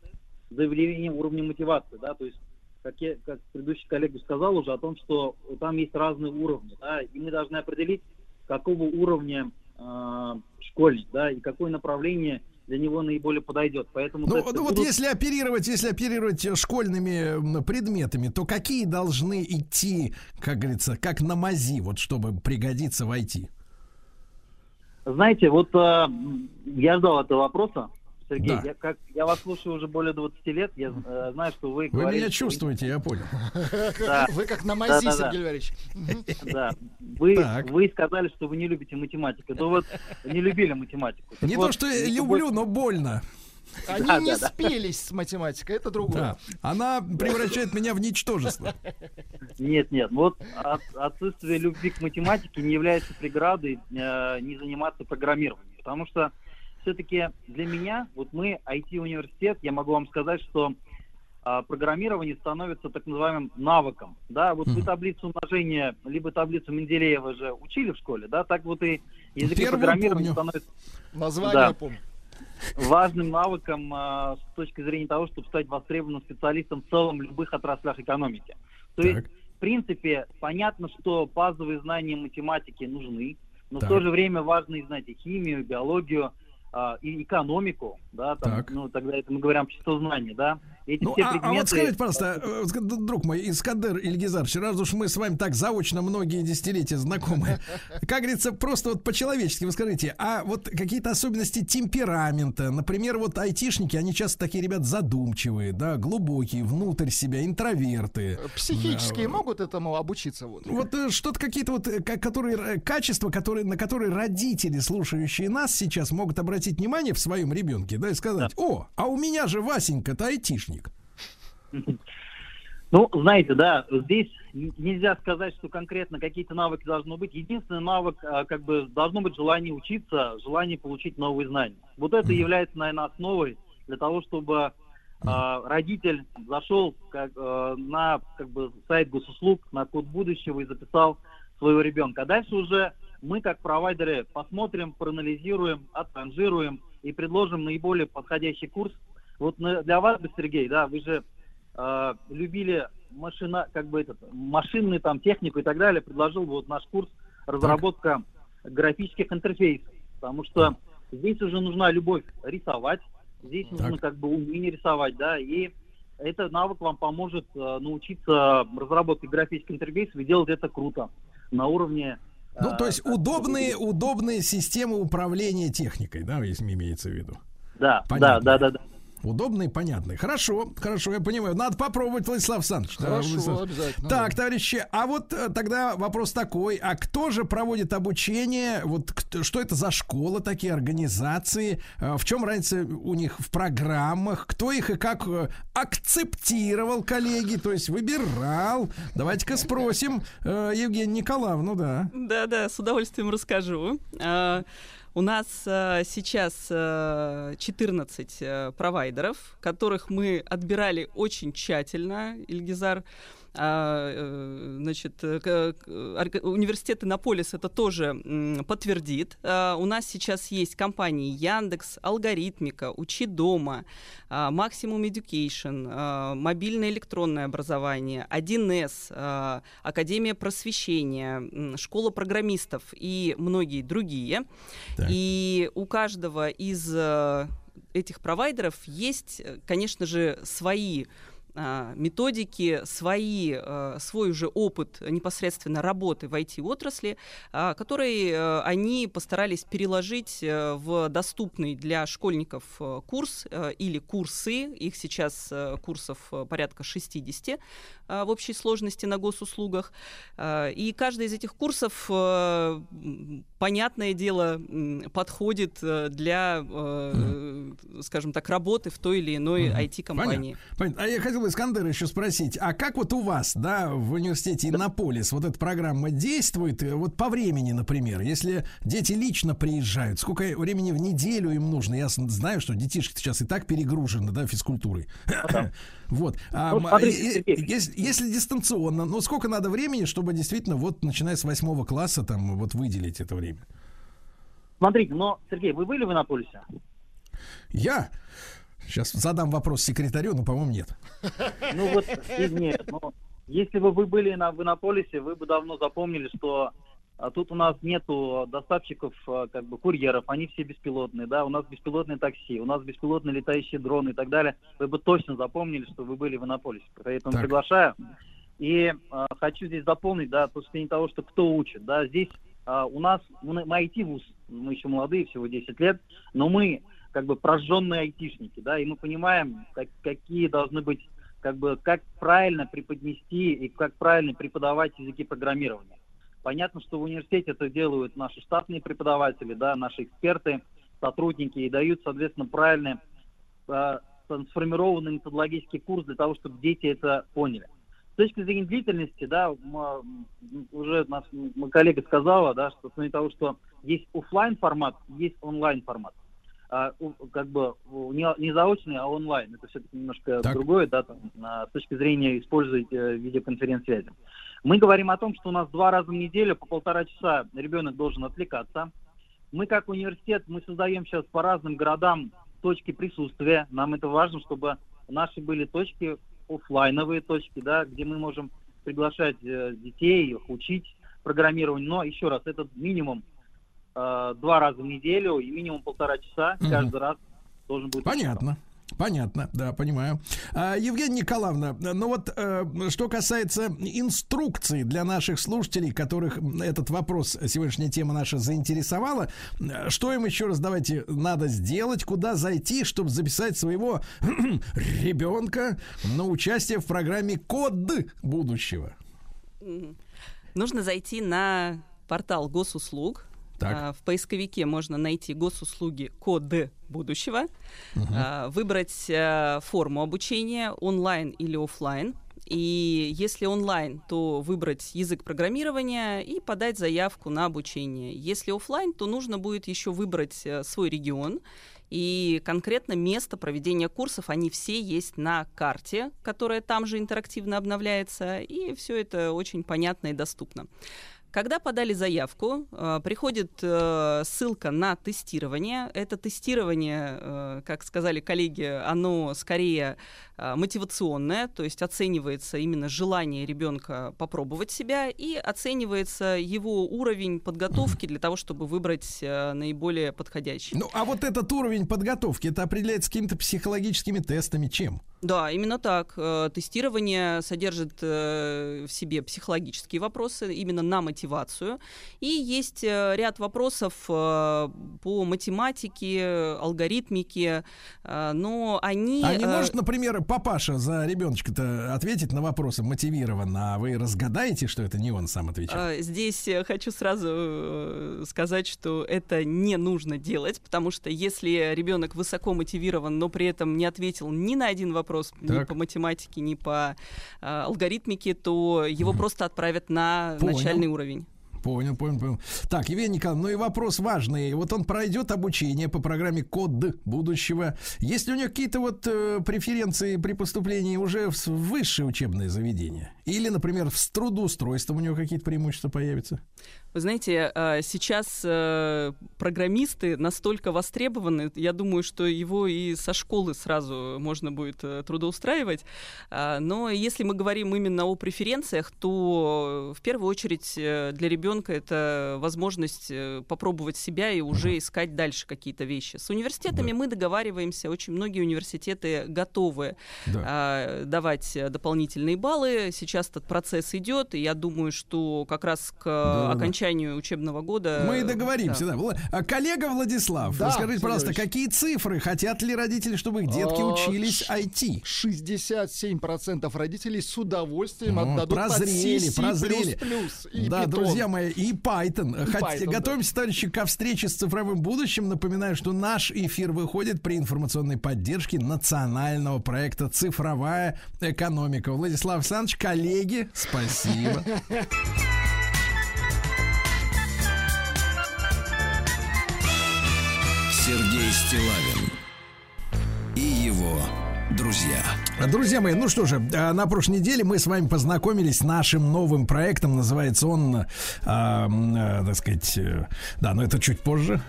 с заявлением уровня мотивации, да, то есть как, я, как предыдущий коллега сказал уже о том, что там есть разные уровни, да, и мы должны определить, какого уровня э, школьник, да, и какое направление для него наиболее подойдет. Поэтому Ну, ну вот будут- если оперировать, если оперировать школьными предметами, то какие должны идти, как говорится, как на мази, вот чтобы пригодиться в IT? Знаете, вот э, я ждал этого вопроса, Сергей. Да. Я, как, я вас слушаю уже более 20 лет. Я э, знаю, что вы Вы говорите, меня чувствуете, я понял. Да. Вы как на мази, Да-да-да. Сергей Валерьевич. Мгм. Да. Вы, Так. вы сказали, что вы не любите математику. Да вот не любили математику. Так Не вот, то, что я не люблю, но больно. Они Да, не да, да. спелись с математикой, это другое. Да. Она превращает меня в ничтожество. Нет, нет. Вот от- отсутствие любви к математике не является преградой э, не заниматься программированием. Потому что все-таки для меня, вот мы IT-университет, я могу вам сказать, что а, программирование становится так называемым навыком. Да, вот вы Мгм. таблицу умножения, либо таблицу Менделеева же учили в школе, да, так вот и языки Первую программирования помню. становятся Название Да. помню. важным навыком а, с точки зрения того, чтобы стать востребованным специалистом в целом в любых отраслях экономики. То есть, Так. в принципе, понятно, что базовые знания математики нужны, но Так. в то же время важно и знать и химию, и биологию, и экономику, да, там, Так. ну, тогда это мы говорим о знания, да. Эти Ну, все а, а предметы... вот скажите, пожалуйста, э, друг мой, Искандер Ильгизарович, раз уж мы с вами так заочно многие десятилетия знакомы, как говорится, просто вот по-человечески вы скажите, а вот какие-то особенности темперамента, например, вот айтишники, они часто такие ребят задумчивые, да, глубокие, внутрь себя, интроверты. Психически Да. могут этому обучиться. Вот. Вот э, что-то какие-то вот э, которые э, качества, которые на которые родители, слушающие нас сейчас, могут обратить внимание в своем ребенке, да, и сказать: О, а у меня же Васенька-то айтишник. Ну, знаете, да, здесь нельзя сказать, что конкретно какие-то навыки должны быть. Единственный навык, а, как бы, должно быть желание учиться, желание получить новые знания. Вот это является, наверное, основой для того, чтобы а, родитель зашел как, э, на как бы, сайт госуслуг, на код будущего и записал своего ребенка. А дальше уже мы, как провайдеры, посмотрим, проанализируем, отранжируем и предложим наиболее подходящий курс. Вот для вас, Сергей, да, вы же э, любили машина, как бы этот, машинную там технику и так далее, предложил вот наш курс разработка графических интерфейсов, потому что здесь уже нужна любовь рисовать, здесь нужно Так. как бы умение рисовать, да, и этот навык вам поможет э, научиться разработке графических интерфейсов и делать это круто на уровне. Ну, э, то есть как бы, удобные, удобные системы управления техникой, да, если имеется в виду. Да, Понятно. да, да, да, да. Удобные, понятные. Хорошо, хорошо, я понимаю. Надо попробовать, Владислав Александрович. Хорошо, Владислав. обязательно. Так, да. товарищи, а вот э, тогда вопрос такой: а кто же проводит обучение? Вот кто- что это за школа, такие организации? Э, В чем разница у них в программах? Кто их и как э, акцептировал, коллеги? То есть выбирал? Давайте-ка спросим Евгению Николаевну, да. Да-да, с удовольствием расскажу. У нас а, сейчас а, 14 а, провайдеров, которых мы отбирали очень тщательно, Ильгизар. А, э, Значит, э, к- к- орг- университет Иннополис это тоже подтвердит. А, У нас сейчас есть компании Яндекс, Алгоритмика, Учи дома, Maximum Education, а, мобильное электронное образование, 1С, а, Академия просвещения, Школа программистов и многие другие. Так. И у каждого из э, этих провайдеров есть, конечно же, свои а, методики, свои, э, свой уже опыт непосредственно работы в IT-отрасли, а, который э, они постарались переложить э, в доступный для школьников э, курс э, или курсы. Их сейчас курсов порядка 60 э, в общей сложности на госуслугах. И каждый из этих курсов, понятное дело, подходит для, скажем так, работы в той или иной. IT-компании. Понятно. А я хотел бы Искандера еще спросить, а как вот у вас, да, в университете Иннополис вот эта программа действует, э, вот по времени, например, если дети лично приезжают, сколько времени в неделю им нужно? Я знаю, что детишки сейчас и так перегружены, да, физкультурой. Вот. Ну, м, а, смотрите, и- если, если дистанционно, ну сколько надо времени, чтобы действительно вот начиная с восьмого класса там вот выделить это время? Смотрите, но, Сергей, вы были в Иннополисе? Я сейчас задам вопрос секретарю, но, по-моему, нет. Ну вот, нет, но если бы вы были на, в Иннополисе, вы бы давно запомнили, что а, тут у нас нету доставщиков, а, как бы курьеров, они все беспилотные, да, у нас беспилотные такси, у нас беспилотные летающие дроны и так далее. Вы бы точно запомнили, что вы были в Иннополисе. Поэтому Так. приглашаю. И а, хочу здесь дополнить, да, то, что не того, что кто учит, да, здесь а, у нас, мы, мы IT-вуз, мы еще молодые, всего 10 лет, но мы как бы прожженные айтишники, да, и мы понимаем, как- какие должны быть, как бы, как правильно преподнести и как правильно преподавать языки программирования. Понятно, что в университете это делают наши штатные преподаватели, да, наши эксперты, сотрудники и дают, соответственно, правильный э, сформированный методологический курс для того, чтобы дети это поняли. С точки зрения длительности, да, м, м, уже нас, м, коллега сказала, да, что кроме того, что есть офлайн формат, есть онлайн формат. А, как бы не, не заочный, а онлайн. Это все-таки немножко Так. другое, да, там, с точки зрения использовать э, видеоконференц-связи. Мы говорим о том, что у нас два раза в неделю по полтора часа ребенок должен отвлекаться. Мы как университет, мы создаем сейчас по разным городам точки присутствия. Нам это важно, чтобы наши были точки, оффлайновые точки, да, где мы можем приглашать э, детей, их учить программированию. Но еще раз, это минимум э, два раза в неделю и минимум полтора часа Мгм. каждый раз должен быть. Понятно. Понятно, да, понимаю. А, Евгения Николаевна, ну вот э, что касается инструкций для наших слушателей, которых этот вопрос, сегодняшняя тема наша заинтересовала, э, что им еще раз давайте надо сделать, куда зайти, чтобы записать своего ребенка на участие в программе Код будущего? Нужно зайти на портал госуслуг. Так. А, В поисковике можно найти госуслуги код будущего, а, выбрать а, форму обучения онлайн или оффлайн. И если онлайн, то выбрать язык программирования и подать заявку на обучение. Если оффлайн, то нужно будет еще выбрать э, свой регион и конкретно место проведения курсов. Они все есть на карте, которая там же интерактивно обновляется, и все это очень понятно и доступно. Когда подали заявку, э, приходит э, ссылка на тестирование. Это тестирование, э, как сказали коллеги, оно скорее э, мотивационное, то есть оценивается именно желание ребенка попробовать себя и оценивается его уровень подготовки для того, чтобы выбрать э, наиболее подходящий. Ну, а вот этот уровень подготовки, это определяется какими-то психологическими тестами, чем? Да, именно так. Э, Тестирование содержит в себе психологические вопросы именно на мотивацию. И есть ряд вопросов по математике, алгоритмике, но они... А не может, например, папаша за ребеночка-то ответить на вопросы мотивированно, а вы разгадаете, что это не он сам отвечал? А, Здесь э, хочу сразу э, сказать, что это не нужно делать, потому что если ребенок высоко мотивирован, но при этом не ответил ни на один вопрос ни Так. по математике, ни по э, алгоритмике, то его просто отправят на Понял. начальный уровень. Понял, понял, понял. Так, Евгений Николаевна, ну и вопрос важный. Вот он пройдет обучение по программе Код будущего. Есть ли у него какие-то вот э, преференции при поступлении уже в высшее учебное заведение? Или, например, с трудоустройством у него какие-то преимущества появятся? Вы знаете, э, сейчас э, программисты настолько востребованы, я думаю, что его и со школы сразу можно будет э, трудоустраивать. А, Но если мы говорим именно о преференциях, то в первую очередь э, для ребенка это возможность э, попробовать себя и уже искать дальше какие-то вещи. С университетами мы договариваемся, очень многие университеты готовы Да. а, давать э, дополнительные баллы. Сейчас этот процесс идет, и я думаю, что как раз к Да-да-да. окончанию учебного года... Мы и договоримся, да. Вла- а, Коллега Владислав, Да, расскажите, пожалуйста, Сергеевич. какие цифры? Хотят ли родители, чтобы их детки А, учились IT? 67% родителей с удовольствием Ну, отдадут прозрели, прозрели. и да, Python. друзья мои, и Python. И Python, да. Готовимся, товарищи, ко встрече с цифровым будущим. Напоминаю, что наш эфир выходит при информационной поддержке национального проекта «Цифровая экономика». Владислав Александрович, коллеги, спасибо. Сергей Стилавин и его друзья. Друзья мои, ну что же, а, на прошлой неделе мы с вами познакомились с нашим новым проектом. Называется он, м, а, так сказать, э, да, но это чуть позже.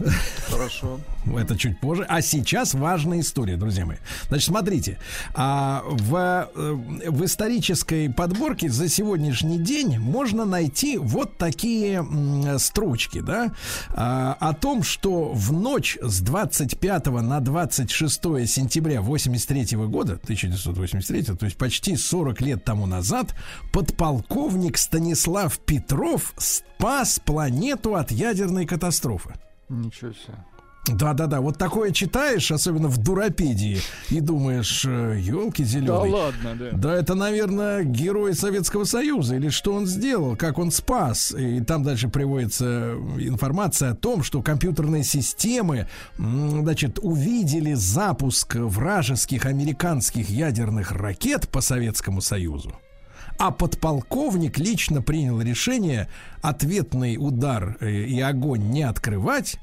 Хорошо. Это чуть позже. А сейчас важная история, друзья мои. Значит, смотрите. а, в, э, в исторической подборке за сегодняшний день можно найти вот такие строчки, да, а, о том, что в ночь с 25 на 26 сентября 83 года, 1983, то есть почти 40 лет тому назад, подполковник Станислав Петров спас планету от ядерной катастрофы. Ничего себе. Да-да-да, вот такое читаешь, особенно в дуропедии, и думаешь, елки Да зеленые. ладно, да. Да, это, наверное, герой Советского Союза, или что он сделал, как он спас. И там дальше приводится информация о том, что компьютерные системы, значит, увидели запуск вражеских американских ядерных ракет по Советскому Союзу. А подполковник лично принял решение ответный удар э, и огонь не открывать,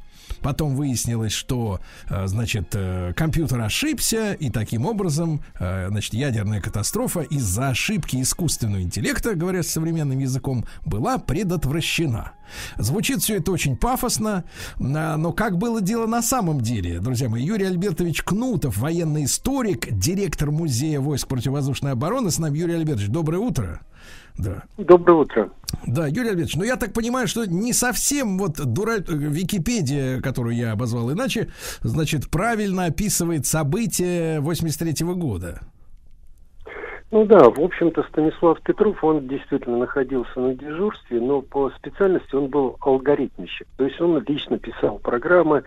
Потом выяснилось, что, э, значит, э, компьютер ошибся, и таким образом, э, значит, ядерная катастрофа из-за ошибки искусственного интеллекта, говоря современным языком, была предотвращена. Звучит все это очень пафосно, а, но как было дело на самом деле, друзья мои? Юрий Альбертович Кнутов, военный историк, директор музея войск противовоздушной обороны. С нами Юрий Альбертович, доброе утро. Да. Доброе утро. Да, Юрий Альбертович, ну я так понимаю, что не совсем вот дура... Википедия, которую я обозвал иначе, значит, правильно описывает события 83 года. Ну да, в общем-то, Станислав Петров, он действительно находился на дежурстве, но по специальности он был алгоритмищик. То есть он лично писал программы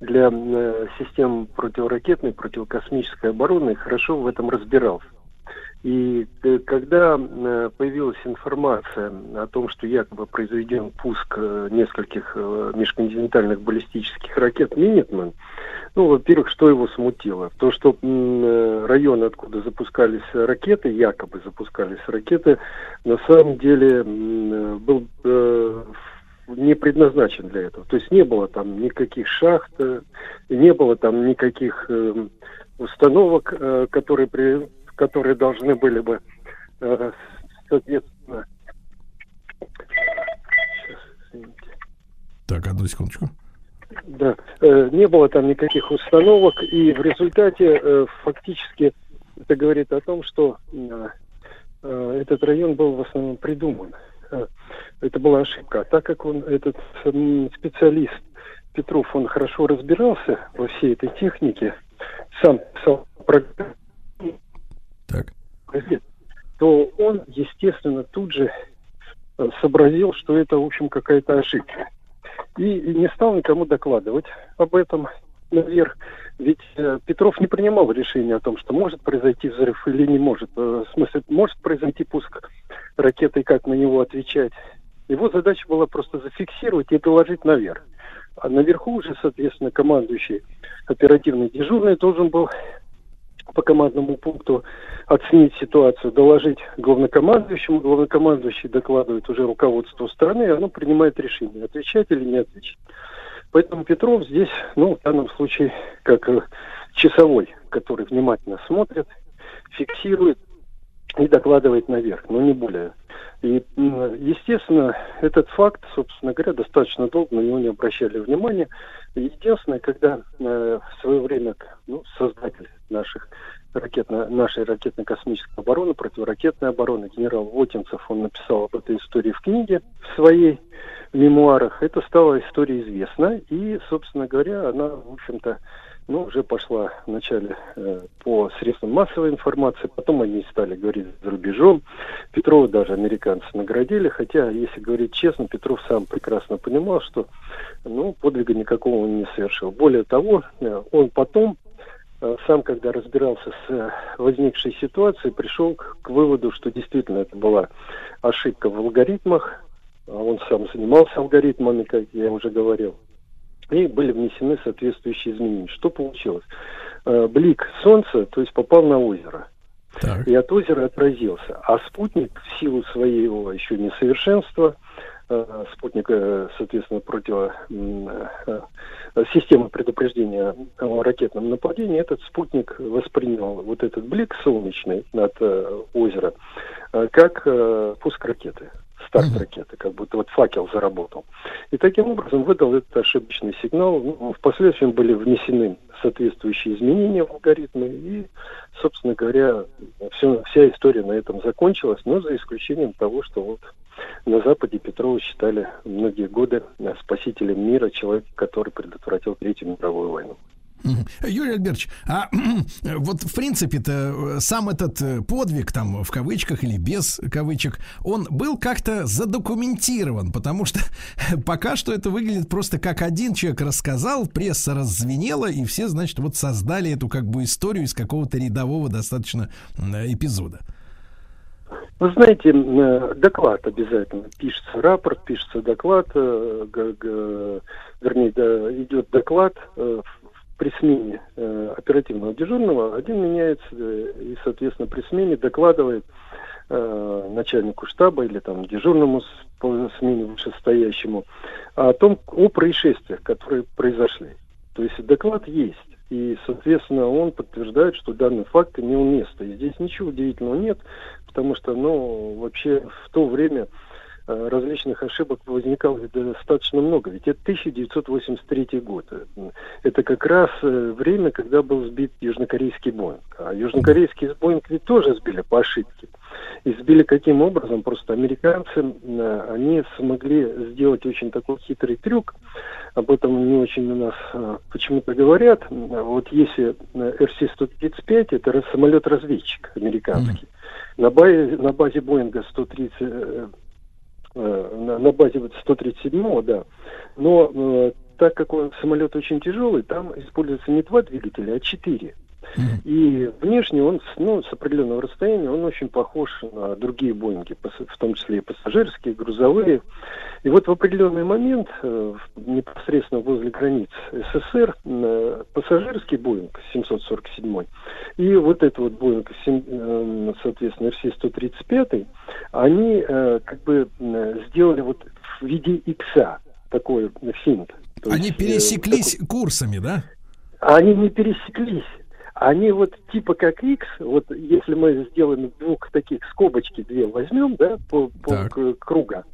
для э, систем противоракетной, противокосмической обороны и хорошо в этом разбирался. И э, когда э, появилась информация о том, что якобы произведен пуск э, нескольких межконтинентальных баллистических ракет «Минитман», ну, во-первых, что его смутило? То, что район, откуда запускались ракеты, якобы запускались ракеты, на самом деле был не предназначен для этого. То есть не было там никаких шахт, не было там никаких э, установок, которые, при, которые должны были бы, э, соответственно... Так, одну секундочку. Да, э, не было там никаких установок, и в результате э, фактически это говорит о том, что э, этот район был в основном придуман. Это была ошибка. А так как он, этот специалист Петров, он хорошо разбирался во всей этой технике, сам писал программу, Так. то он, естественно, тут же э, сообразил, что это, в общем, какая-то ошибка. И не стал никому докладывать об этом наверх. Ведь э, Петров не принимал решения о том, что может произойти взрыв или не может. Э, в смысле, может произойти пуск ракеты и как на него отвечать. Его задача была просто зафиксировать и доложить наверх. А наверху уже, соответственно, командующий оперативный дежурный должен был по командному пункту оценить ситуацию, доложить главнокомандующему, главнокомандующий докладывает уже руководству страны, и оно принимает решение, отвечать или не отвечать. Поэтому Петров здесь, ну, в данном случае, как э, часовой, который внимательно смотрит, фиксирует и докладывает наверх, но не более. И, естественно, этот факт, собственно говоря, достаточно долго на него не обращали внимания. Единственное, когда э, в свое время ну, создатель наших ракетно, нашей ракетно-космической обороны, противоракетной обороны, генерал Вотинцев, он написал об этой истории в книге в своей мемуарах. Это стала история известна, и, собственно говоря, она, в общем-то, ну, уже пошла вначале э, по средствам массовой информации, потом они стали говорить за рубежом. Петрова даже американцы наградили, хотя, если говорить честно, Петров сам прекрасно понимал, что ну, подвига никакого он не совершил. Более того, э, он потом, э, сам когда разбирался с э, возникшей ситуацией, пришел к, к выводу, что действительно это была ошибка в алгоритмах. А Он сам занимался алгоритмами, как я уже говорил и были внесены соответствующие изменения. Что получилось? Э, Блик Солнца, то есть попал на озеро. Так. И от озера отразился. А спутник в силу своего еще несовершенства, э, спутник, э, соответственно, против м, э, системы предупреждения о ракетном нападении, этот спутник воспринял вот этот блик солнечный над озером э, как пуск ракеты старт ракеты, как будто вот факел заработал. И таким образом выдал этот ошибочный сигнал. Ну, впоследствии были внесены соответствующие изменения в алгоритмы, и, собственно говоря, все, вся история на этом закончилась, но за исключением того, что вот на Западе Петрова считали многие годы э, спасителем мира, человек, который предотвратил Третью мировую войну. Юрий Альбертович, а вот в принципе-то э, сам этот э, подвиг, там, в кавычках или без кавычек, он был как-то задокументирован, потому что пока что это выглядит просто как один человек рассказал, пресса раззвенела, и все, значит, вот создали эту как бы историю из какого-то рядового достаточно эпизода. Вы знаете, э, доклад обязательно. Пишется рапорт, пишется доклад, вернее, идет доклад, в при смене э, оперативного дежурного, один меняется э, и, соответственно, при смене докладывает э, начальнику штаба или там дежурному по смене вышестоящему о том, о происшествиях, которые произошли. То есть доклад есть. И, соответственно, он подтверждает, что данный факт имел место. И здесь ничего удивительного нет, потому что, ну, вообще в то время различных ошибок возникало достаточно много. Ведь это 1983 год. Э, Это как раз э, время, когда был сбит южнокорейский Боинг. А южнокорейский Боинг ведь тоже сбили по ошибке. И сбили каким образом? Просто американцы, э, они смогли сделать очень такой хитрый трюк. Об этом не очень у нас э, почему-то говорят. Э, Вот если э, RC-135, это раз- самолет-разведчик американский. На базе, на базе Боинга 130, э, э, на, на базе вот 137, да. Но э, так как он самолет очень тяжелый, там используется не два двигателя, а четыре. И внешне он, ну, с определенного расстояния, он очень похож на другие Боинги, в том числе и пассажирские, грузовые. И вот в определенный момент, э, непосредственно возле границ СССР, э, пассажирский Боинг 747 и вот этот вот Боинг, э, соответственно, RC-135, они э, как бы сделали вот в виде икса такой финт. Они есть, э, пересеклись курсами, да? они не пересеклись. Они вот типа как X, вот если мы сделаем двух таких скобочки две возьмем, да, по, по Так. круга,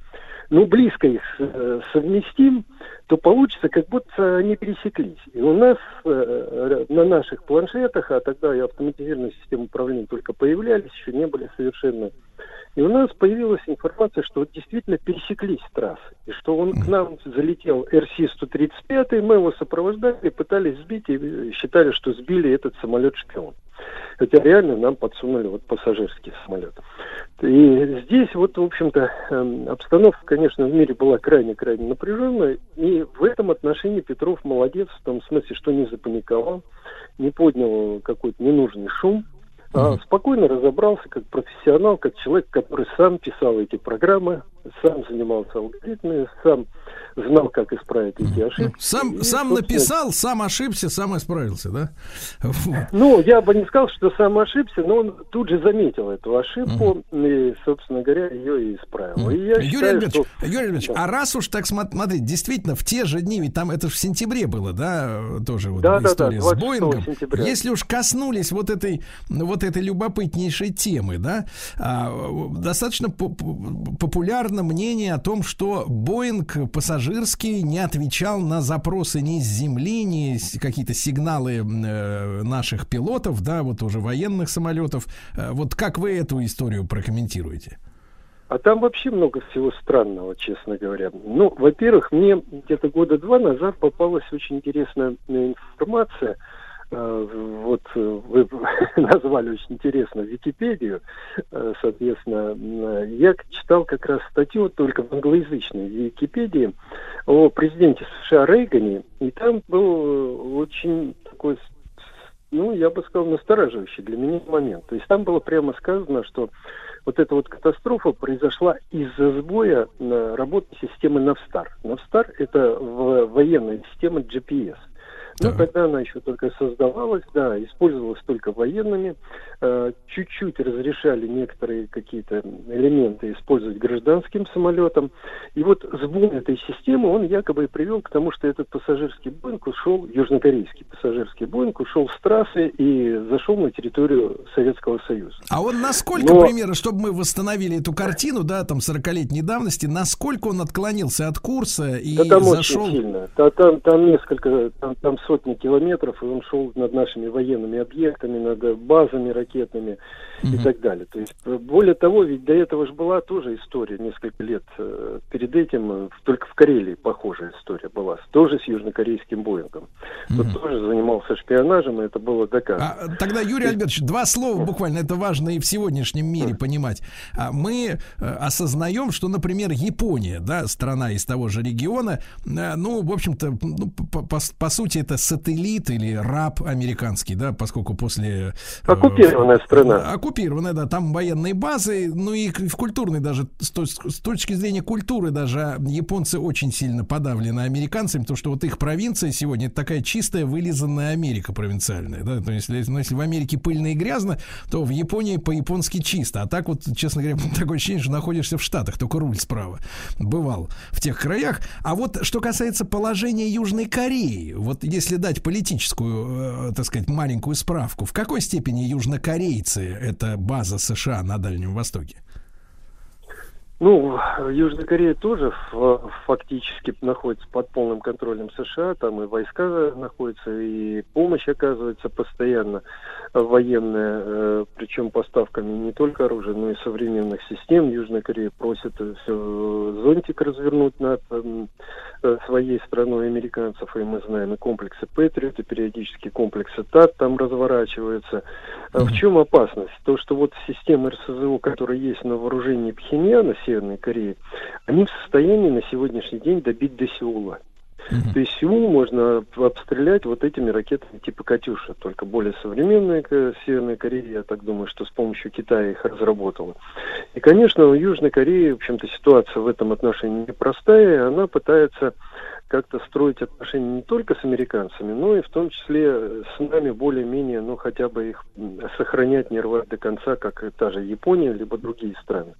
ну близко их э, совместим, то получится, как будто они пересеклись. И у нас э, на наших планшетах, а тогда и автоматизированные системы управления только появлялись, еще не были совершенно. И у нас появилась информация, что вот действительно пересеклись трассы. И что он к нам залетел РС-135, мы его сопровождали, пытались сбить и считали, что сбили этот самолет-шпион. Хотя реально нам подсунули вот пассажирский самолет. И здесь вот, в общем-то, эм, обстановка, конечно, в мире была крайне-крайне напряженная. И в этом отношении Петров молодец, в том смысле, что не запаниковал, не поднял какой-то ненужный шум, а спокойно разобрался как профессионал, как человек, который сам писал эти программы, сам занимался алгоритмами, сам знал, как исправить эти ошибки. Сам, И, сам написал, сам ошибся, сам исправился, да? Ну, я бы не сказал, что сам ошибся, но он тут же заметил эту ошибку и, собственно говоря, ее и исправил. И я Юрий считаю, Альбертович, что... Юрий Альбертович, Да. а раз уж так смо- смотреть, действительно, в те же дни, ведь там это же в сентябре было, да, тоже вот Да, да, да, история с 26 Боингом. сентября. Если уж коснулись вот этой, вот этой любопытнейшей темы, да, а, достаточно по- по- популярно мнение о том, что Боинг пассажирский не отвечал на запросы ни с земли, ни какие-то сигналы э, наших пилотов, да, вот уже военных самолетов. Э, Вот как вы эту историю прокомментируете? А там вообще много всего странного, честно говоря. Ну, во-первых, мне где-то года два назад попалась очень интересная э, информация. Э, Вот э, вы назвали очень интересно Википедию, Э, соответственно. Я читал как раз статью только в англоязычной Википедии о президенте США Рейгане, и там был очень такой, ну, я бы сказал, настораживающий для меня момент. То есть там было прямо сказано, что вот эта вот катастрофа произошла из-за сбоя работы системы Навстар. Навстар – это военная система GPS. Ну, тогда она еще только создавалась, да, использовалась только военными. Э, чуть-чуть разрешали некоторые какие-то элементы использовать гражданским самолетам. И вот сбой этой системы, он якобы и привел к тому, что этот пассажирский Боинг ушел, южнокорейский пассажирский Боинг ушел с трассы и зашел на территорию Советского Союза. А он насколько, Но- примерно, чтобы мы восстановили эту картину, да, там 40-летней давности, насколько он отклонился от курса и Да там зашел... очень сильно. Да, там, там несколько, там, там сотни километров, и он шел над нашими военными объектами, над базами ракетными и так далее. То есть, э, более того, ведь до этого же была тоже история несколько лет э, перед этим, э, только в Карелии похожая история была, тоже с южнокорейским Боингом. Тот тоже занимался шпионажем, и это было доказано. А, тогда, Юрий Альбертович, два слова буквально, это важно и в сегодняшнем мире понимать. А, Мы осознаем, что, например, Япония, да, страна из того же региона, ну, в общем-то, ну, по, по- по сути, это это сателлит или раб американский, да, поскольку после... э, Оккупированная страна. Оккупированная, да, там военные базы, ну и в культурной даже, с, то- с точки зрения культуры даже японцы очень сильно подавлены американцами, потому что вот их провинция сегодня такая чистая, вылизанная Америка провинциальная, да, то есть, если, ну, если в Америке пыльно и грязно, то в Японии по-японски чисто, а так вот, честно говоря, такое ощущение, что находишься в Штатах, только руль справа. Бывал в тех краях. А вот что касается положения Южной Кореи, вот если дать политическую, э, так сказать, маленькую справку, в какой степени южнокорейцы это база США на Дальнем Востоке? Ну, Южная Корея тоже фактически находится под полным контролем США, там и войска находятся, и помощь оказывается постоянно военная, э, причем поставками не только оружия, но и современных систем. Южная Корея просит э, всё, зонтик развернуть над эм, э, своей страной американцев, и мы знаем и комплексы Патриот, и периодически комплексы ТАТ там разворачиваются. А В чем опасность? То, что вот системы РСЗО, которые есть на вооружении Пхеньяна, Северной Кореи, они в состоянии на сегодняшний день добить до Сеула. То есть Сеул можно обстрелять вот этими ракетами типа «Катюша», только более современная э, Северная Корея, я так думаю, что с помощью Китая их разработала. И, конечно, у Южной Кореи, в общем-то, ситуация в этом отношении непростая, и она пытается как-то строить отношения не только с американцами, но и в том числе э, с нами более-менее, ну, хотя бы их сохранять, не рвать до конца, как та же Япония, либо другие страны.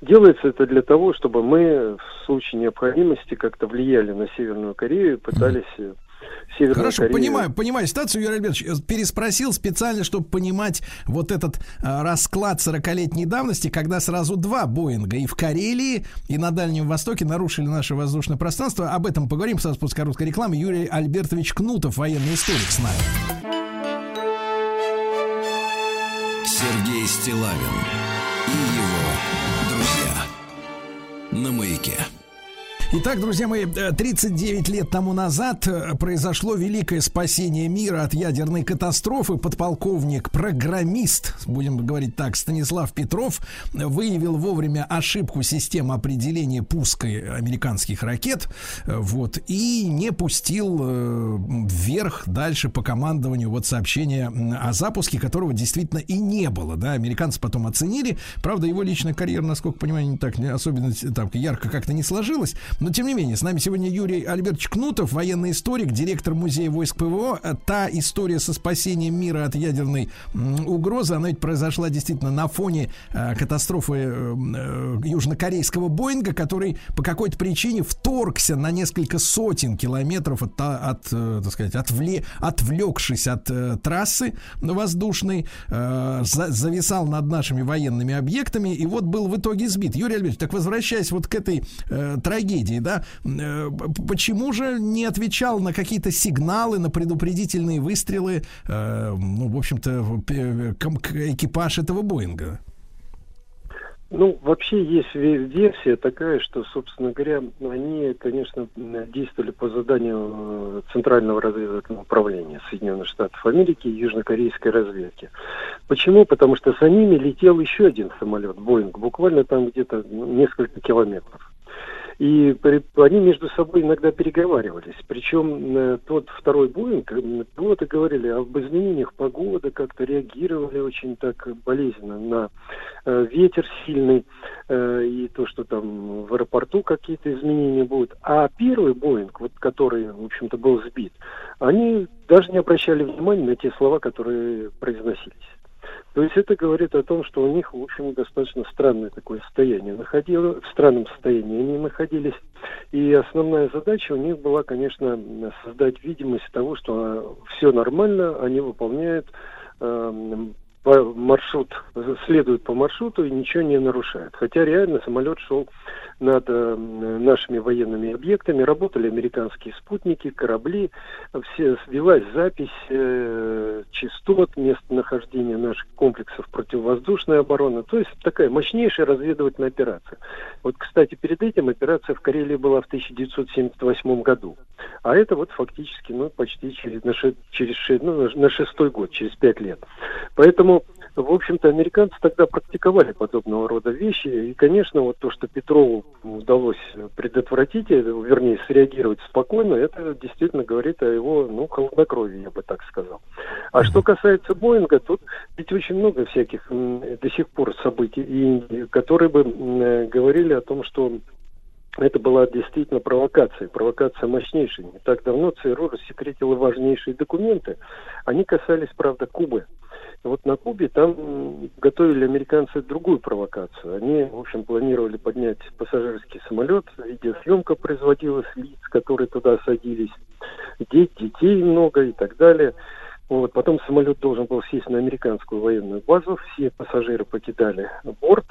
Делается это для того, чтобы мы в случае необходимости как-то влияли на Северную Корею пытались Северную Хорошо, Корею... понимаю, понимаю ситуацию, Юрий Альбертович. э, Переспросил специально, чтобы понимать вот этот э, расклад 40-летней давности, когда сразу два Боинга и в Карелии, и на Дальнем Востоке нарушили наше воздушное пространство. Об этом поговорим сразу после короткой рекламы. Юрий Альбертович Кнутов, военный историк с нами. Сергей Стилавин и его друзья на маяке. Итак, друзья мои, э, 39 лет тому назад э, произошло великое спасение мира от ядерной катастрофы. Подполковник-программист, будем говорить так, Станислав Петров э, выявил вовремя ошибку системы определения пуска американских ракет э, вот, и не пустил э, вверх дальше по командованию вот сообщение о запуске, которого действительно и не было. Да? Американцы потом оценили. Правда, его личная карьера, насколько понимаю, не так особенно э, там, ярко как-то не сложилась. Но, тем не менее, с нами сегодня Юрий Альбертович Кнутов, военный историк, директор музея войск ПВО. Та история со спасением мира от ядерной угрозы, она ведь произошла действительно на фоне э, катастрофы э, э, южнокорейского Боинга, который по какой-то причине вторгся на несколько сотен километров от, от так сказать, отвле, отвлекшись от трассы воздушной, за- зависал над нашими военными объектами и вот был в итоге сбит. Юрий Альбертович, так возвращаясь вот к этой трагедии, да, э, почему же не отвечал на какие-то сигналы, на предупредительные выстрелы, э, ну, в общем-то, экипаж этого Боинга? Ну, вообще есть ве- версия такая, что, собственно говоря, они, конечно, действовали по заданию э, Центрального разведывательного управления Соединенных Штатов Америки и южнокорейской разведки. Почему? Потому что за ними летел еще один самолет, Боинг, буквально там где-то несколько километров. И они между собой иногда переговаривались. Причем э, тот второй Боинг, э, пилоты говорили об изменениях погоды, как-то реагировали очень так болезненно на э, ветер сильный и то, что там в аэропорту какие-то изменения будут. А первый Боинг, вот который, в общем-то, был сбит, они даже не обращали внимания на те слова, которые произносились. То есть это говорит о том, что у них, в общем, достаточно странное такое состояние находилось, в странном состоянии они находились. И основная задача у них была, конечно, создать видимость того, что все нормально, они выполняют эм, по маршрут, следуют по маршруту и ничего не нарушают. Хотя реально самолет шел над э, нашими военными объектами, работали американские спутники, корабли, все сбилась запись э, частот, местонахождения наших комплексов противовоздушной обороны. То есть такая мощнейшая разведывательная операция. Вот, кстати, перед этим операция в Карелии была в 1978 году. А это вот фактически, ну, почти через, на, ше- через ше- ну, на шестой год, через пять лет. Поэтому, в общем-то, американцы тогда практиковали подобного рода вещи. И, конечно, вот то, что Петрову удалось предотвратить, э, вернее, среагировать спокойно, это действительно говорит о его, ну, холоднокровии, я бы так сказал. А что касается Боинга, тут ведь очень много всяких до сих пор событий, и, которые бы э, говорили о том, что это была действительно провокация, провокация мощнейшая. Не так давно ЦРУ рассекретила важнейшие документы. Они касались, правда, Кубы. Вот на Кубе там готовили американцы другую провокацию. Они, в общем, планировали поднять пассажирский самолет, видеосъемка производилась лиц, которые туда садились, детей, детей много и так далее. Вот, потом самолет должен был сесть на американскую военную базу, все пассажиры покидали борт,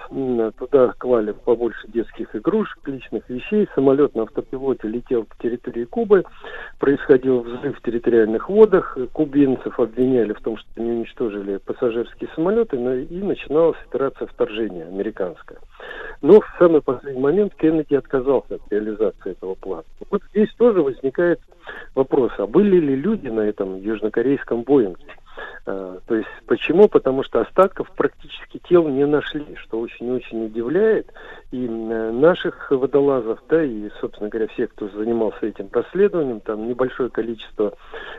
туда клали побольше детских игрушек, личных вещей, самолет на автопилоте летел к территории Кубы, происходил взрыв в территориальных водах, кубинцев обвиняли в том, что они уничтожили пассажирские самолеты, и начиналась операция вторжения американская. Но в самый последний момент Кеннеди отказался от реализации этого плана. Вот здесь тоже возникает вопрос, а были ли люди на этом южнокорейском Боинге? А, То есть почему? Потому что остатков практически тел не нашли, что очень-очень удивляет. И э, наших водолазов, да, и, собственно говоря, всех, кто занимался этим расследованием, там небольшое количество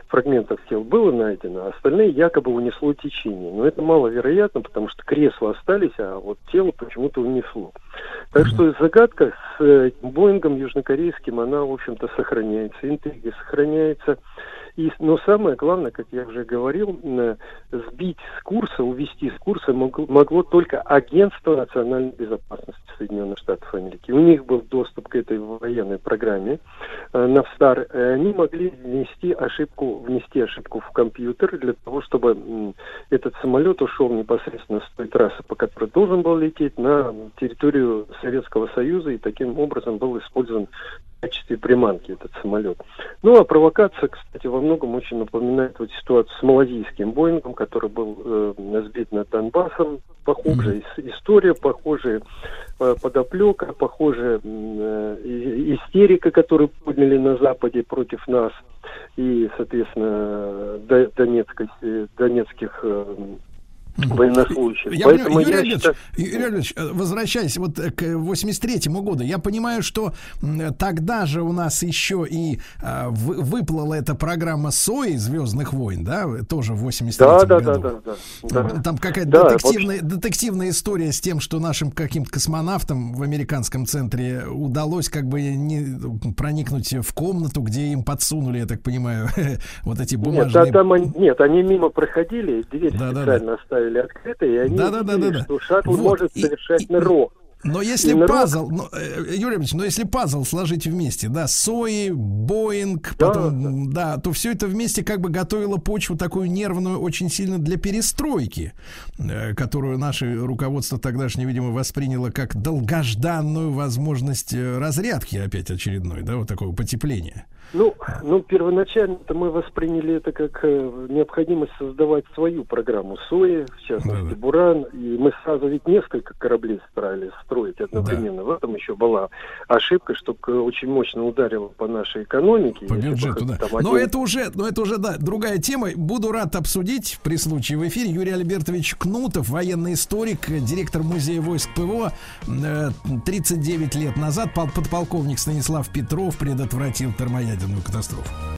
фрагментов тел было найдено, а остальные якобы унесло течение. Но это маловероятно, потому что кресла остались, а вот тело почему-то унесло. Так что загадка с э, Боингом южнокорейским, она, в общем-то, сохраняется, интрига сохраняется. И, но самое главное, как я уже говорил, м, сбить с курса, увести с курса могло, могло только Агентство национальной безопасности Соединенных Штатов Америки. У них был доступ к этой военной программе э, Навстар. И они могли внести ошибку, внести ошибку в компьютер для того, чтобы этот самолет ушел непосредственно с той трассы, по которой должен был лететь, на территорию Советского Союза, и таким образом был использован качестве приманки этот самолет. Ну, а провокация, кстати, во многом очень напоминает вот ситуацию с малазийским Боингом, который был э, сбит над Донбассом. Похожая ис- история, похожая э, подоплека, похожая э, истерика, которую подняли на Западе против нас и, соответственно, до- донецкой- э, донецких э, военнослужащих. Я Поэтому Юрий я Ильич, считаю- Юрий Ильич, э, возвращаясь вот э, к 83 году, я понимаю, что тогда же у нас еще и а, вы- выплыла эта программа СОИ Звездных войн, да, тоже в 83 Да, да, году. да, да, да, да. Там какая-то Да, детективная, детективная история с тем, что нашим каким-то космонавтам в американском центре удалось как бы не проникнуть в комнату, где им подсунули, я так понимаю, вот эти Нет, бумажные... да, там они, нет, они мимо проходили, дверь Да, да, специально оставили открытой, и они Да, да, да, да, да. что шаттл Вот, может совершать нырок. Но если Нырок- пазл, ну, Юрий Ильич, но если пазл сложить вместе, да, Сои, Боинг, Да, потом, да, то все это вместе как бы готовило почву такую нервную очень сильно для перестройки, э, которую наше руководство тогдашнее, видимо, восприняло как долгожданную возможность э, разрядки опять очередной, да, вот такого потепления. Ну, ну первоначально -то мы восприняли это как э, необходимость создавать свою программу СОИ, в частности Да-да. Буран, и мы сразу ведь несколько кораблей старались строить одновременно. В этом еще была ошибка, что к- очень мощно ударило по нашей экономике. По бы бюджету, да. там Но один- это уже, но это уже, да, другая тема. Буду рад обсудить при случае в эфире. Юрий Альбертович Кнутов, военный историк, э, директор музея войск ПВО. Э, 39 лет назад пол- подполковник Станислав Петров предотвратил термоядерную катастрофу.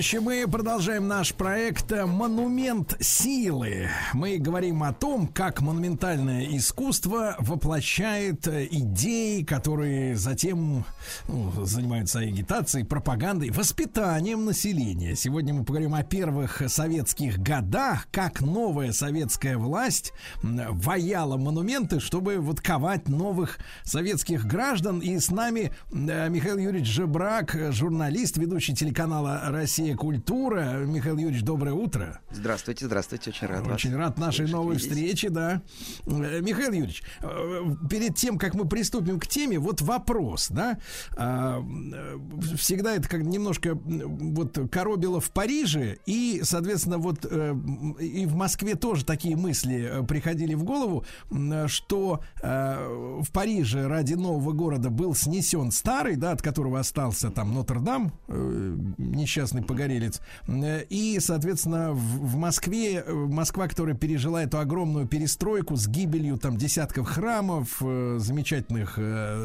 Товарищи, мы продолжаем наш проект «Монумент силы». Мы говорим о том, как монументальное искусство воплощает идеи, которые затем ну, занимаются агитацией, пропагандой, воспитанием населения. Сегодня мы поговорим о первых советских годах, как новая советская власть ваяла монументы, чтобы вот ковать новых советских граждан. И с нами э, Михаил Юрьевич Жебрак, журналист, ведущий телеканала «Россия. Культура». Михаил Юрьевич, доброе утро. Здравствуйте, здравствуйте, очень рад вас. Очень рад нашей слышать, новой видеть. встрече, да. Э, Михаил Юрьевич, э, перед тем, как мы приступим к теме, вот вопрос, да. А, Всегда это как немножко вот коробило в Париже, и, соответственно, вот э, и в Москве тоже такие мысли э, приходили в голову, что э, в Париже ради нового города был снесен старый, да, от которого остался там Нотр-Дам, несчастный погорелец, и, соответственно, в, Москве, Москва, которая пережила эту огромную перестройку с гибелью там десятков храмов, замечательных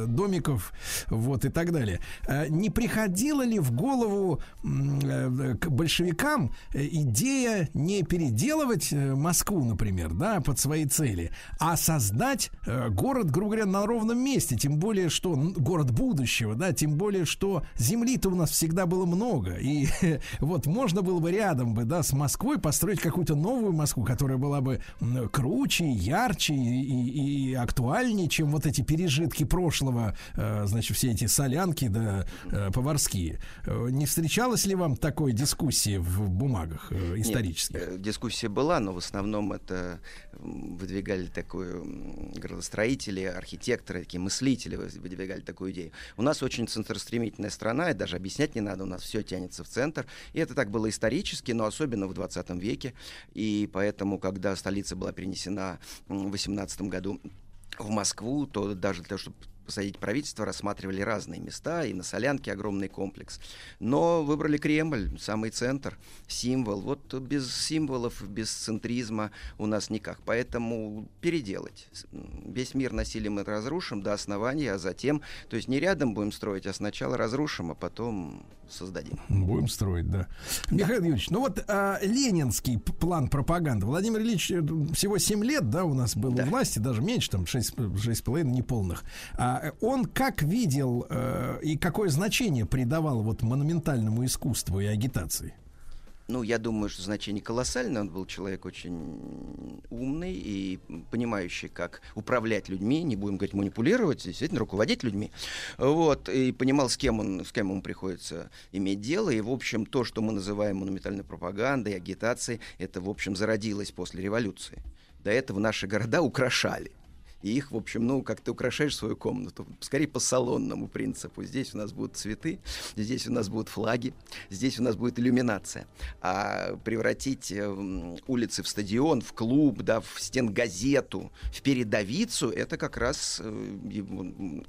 домиков, вот и так далее. Э, Не приходила ли в голову э, к большевикам э, идея не переделывать Москву, например, да, под свои цели, а создать город, грубо говоря, на ровном месте, тем более, что город будущего, да, тем более, что земли-то у нас всегда было много, и вот можно было бы рядом бы, да, с Москвой построить какую-то новую Москву, которая была бы круче, ярче и, и- и актуальнее, чем вот эти пережитки прошлого, значит, все эти солянки, да, э, поварские. Э, Не встречалась ли вам такой дискуссии в бумагах э, Нет, исторических? э, дискуссия была, но в основном это выдвигали такую градостроители, архитекторы, такие мыслители вы- выдвигали такую идею. У нас очень центростремительная страна, и даже объяснять не надо, у нас все тянется в центр. И это так было исторически, но особенно в 20 веке. И поэтому, когда столица была перенесена в 18 году в Москву, то даже для того, чтобы посадить правительство, рассматривали разные места, и на Солянке огромный комплекс. Но выбрали Кремль, самый центр, символ. Вот без символов, без центризма у нас никак. Поэтому переделать. Весь мир насилием мы разрушим до основания, а затем, то есть не рядом будем строить, а сначала разрушим, а потом создадим. Будем строить, да. Михаил Юрьевич, ну вот а, ленинский план пропаганды. Владимир Ильич э, всего 7 лет, да, у нас был у власти, даже меньше, там 6, с половиной неполных. А, он как видел э, и какое значение придавал вот монументальному искусству и агитации? Ну, я думаю, что значение колоссальное. Он был человек очень умный и понимающий, как управлять людьми, не будем говорить манипулировать, действительно руководить людьми. Вот, и понимал, с кем, он, с кем ему приходится иметь дело. И, в общем, то, что мы называем монументальной пропагандой, агитацией, это, в общем, зародилось после революции. До этого наши города украшали. И их, в общем, ну, как ты украшаешь свою комнату, скорее по салонному принципу. Здесь у нас будут цветы, здесь у нас будут флаги, здесь у нас будет иллюминация. А превратить э, улицы в стадион, в клуб, да, в стенгазету, в передовицу, это как раз э,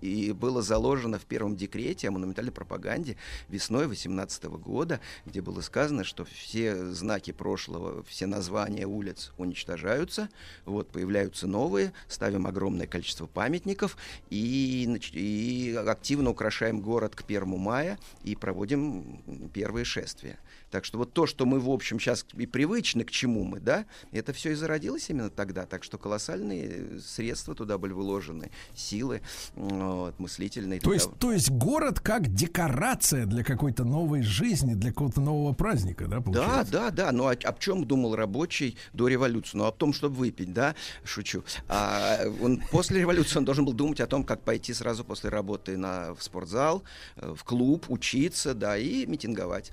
и, было заложено в первом декрете о монументальной пропаганде весной 18 года, где было сказано, что все знаки прошлого, все названия улиц уничтожаются, вот появляются новые, ставим огромное количество памятников и, и активно украшаем город к 1 мая и проводим первые шествия. Так что вот то, что мы, в общем, сейчас и привычны, к чему мы, да, это все и зародилось именно тогда. Так что колоссальные средства туда были вложены, силы вот, мыслительные. То есть, то есть город как декорация для какой-то новой жизни, для какого-то нового праздника, да, Да, получается? да, да. Ну, о, о чем думал рабочий до революции? Ну, о том, чтобы выпить, да? Шучу. А он после революции он должен был думать о том, как пойти сразу после работы на, в спортзал, э, в клуб, учиться, да, и митинговать.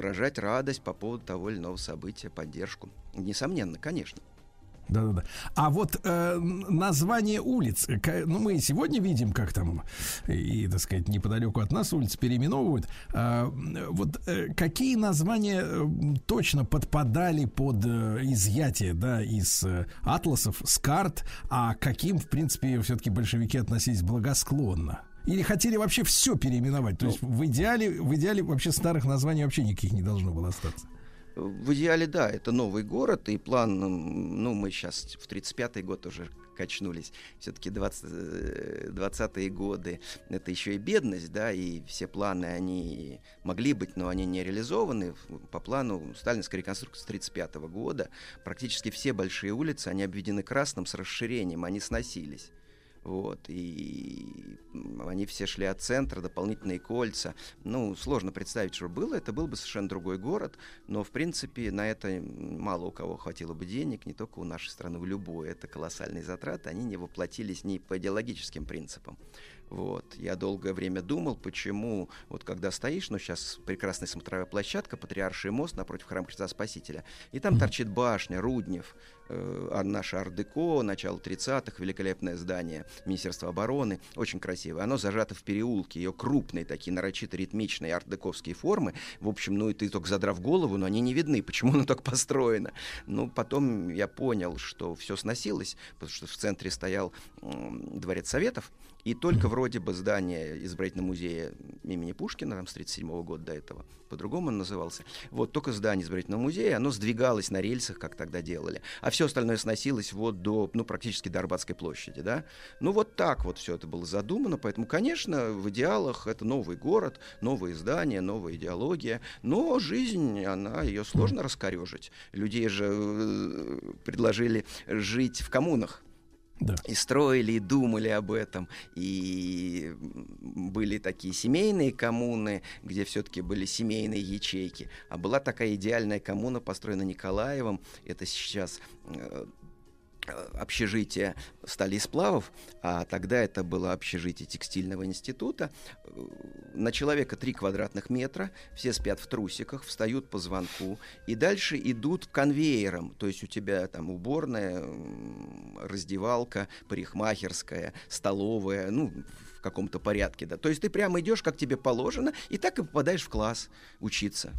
Выражать радость по поводу того или иного события, поддержку. Несомненно, конечно. Да-да-да. А вот э, название улиц, э, ну мы сегодня видим, как там и, так сказать, неподалеку от нас улицы переименовывают. М, вот э, какие названия э, точно подпадали под э, изъятие, да, из э, атласов, с карт, а каким, в принципе, все-таки большевики относились благосклонно? Или хотели вообще все переименовать? То есть в идеале, в идеале вообще старых названий вообще никаких не должно было остаться. В идеале, да, это новый город, и план, ну, мы сейчас в 35-й год уже качнулись. Все-таки 20, э, 20-е годы это еще и бедность, да, и все планы, они могли быть, но они не реализованы. По плану сталинской реконструкции 35 года практически все большие улицы, они обведены красным с расширением, они сносились. Вот, и они все шли от центра, дополнительные кольца. Ну, сложно представить, что было. Это был бы совершенно другой город, но, в принципе, на это мало у кого хватило бы денег, не только у нашей страны, у любой. Это колоссальные затраты, они не воплотились ни по идеологическим принципам. Вот. Я долгое время думал, почему, вот когда стоишь, ну, сейчас прекрасная смотровая площадка, Патриарший мост напротив храма Христа Спасителя, и там торчит башня, Руднев, э, а наше ар-деко, начало 30-х, великолепное здание Министерства обороны, очень красивое. Оно зажато в переулке, ее крупные такие нарочито ритмичные ар-дековские формы. В общем, ну и ты только задрав голову, но они не видны, почему оно так построено. Ну, потом я понял, что все сносилось, потому что в центре стоял м, дворец Советов, и только вроде бы здание избирательного музея имени Пушкина, там с 1937 года до этого, по-другому он назывался, вот только здание избирательного музея, оно сдвигалось на рельсах, как тогда делали, а все остальное сносилось вот до, ну, практически до Арбатской площади, да. Ну, вот так вот все это было задумано, поэтому, конечно, в идеалах это новый город, новые здания, новая идеология, но жизнь, она, ее сложно раскорежить. Людей же э, предложили жить в коммунах, Да. и строили, и думали об этом. И были такие семейные коммуны, где все-таки были семейные ячейки. А была такая идеальная коммуна, построена Николаевым. Это сейчас э, общежитие стали сплавов, а тогда это было общежитие текстильного института. Э, На человека 3 квадратных метра, все спят в трусиках, встают по звонку, и дальше идут конвейером, то есть у тебя там уборная, раздевалка, парикмахерская, столовая, ну, в каком-то порядке, да. То есть ты прямо идешь, как тебе положено, и так и попадаешь в класс учиться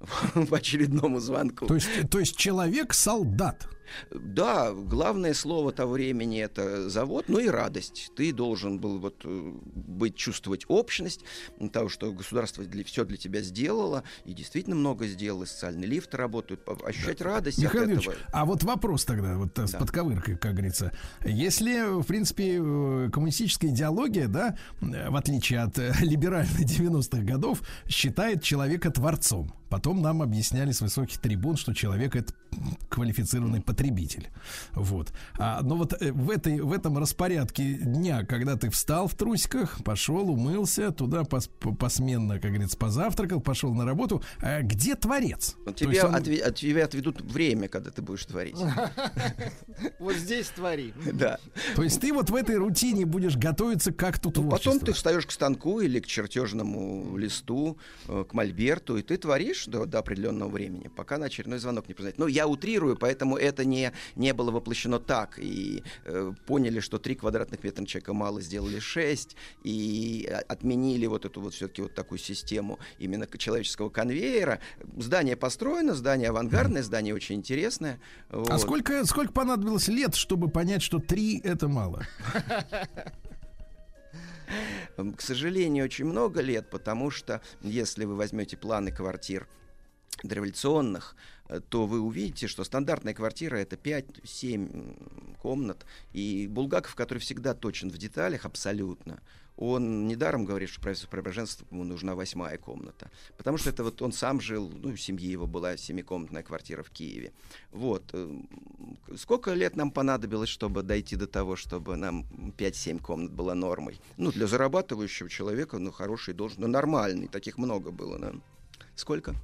по очередному звонку. То есть, то есть человек солдат. Да, главное слово того времени это завод, ну и радость. Ты должен был вот э, быть чувствовать общность того, что государство для, все для тебя сделало и действительно много сделало. Социальные лифты работают, по- ощущать радость Михаил от Юрьевич, этого. а вот вопрос тогда, вот э, с Да. подковыркой, как говорится. Если, в принципе, э, коммунистическая идеология, да, в отличие от либеральной 90-х годов, считает человека творцом. Потом нам объясняли с высоких трибун, что человек это квалифицированный потребитель. Вот. А, но вот э, в, этой, в этом распорядке дня, когда ты встал в трусиках, пошел, умылся, туда пос- по- посменно, как говорится, позавтракал, пошел на работу, а где творец? Вот То Тебе, он- отве- от тебя отведут время, когда ты будешь творить. Вот здесь твори. Да. То есть ты вот в этой рутине будешь готовиться к акту Ну, творчества. потом ты встаешь к станку или к чертежному листу, э, к мольберту, и ты творишь до, до определенного времени, пока на очередной звонок не позвонит. Ну, я утрирую, поэтому это не, не было воплощено так. И э, поняли, что 3 квадратных метра на человека мало, сделали 6, и а- отменили вот эту вот все-таки вот такую систему именно человеческого конвейера. Здание построено, здание авангардное, здание очень интересное. А Вот. сколько, сколько понадобилось лет, чтобы понять, что три это мало? К сожалению, очень много лет, потому что если вы возьмете планы квартир дореволюционных, э, то вы увидите, что стандартная квартира это 5-7 комнат. И Булгаков, который всегда точен в деталях абсолютно, он недаром говорит, что правительству Преображенства ему нужна восьмая комната. Потому что это вот он сам жил, ну, в семье его была семикомнатная квартира в Киеве. Вот. э, Сколько лет нам понадобилось, чтобы дойти до того, чтобы нам 5-7 комнат была нормой? Ну, для зарабатывающего человека, ну, хороший должен, ну, нормальный, таких много было, да. Сколько?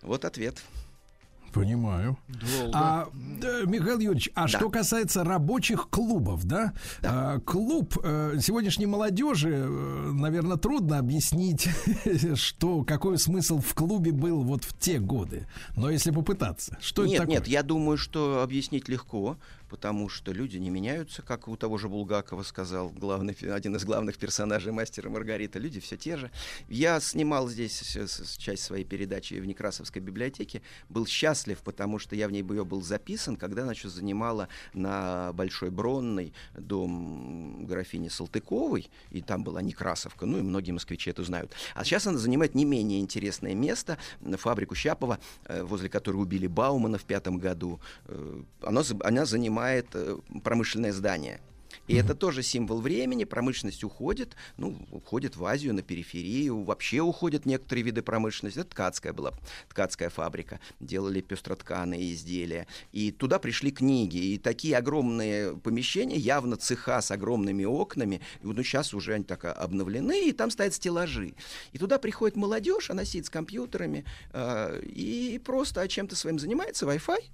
Вот ответ. Понимаю. А, да, Михаил Юрьевич, а Да. что касается рабочих клубов, да? А, клуб э, сегодняшней молодежи, наверное, трудно объяснить, что какой смысл в клубе был вот в те годы. Но если попытаться, что нет, это такое? нет, я думаю, что объяснить легко. Потому что люди не меняются, как у того же Булгакова сказал, главный, один из главных персонажей «Мастера Маргарита». Люди все те же. Я снимал здесь часть своей передачи в Некрасовской библиотеке, был счастлив, потому что я в ней ее был записан, когда значит, занимала на Большой Бронной дом графини Салтыковой, и там была Некрасовка, ну и многие москвичи это знают. А сейчас она занимает не менее интересное место, фабрику Щапова, э, возле которой убили Баумана в пятом году. Э, она занимает э, промышленное здание. И это тоже символ времени, промышленность уходит, ну, уходит в Азию, на периферию, вообще уходят некоторые виды промышленности. Это ткацкая была, ткацкая фабрика, делали пестротканые изделия. И туда пришли книги, и такие огромные помещения, явно цеха с огромными окнами, и ну, сейчас уже они так обновлены, и там стоят стеллажи. И туда приходит молодежь, она сидит с компьютерами, э, и просто чем-то своим занимается, Wi-Fi,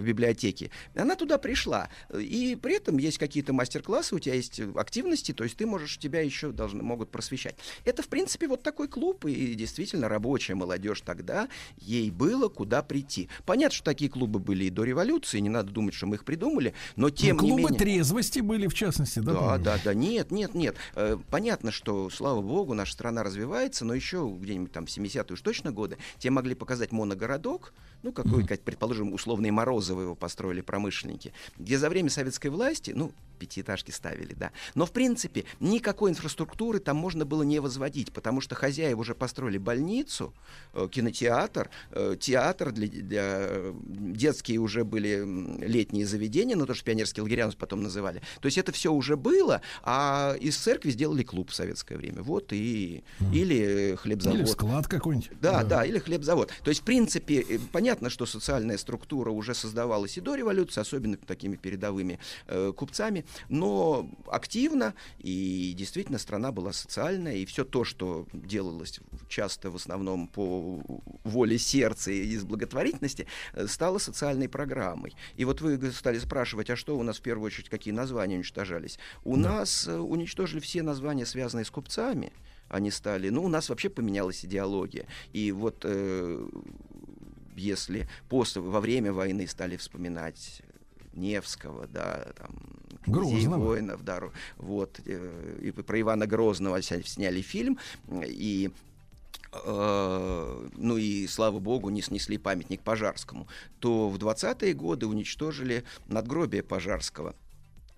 в библиотеке, она туда пришла. И при этом есть какие-то мастер-классы, у тебя есть активности, то есть ты можешь, тебя еще должны, могут просвещать. Это, в принципе, вот такой клуб, и действительно рабочая молодежь тогда, ей было куда прийти. Понятно, что такие клубы были и до революции, не надо думать, что мы их придумали, но тем Ну, клубы не менее... трезвости были, в частности, да? Да, по-моему? да, да, нет, нет, нет. Э, Понятно, что, слава богу, наша страна развивается, но еще где-нибудь там в 70-е уж точно годы те могли показать моногородок, ну, какой, как, предположим, условные Морозовы его построили промышленники, где за время советской власти, ну, пятиэтажки ставили, да, но, в принципе, никакой инфраструктуры там можно было не возводить, потому что хозяева уже построили больницу, э, кинотеатр, э, театр, для, для, э, детские уже были летние заведения, ну, то, что пионерские лагеря нас потом называли. То есть это все уже было, а из церкви сделали клуб в советское время. Вот и... Или хлебзавод. Или склад какой-нибудь. Да, да, или хлебзавод. То есть, в принципе, э, понятно, что социальная структура уже создавалась и до революции, особенно такими передовыми э, купцами, но активно, и действительно страна была социальная, и все то, что делалось часто в основном по воле сердца и из благотворительности, э, стало социальной программой. И вот вы стали спрашивать, а что у нас в первую очередь, какие названия уничтожались? У нас э, уничтожили все названия, связанные с купцами, они стали, ну, у нас вообще поменялась идеология. И вот э, если после, во время войны стали вспоминать Невского, да, там, Грозного. воинов, да, вот, э, и про Ивана Грозного сняли фильм, и э, ну и, слава богу, не снесли памятник Пожарскому, то в 20-е годы уничтожили надгробие Пожарского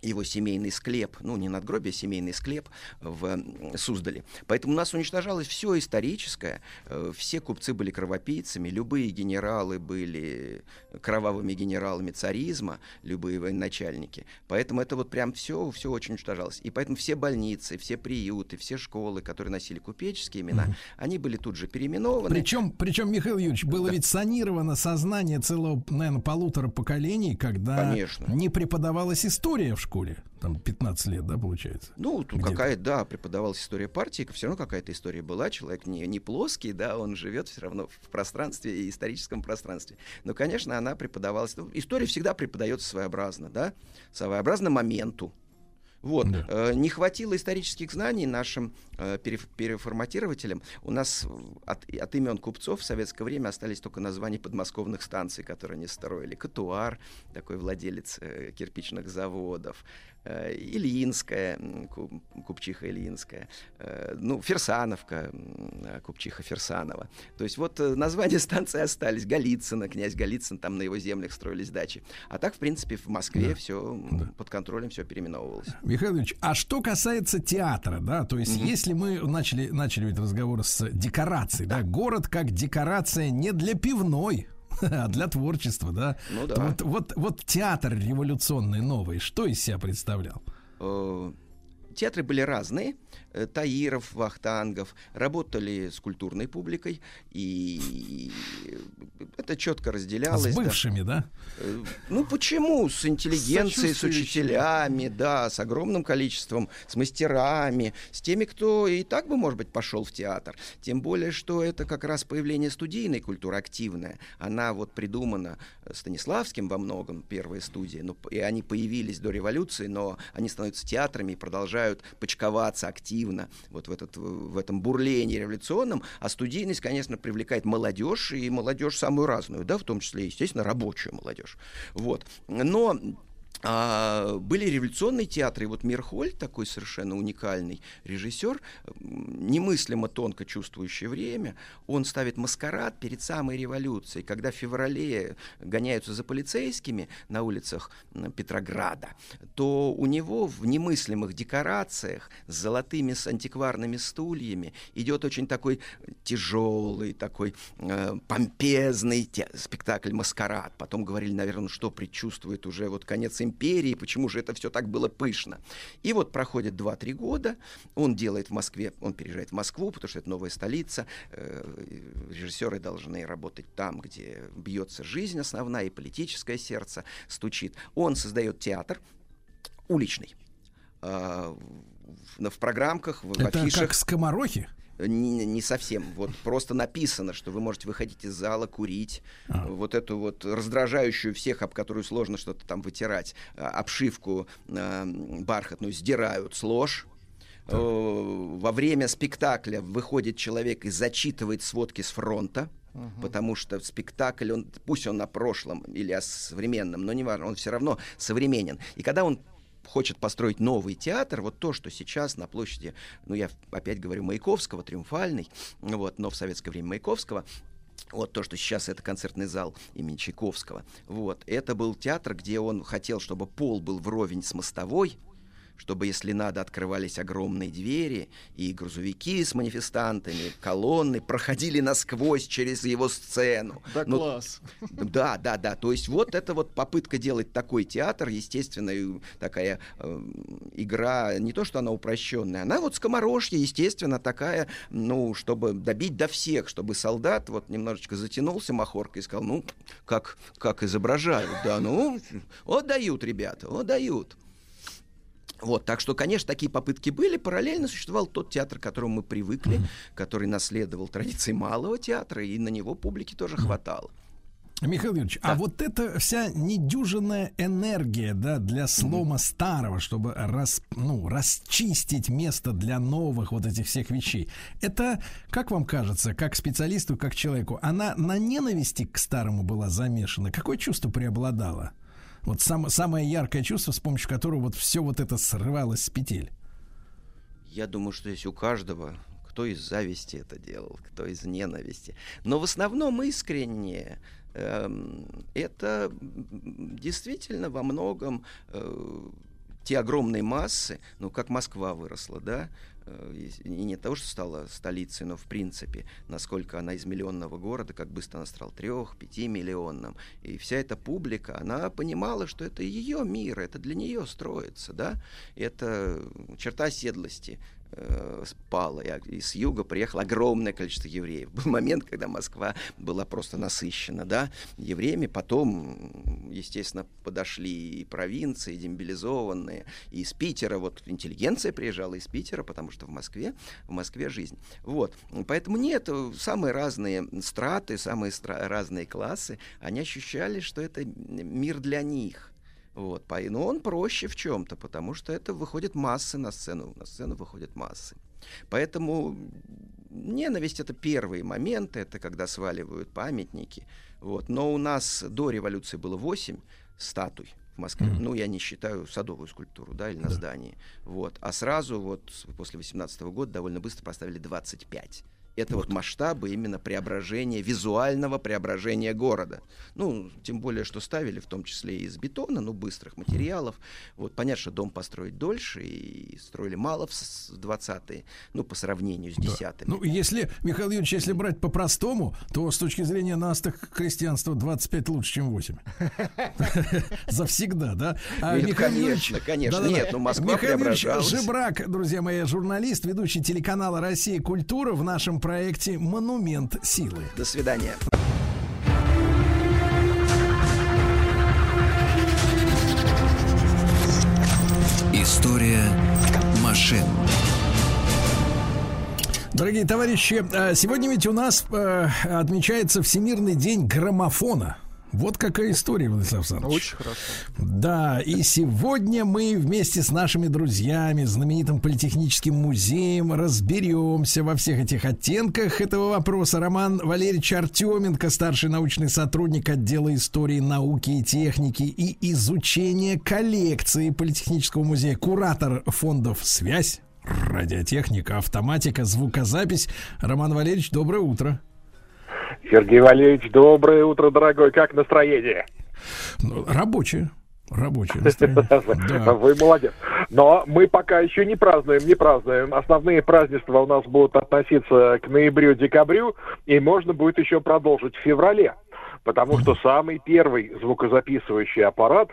его семейный склеп, ну не надгробие, а семейный склеп в Суздале. Поэтому у нас уничтожалось все историческое, э, все купцы были кровопийцами, любые генералы были кровавыми генералами царизма, любые военачальники. Поэтому это вот прям все, все очень уничтожалось. И поэтому все больницы, все приюты, все школы, которые носили купеческие имена, они были тут же переименованы. Причем, причем, Михаил Юрьевич, было ведь санировано сознание целого, наверное, полутора поколений, когда Конечно. не преподавалась история в школе. Там 15 лет, да, получается? Ну, тут какая, да, преподавалась история партии, все равно какая-то история была, человек не, не плоский, да, он живет все равно в пространстве и историческом пространстве. Но, конечно, она преподавалась. ну, История всегда преподается своеобразно, да, своеобразно моменту. Вот. Да. Э, не хватило исторических знаний нашим э, переф- переформатирователям. У нас от, от имен купцов в советское время остались только названия подмосковных станций, которые они строили. Катуар, такой владелец э, кирпичных заводов. Ильинская, купчиха Ильинская. э, Ну, Ферсановка, э, купчиха Ферсанова. То есть вот э, названия станции остались. Голицыно, князь Голицын, там на его землях строились дачи. А так, в принципе, в Москве Да. все Да. под контролем, все переименовывалось. Михаил Юрьевич, а что касается театра, да, то есть Мгм. если мы начали, начали ведь разговор с декорацией, да, город как декорация не для пивной, а для творчества, да. Ну да. Вот, вот, вот театр революционный новый, что из себя представлял? Театры были разные. Э, Таиров, Вахтангов работали с культурной публикой, и это четко разделялось. С да. бывшими, да? Э, Ну почему? С интеллигенцией, с учителями, да, с огромным количеством, с мастерами, с теми, кто и так бы, может быть, пошел в театр. Тем более, что это как раз появление студийной культуры активная. Она вот придумана э, Станиславским во многом, первые студии, ну, и они появились до революции, но они становятся театрами и продолжают почковаться активно вот в, этот, в этом бурлении революционном. А студийность, конечно, привлекает молодежь, и молодежь самую разную, да, в том числе, естественно, рабочую молодежь. Вот. Но А, были революционные театры, и вот Мирхольд, такой совершенно уникальный режиссер, немыслимо тонко чувствующий время, он ставит маскарад перед самой революцией, когда в феврале гоняются за полицейскими на улицах Петрограда, то у него в немыслимых декорациях с золотыми, с антикварными стульями идет очень такой тяжелый, такой э, помпезный те- спектакль «Маскарад». Потом говорили, наверное, что предчувствует уже вот конец империи, почему же это все так было пышно. И вот проходит 2-3 года, он делает в Москве, он переезжает в Москву, потому что это новая столица, э, режиссеры должны работать там, где бьется жизнь основная и политическое сердце стучит. Он создает театр уличный. А, в, в программках, в, в Это афишах. как скоморохи? Не, не совсем. Вот просто написано, что вы можете выходить из зала, курить. А. Вот эту вот раздражающую всех, об которую сложно что-то там вытирать, а, обшивку а, бархатную сдирают с лож. Э, Во время спектакля выходит человек и зачитывает сводки с фронта. Потому что спектакль, он, пусть он на прошлом или о современном, но неважно, он все равно современен. И когда он хочет построить новый театр, вот то, что сейчас на площади, ну я опять говорю, Маяковского, Триумфальный, вот, но в советское время Маяковского, вот то, что сейчас это концертный зал имени Чайковского. Вот. Это был театр, где он хотел, чтобы пол был вровень с мостовой, чтобы, если надо, открывались огромные двери, и грузовики с манифестантами, колонны проходили насквозь через его сцену. Да Ну, класс. да, да, да. То есть вот это вот попытка делать такой театр, естественно, такая э, игра, не то что она упрощенная, она вот скоморожья, естественно, такая, ну, чтобы добить до всех, чтобы солдат вот немножечко затянулся махоркой и сказал, ну, как, как изображают, да, ну, вот дают, ребята, вот дают. Вот, так что, конечно, такие попытки были. Параллельно существовал тот театр, к которому мы привыкли, который наследовал традиции малого театра, и на него публики тоже хватало. Михаил Юрьевич, а вот эта вся недюжинная энергия, да, для слома старого, чтобы рас, ну, расчистить место для новых вот этих всех вещей, это, как вам кажется, как специалисту, как человеку, она на ненависти к старому была замешана? Какое чувство преобладало? Вот сам, самое яркое чувство, с помощью которого вот все вот это срывалось с петель. Я думаю, что здесь у каждого, кто из зависти это делал, кто из ненависти. Но в основном искренне эм, это действительно во многом э, те огромные массы, ну, как Москва выросла, да, и и не того, что стала столицей, но в принципе, насколько она из миллионного города, как быстро она стала трех, пяти миллионным. И вся эта публика, она понимала, что это ее мир, это для нее строится, да, это черта седлости э, спала, и, с юга приехало огромное количество евреев. Был момент, когда Москва была просто насыщена, да, евреями, потом, естественно, подошли и провинции, и демобилизованные, и из Питера, вот интеллигенция приезжала из Питера, потому что в Москве, в Москве жизнь. Вот, поэтому нет, самые разные страты, самые стра- разные классы, они ощущали, что это мир для них. Вот, но он проще в чем-то, потому что это выходят массы на сцену, на сцену выходят массы. Поэтому ненависть это первые моменты, это когда сваливают памятники. Вот. Но у нас до революции было 8 статуй в Москве. Ну, я не считаю садовую скульптуру, да, или на здании. Вот. А сразу вот после 18 года довольно быстро поставили 25. Это вот масштабы именно преображения, визуального преображения города. Ну, тем более, что ставили в том числе и из бетона, ну, быстрых материалов. Вот, понятно, что дом построить дольше, и строили мало в с- в 20-е, ну, по сравнению с десятыми. Ну, если, Михаил Юрьевич, если брать по-простому, то с точки зрения нас, так христианство 25 лучше, чем 8. Завсегда, да? А Михаил конечно, конечно. Нет, ну, Москва Михаил Юрьевич преображалась. Жебрак, друзья мои, журналист, ведущий телеканала «Россия. Культура» в нашем проекте «Монумент силы». До свидания. История машин. Дорогие товарищи, э, сегодня ведь у нас э, отмечается Всемирный день граммофона. Вот какая история, Владислав Александрович. Очень хорошо. Да, и сегодня мы вместе с нашими друзьями, знаменитым политехническим музеем, разберемся во всех этих оттенках этого вопроса. Роман Валерьевич Артеменко, старший научный сотрудник отдела истории, науки и техники и изучения коллекции Политехнического музея, куратор фондов «Связь», радиотехника, автоматика, звукозапись. Роман Валерьевич, доброе утро. Сергей Валерьевич, доброе утро, дорогой. Как настроение? Ну, рабочее. Рабочее настроение. Да. Вы молодец. Но мы пока еще не празднуем, не празднуем. Основные празднества у нас будут относиться к ноябрю-декабрю, и можно будет еще продолжить в феврале. Потому что самый первый звукозаписывающий аппарат,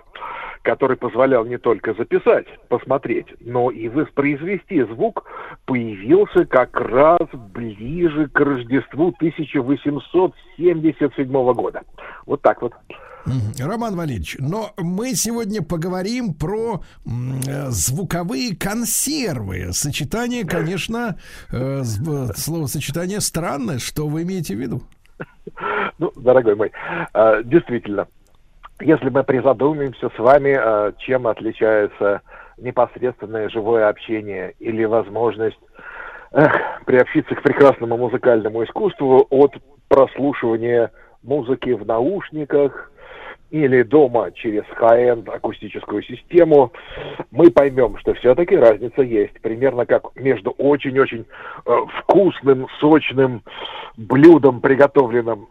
который позволял не только записать, посмотреть, но и воспроизвести звук, появился как раз ближе к Рождеству 1877 года. Вот так вот. Роман Валерьевич, но мы сегодня поговорим про э, звуковые консервы. Сочетание, конечно, э, э, словосочетание странное. Что вы имеете в виду? Ну, дорогой мой, э, действительно, если мы призадумаемся с вами, э, чем отличается непосредственное живое общение или возможность эх, приобщиться к прекрасному музыкальному искусству от прослушивания музыки в наушниках или дома через high-end акустическую систему, мы поймем, что все-таки разница есть. Примерно как между очень-очень э, вкусным, сочным блюдом, приготовленным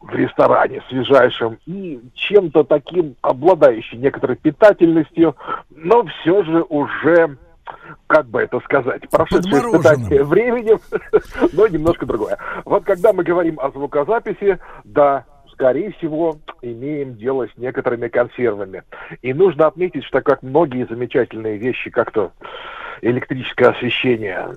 в ресторане свежайшем и чем-то таким обладающим некоторой питательностью, но все же уже, как бы это сказать, прошедшее испытание временем, но немножко другое. Вот когда мы говорим о звукозаписи, да, скорее всего, имеем дело с некоторыми консервами. И нужно отметить, что как многие замечательные вещи, как то электрическое освещение,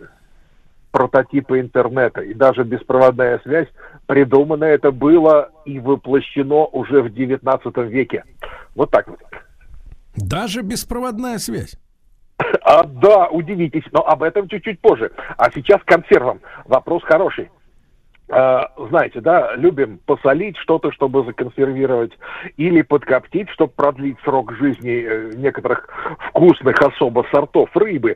прототипы интернета и даже беспроводная связь, придумано это было и воплощено уже в 19 веке. Вот так вот. Даже беспроводная связь. А, да, удивитесь, но об этом чуть-чуть позже. А сейчас к консервам. Вопрос хороший. А, знаете, да, любим посолить что-то, чтобы законсервировать, или подкоптить, чтобы продлить срок жизни э, некоторых вкусных особо сортов рыбы.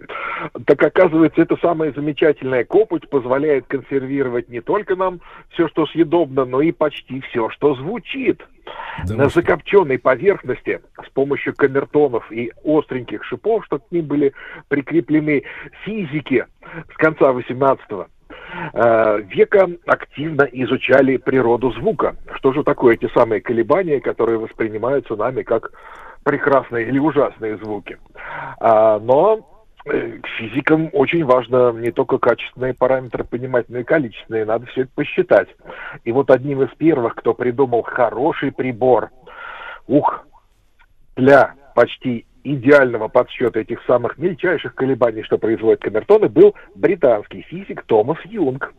Так оказывается, это самая замечательная копоть позволяет консервировать не только нам все, что съедобно, но и почти все, что звучит. На закопченной поверхности с помощью камертонов и остреньких шипов, что к ним были прикреплены физики с конца 18 э, века активно изучали природу звука. Что же такое эти самые колебания, которые воспринимаются нами как прекрасные или ужасные звуки. А, но э, физикам очень важно не только качественные параметры понимать, но и количественные. Надо все это посчитать. И вот одним из первых, кто придумал хороший прибор, ух, для почти идеального подсчета этих самых мельчайших колебаний, что производят камертоны, был британский физик Томас Юнг.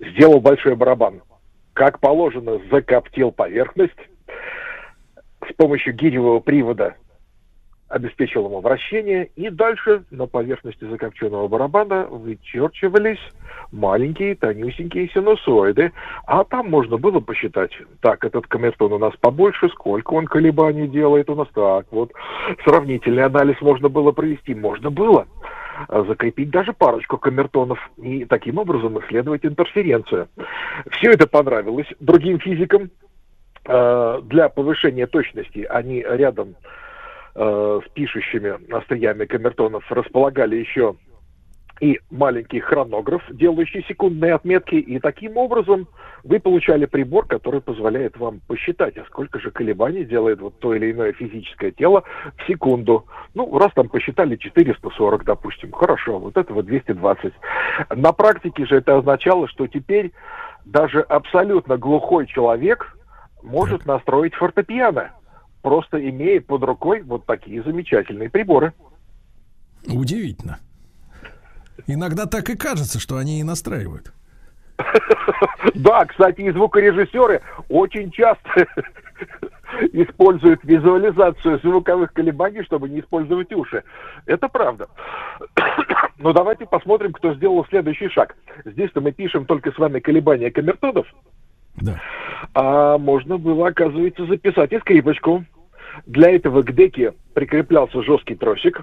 Сделал большой барабан. Как положено, закоптил поверхность. С помощью гиревого привода обеспечил ему вращение, и дальше на поверхности закопченного барабана вычерчивались маленькие тонюсенькие синусоиды, а там можно было посчитать, так, этот камертон у нас побольше, сколько он колебаний делает у нас, так, вот, сравнительный анализ можно было провести, можно было а, закрепить даже парочку камертонов. И таким образом исследовать интерференцию. Все это понравилось другим физикам, Э, для повышения точности они рядом э, с пишущими остриями камертонов располагали еще и маленький хронограф, делающий секундные отметки, и таким образом вы получали прибор, который позволяет вам посчитать, а сколько же колебаний делает вот то или иное физическое тело в секунду. Ну, раз там посчитали 440, допустим, хорошо, вот этого 220. На практике же это означало, что теперь даже абсолютно глухой человек может настроить фортепиано, просто имея под рукой вот такие замечательные приборы. Удивительно. Иногда так и кажется, что они и настраивают. Да, кстати, и звукорежиссеры очень часто используют визуализацию звуковых колебаний, чтобы не использовать уши. Это правда. Но давайте посмотрим, кто сделал следующий шаг. Здесь-то мы пишем только с вами колебания камертонов. Да. А можно было, оказывается, записать и скрипочку. Для этого к деке прикреплялся жесткий тросик.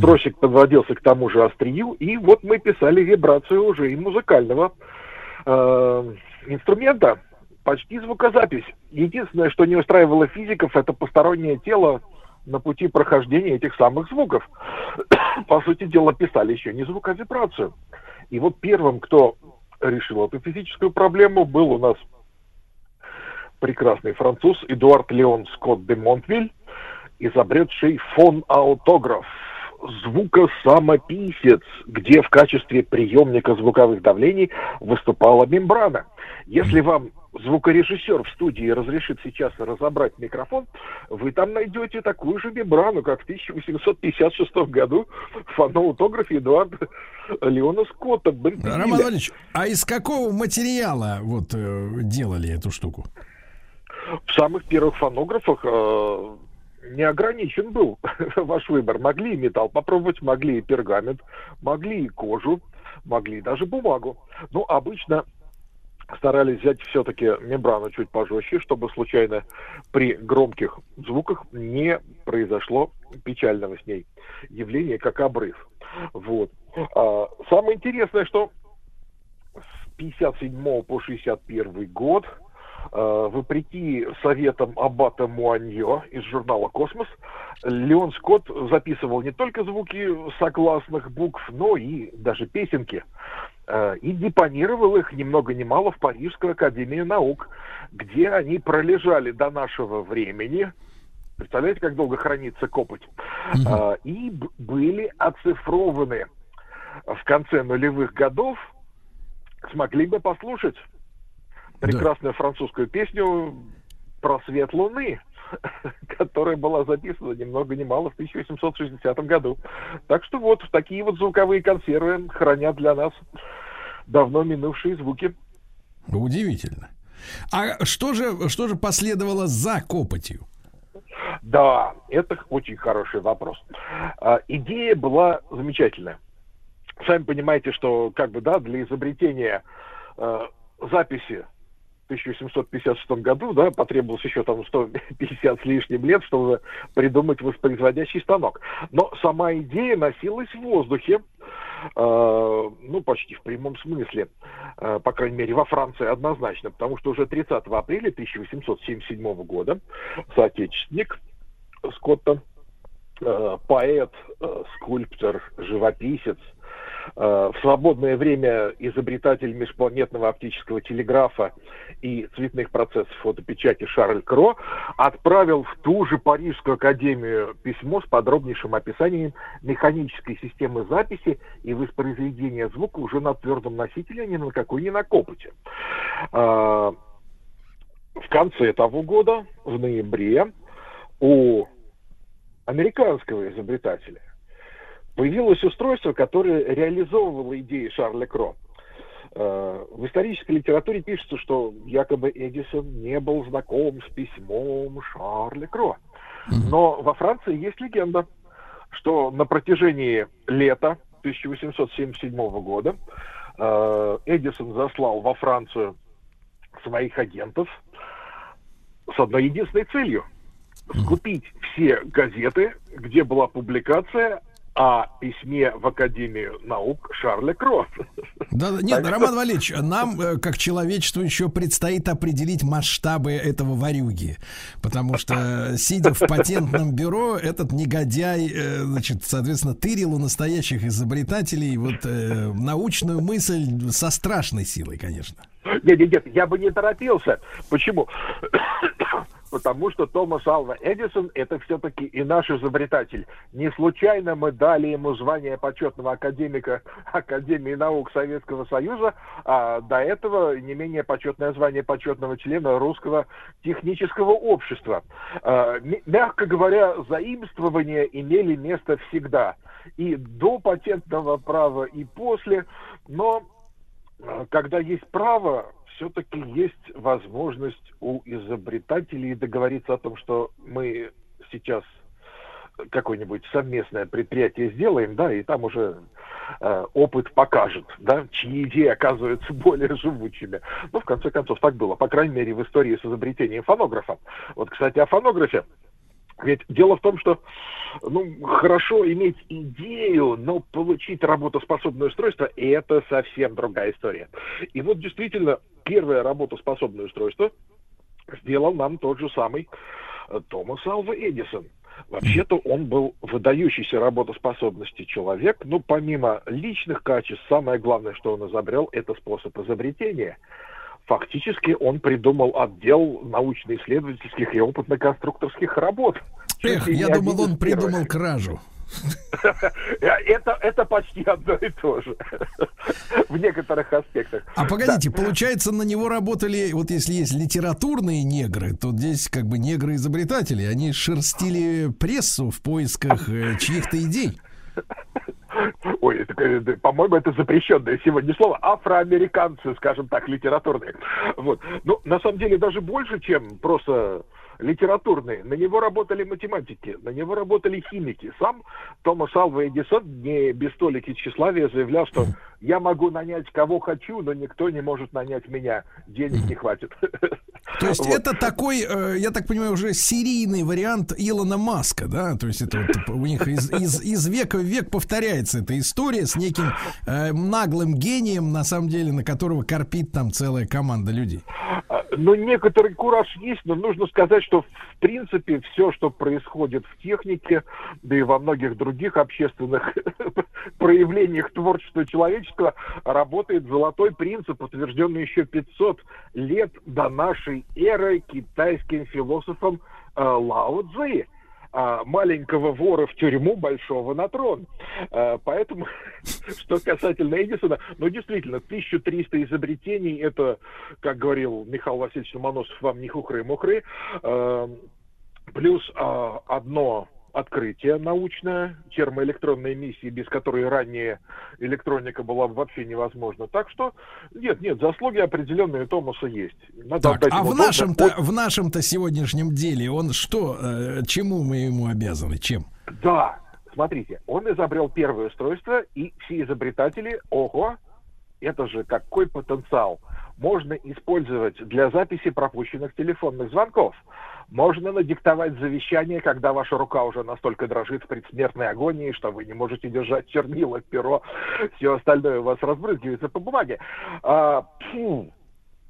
Тросик подводился к тому же острию, и вот мы писали вибрацию уже и музыкального э, инструмента, почти звукозапись. Единственное, что не устраивало физиков, это постороннее тело на пути прохождения этих самых звуков. По сути дела, писали еще не звук, а вибрацию. И вот первым, кто решил эту физическую проблему, был у нас прекрасный француз Эдуард Леон Скотт де Монтвиль, изобретший фон-аутограф, звукосамописец, где в качестве приемника звуковых давлений выступала мембрана. Если вам звукорежиссер в студии разрешит сейчас разобрать микрофон, вы там найдете такую же мембрану, как в 1856 году в фоноаутографе Эдуарда Леона Скотта. Бентвилля. Роман Валерьевич, а из какого материала вот э, делали эту штуку? В самых первых фонографах э, не ограничен был ваш выбор. Могли и металл попробовать, могли и пергамент, могли и кожу, могли даже бумагу. Но обычно старались взять все-таки мембрану чуть пожестче, чтобы случайно при громких звуках не произошло печального с ней явления, как обрыв. Вот. А, самое интересное, что с 57 по 61 год вопреки советам Аббата Муаньо из журнала «Космос», Леон Скотт записывал не только звуки согласных букв, но и даже песенки. Э, И депонировал их ни много ни мало в Парижскую академию наук, где они пролежали до нашего времени. Представляете, как долго хранится копоть? Э, И были оцифрованы в конце нулевых годов. Смогли бы послушать прекрасную французскую песню про свет Луны, которая была записана ни много ни мало в 1860 году. Так что вот такие вот звуковые консервы хранят для нас давно минувшие звуки. Удивительно. А что же, что же последовало за копотью? Да, это очень хороший вопрос. А, идея была замечательная. Сами понимаете, что как бы да, для изобретения э, записи в 1856 году, да, потребовалось еще там 150 с лишним лет, чтобы придумать воспроизводящий станок. Но сама идея носилась в воздухе, э, ну, почти в прямом смысле, э, по крайней мере, во Франции однозначно, потому что уже 30 апреля 1877 года соотечественник Скотта, э, поэт, э, скульптор, живописец, в свободное время изобретатель межпланетного оптического телеграфа и цветных процессов фотопечати Шарль Кро отправил в ту же Парижскую академию письмо с подробнейшим описанием механической системы записи и воспроизведения звука уже на твердом носителе, а не на какой ни на копоте. А, В конце того года, в ноябре, у американского изобретателя появилось устройство, которое реализовывало идеи Шарля Кро. Э, В исторической литературе пишется, что якобы Эдисон не был знаком с письмом Шарля Кро. Но во Франции есть легенда, что на протяжении лета 1877 года э, Эдисон заслал во Францию своих агентов с одной единственной целью скупить все газеты, где была публикация о письме в Академию наук Шарля Кро. Да, нет, Так Роман что- Валерьевич, нам, э, как человечеству, еще предстоит определить масштабы этого варюги. Потому что, э, сидя в патентном бюро, этот негодяй, э, значит, соответственно, тырил у настоящих изобретателей вот научную мысль со страшной силой, конечно. Нет, нет, нет, я бы не торопился. Почему? Потому что Томас Алва Эдисон это все-таки и наш изобретатель. Не случайно мы дали ему звание почетного академика Академии наук Советского Союза, а до этого не менее почетное звание почетного члена Русского технического общества. А, Мягко говоря, заимствования имели место всегда. И до патентного права, и после. Но когда есть право, все-таки есть возможность у изобретателей договориться о том, что мы сейчас какое-нибудь совместное предприятие сделаем, да, и там уже э, опыт покажет, да, чьи идеи оказываются более живучими. Ну, в конце концов, так было, по крайней мере, в истории с изобретением фонографа. Вот, кстати, о фонографе. Ведь дело в том, что ну, хорошо иметь идею, но получить работоспособное устройство – это совсем другая история. И вот действительно, первое работоспособное устройство сделал нам тот же самый э, Томас Алва Эдисон. Вообще-то он был выдающийся работоспособности человек, но помимо личных качеств, самое главное, что он изобрел, это способ изобретения. Фактически он придумал отдел научно-исследовательских и опытно-конструкторских работ. Эх, я думал, он придумал кражу. Это, это почти одно и то же. В некоторых аспектах. А погодите, получается, на него работали, вот если есть литературные негры, то здесь как бы негры-изобретатели, они шерстили прессу в поисках э, чьих-то идей. Ой, э, по-моему, это запрещенное сегодня слово. Афроамериканцы, скажем так, литературные. Вот. Ну, на самом деле, даже больше, чем просто литературные. На него работали математики, на него работали химики. Сам Томас Алва Эдисон не без толики тщеславия заявлял, что я могу нанять кого хочу, но никто не может нанять меня. Денег не хватит. То есть Вот. это такой, э, я так понимаю, уже серийный вариант Илона Маска, да? То есть это вот у них из, из- из века в век повторяется эта история с неким э, наглым гением, на самом деле, на которого корпит там целая команда людей. А, Ну, некоторый кураж есть, но нужно сказать, что в принципе все, что происходит в технике, да и во многих других общественных проявлениях творчества человечества, работает золотой принцип, утвержденный еще 500 лет до нашей эры китайским философом э, Лао Цзи а, маленького вора в тюрьму, большого на трон. А, Поэтому, что касательно Эдисона, ну, действительно, 1300 изобретений, это, как говорил Михаил Васильевич Ломоносов, вам не хухры-мухры, А, плюс одно открытие научное, термоэлектронной миссии, без которой ранее электроника была бы вообще невозможна. Так что, нет, нет, заслуги определенные Томаса есть. Надо Так, а в нашем-то, в нашем-то сегодняшнем деле он что, э, чему мы ему обязаны, чем? Да, смотрите, он изобрел первое устройство, и все изобретатели, ого, это же какой потенциал. Можно использовать для записи пропущенных телефонных звонков. Можно надиктовать завещание, когда ваша рука уже настолько дрожит в предсмертной агонии, что вы не можете держать чернила, перо, все остальное у вас разбрызгивается по бумаге. А, фу.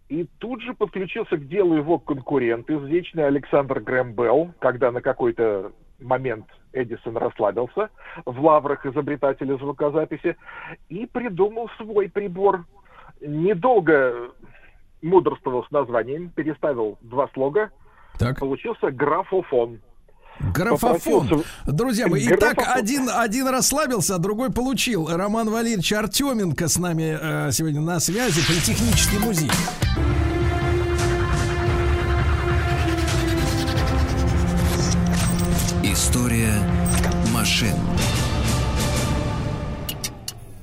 И тут же подключился к делу его конкурент, извечный Александр Грэм Белл, когда на какой-то момент Эдисон расслабился в лаврах изобретателя звукозаписи и придумал свой прибор. Недолго мудрствовал с названием, переставил два слога, получился графофон. Графофон. Попросился- Друзья мои, Графофон. итак, один, один расслабился, а другой получил. Роман Валерьевич Артеменко с нами э, сегодня на связи, Политехнический музей. История машин.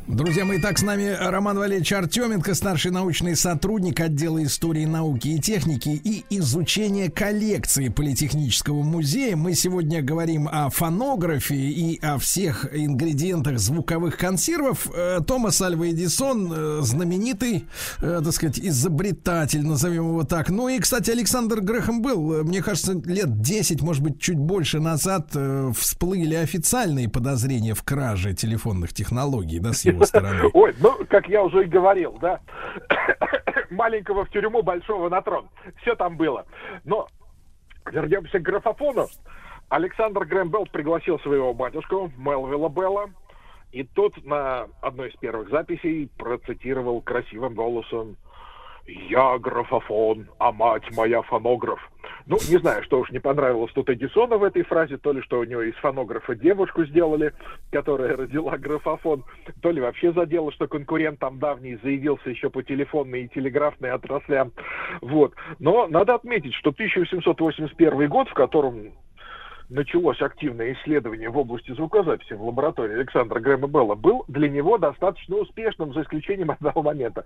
Друзья мои, так с нами Роман Валерьевич Артеменко, старший научный сотрудник отдела истории, науки и техники и изучения коллекции Политехнического музея. Мы сегодня говорим о фонографе и о всех ингредиентах звуковых консервов. Э, Томас Альва Эдисон, э, знаменитый, э, так сказать, изобретатель, назовем его так. Ну и, кстати, Александр Грэхэм был, мне кажется, лет 10, может быть, чуть больше назад всплыли официальные подозрения в краже телефонных технологий, да, его стороны. Ой, ну, как я уже и говорил, да, маленького в тюрьму, большого на трон. Все там было. Но вернемся к графофону. Александр Грэм Белл пригласил своего батюшку Мелвилла Белла, и тот на одной из первых записей процитировал красивым голосом «Я графофон, а мать моя фонограф». Ну, не знаю, что уж не понравилось тут Эдисона в этой фразе, то ли что у него из фонографа девушку сделали, которая родила графофон, то ли вообще задело, что конкурент там давний заявился еще по телефонной и телеграфной отраслям. Вот. Но надо отметить, что 1881 год, в котором началось активное исследование в области звукозаписи в лаборатории Александра Грэма Белла, был для него достаточно успешным, за исключением одного момента.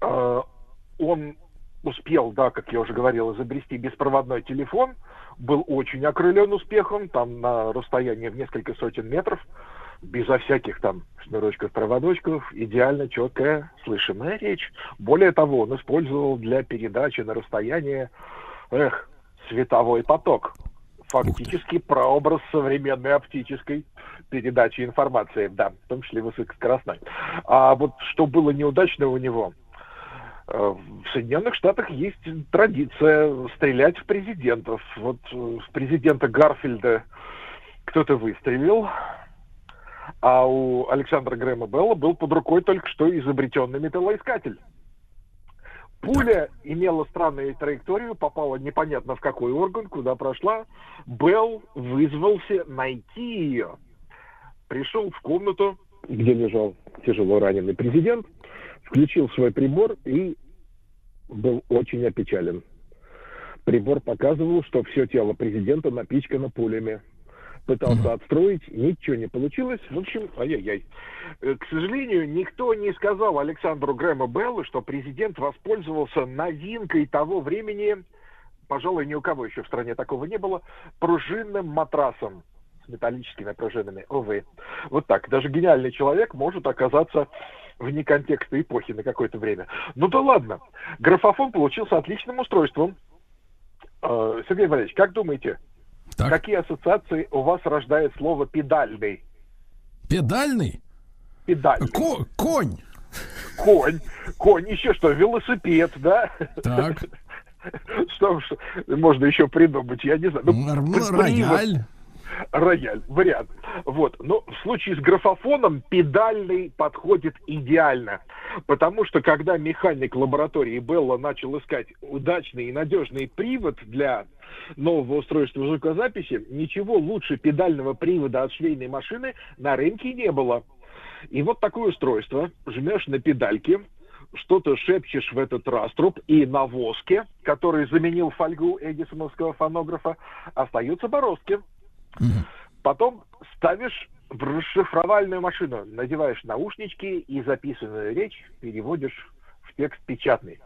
А, он успел, да, как я уже говорил, изобрести беспроводной телефон, был очень окрылен успехом, там на расстоянии в несколько сотен метров безо всяких там шнурочков, проводочков, идеально четкая, слышимая речь. Более того, он использовал для передачи на расстояние, эх, световой поток. Фактически прообраз современной оптической передачи информации, да, в том числе высокоскоростной. А вот что было неудачно у него, в Соединенных Штатах есть традиция стрелять в президентов. Вот э, в президента Гарфильда кто-то выстрелил, а у Александра Грэма Белла был под рукой только что изобретенный металлоискатель. Пуля имела странную траекторию, попала непонятно в какой орган, куда прошла. Белл вызвался найти ее. Пришел в комнату, где лежал тяжело раненый президент, включил свой прибор и был очень опечален. Прибор показывал, что все тело президента напичкано пулями. Пытался отстроить, ничего не получилось. В общем, ай-яй-яй. Э, К сожалению, никто не сказал Александру Грэму Беллу, что президент воспользовался новинкой того времени, пожалуй, ни у кого еще в стране такого не было, пружинным матрасом с металлическими пружинами. Увы. Вот так. Даже гениальный человек может оказаться вне контекста эпохи на какое-то время. Ну да ладно. Графофон получился отличным устройством. Э, Сергей Валерьевич, как думаете, какие ассоциации у вас рождает слово «педальный»? Педальный? Педальный. Ко- конь. Конь. Конь. Еще что, велосипед, да? Так. Что можно еще придумать, я не знаю. Ну, Ну, рояль. Рояль, вариант. Вот. Но в случае с графофоном педальный подходит идеально. Потому что когда механик лаборатории Белла начал искать удачный и надежный привод для нового устройства звукозаписи, ничего лучше педального привода от швейной машины на рынке не было. И вот такое устройство, жмешь на педальки, что-то шепчешь в этот раструб, и на воске, который заменил фольгу эдисоновского фонографа, остаются бороздки. Потом ставишь в расшифровальную машину, надеваешь наушнички и записанную речь переводишь в текст печатный.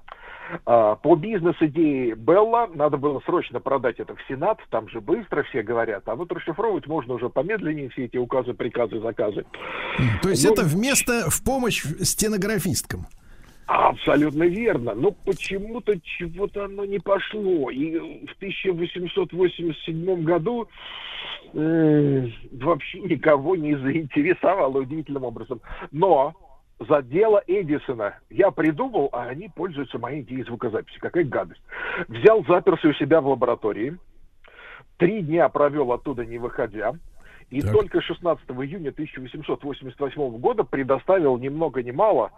А, По бизнес-идее Белла надо было срочно продать это в Сенат, там же быстро все говорят, а вот расшифровывать можно уже помедленнее все эти указы, приказы, заказы. То есть Ну, это вместо в помощь стенографисткам. Абсолютно верно. Но почему-то чего-то оно не пошло. И в 1887 году э, вообще никого не заинтересовало удивительным образом. Но за дело Эдисона я придумал, а они пользуются моей идеей звукозаписи. Какая гадость. Взял, заперся у себя в лаборатории. Три дня провел оттуда, не выходя. И Так. только 16 июня 1888 года предоставил ни много ни мало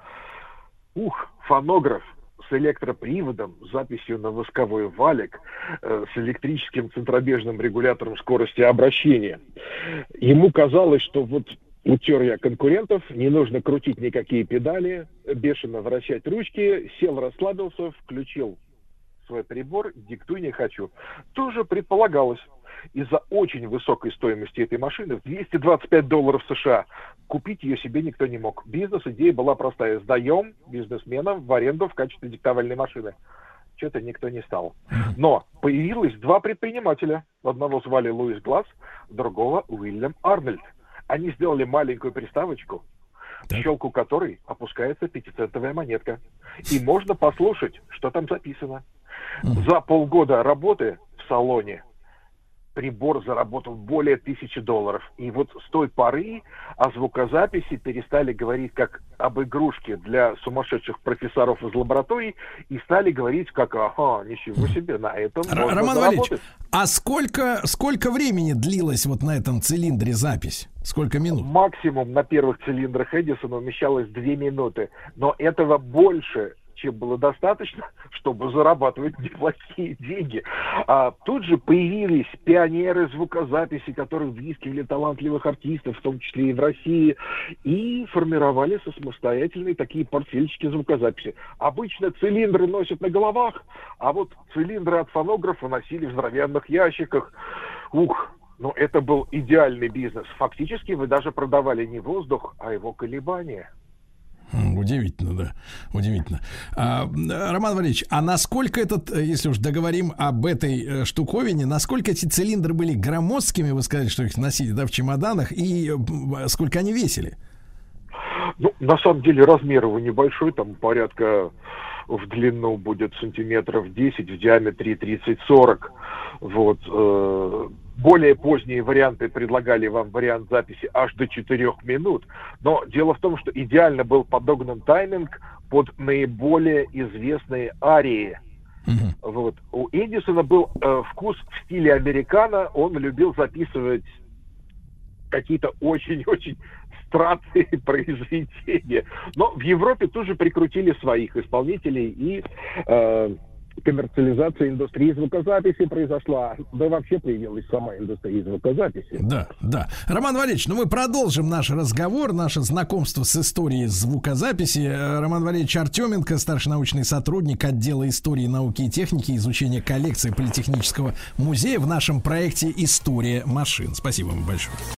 Ух, фонограф с электроприводом, записью на восковой валик, э, с электрическим центробежным регулятором скорости обращения. Ему казалось, что вот утер я конкурентов, не нужно крутить никакие педали, бешено вращать ручки, сел, расслабился, включил свой прибор, диктуй не хочу. Тоже предполагалось, из-за очень высокой стоимости этой машины, в 225 долларов США, купить ее себе никто не мог. Бизнес-идея была простая. Сдаем бизнесменам в аренду в качестве диктовальной машины. Что-то никто не стал. Но появилось два предпринимателя. Одного звали Луис Глаз, другого Уильям Арнольд. Они сделали маленькую приставочку, в щелку которой опускается пятицентовая монетка. И можно послушать, что там записано. За полгода работы в салоне прибор заработал более тысячи долларов. И вот с той поры о звукозаписи перестали говорить как об игрушке для сумасшедших профессоров из лабораторий и стали говорить как, ага, ничего себе, на этом Р- можно Роман Валерьевич, заработать. а сколько, сколько времени длилась вот на этом цилиндре запись? Сколько минут? Максимум на первых цилиндрах Эдисона умещалось две минуты, но этого больше чем было достаточно, чтобы зарабатывать неплохие деньги. А тут же появились пионеры звукозаписи, которые выискивали талантливых артистов, в том числе и в России, и формировали самостоятельные такие портфельчики звукозаписи. Обычно цилиндры носят на головах, а вот цилиндры от фонографа носили в здоровенных ящиках. Ух, ну это был идеальный бизнес. Фактически вы даже продавали не воздух, а его колебания. Удивительно, да. Удивительно. А, Роман Валерьевич, а насколько этот, э, если уж договорим об этой э, штуковине, насколько эти цилиндры были громоздкими, вы сказали, что их носили да, в чемоданах, и э, м, сколько они весили? Ну, на самом деле размер его небольшой, там порядка в длину будет сантиметров 10, в диаметре 30-40. Вот. Более поздние варианты предлагали вам вариант записи аж до 4 минут. Но дело в том, что идеально был подогнан тайминг под наиболее известные арии. Вот. У Эдисона был э, вкус в стиле американо. Он любил записывать какие-то очень-очень странные произведения. Но в Европе тоже прикрутили своих исполнителей и э, коммерциализация индустрии звукозаписи произошла. Да вообще появилась сама индустрия звукозаписи. Да, да. Роман Валерьевич, ну мы продолжим наш разговор, наше знакомство с историей звукозаписи. Э, Роман Валерьевич Артеменко, старший научный сотрудник отдела истории, науки и техники, изучения коллекции Политехнического музея в нашем проекте «История машин». Спасибо вам большое.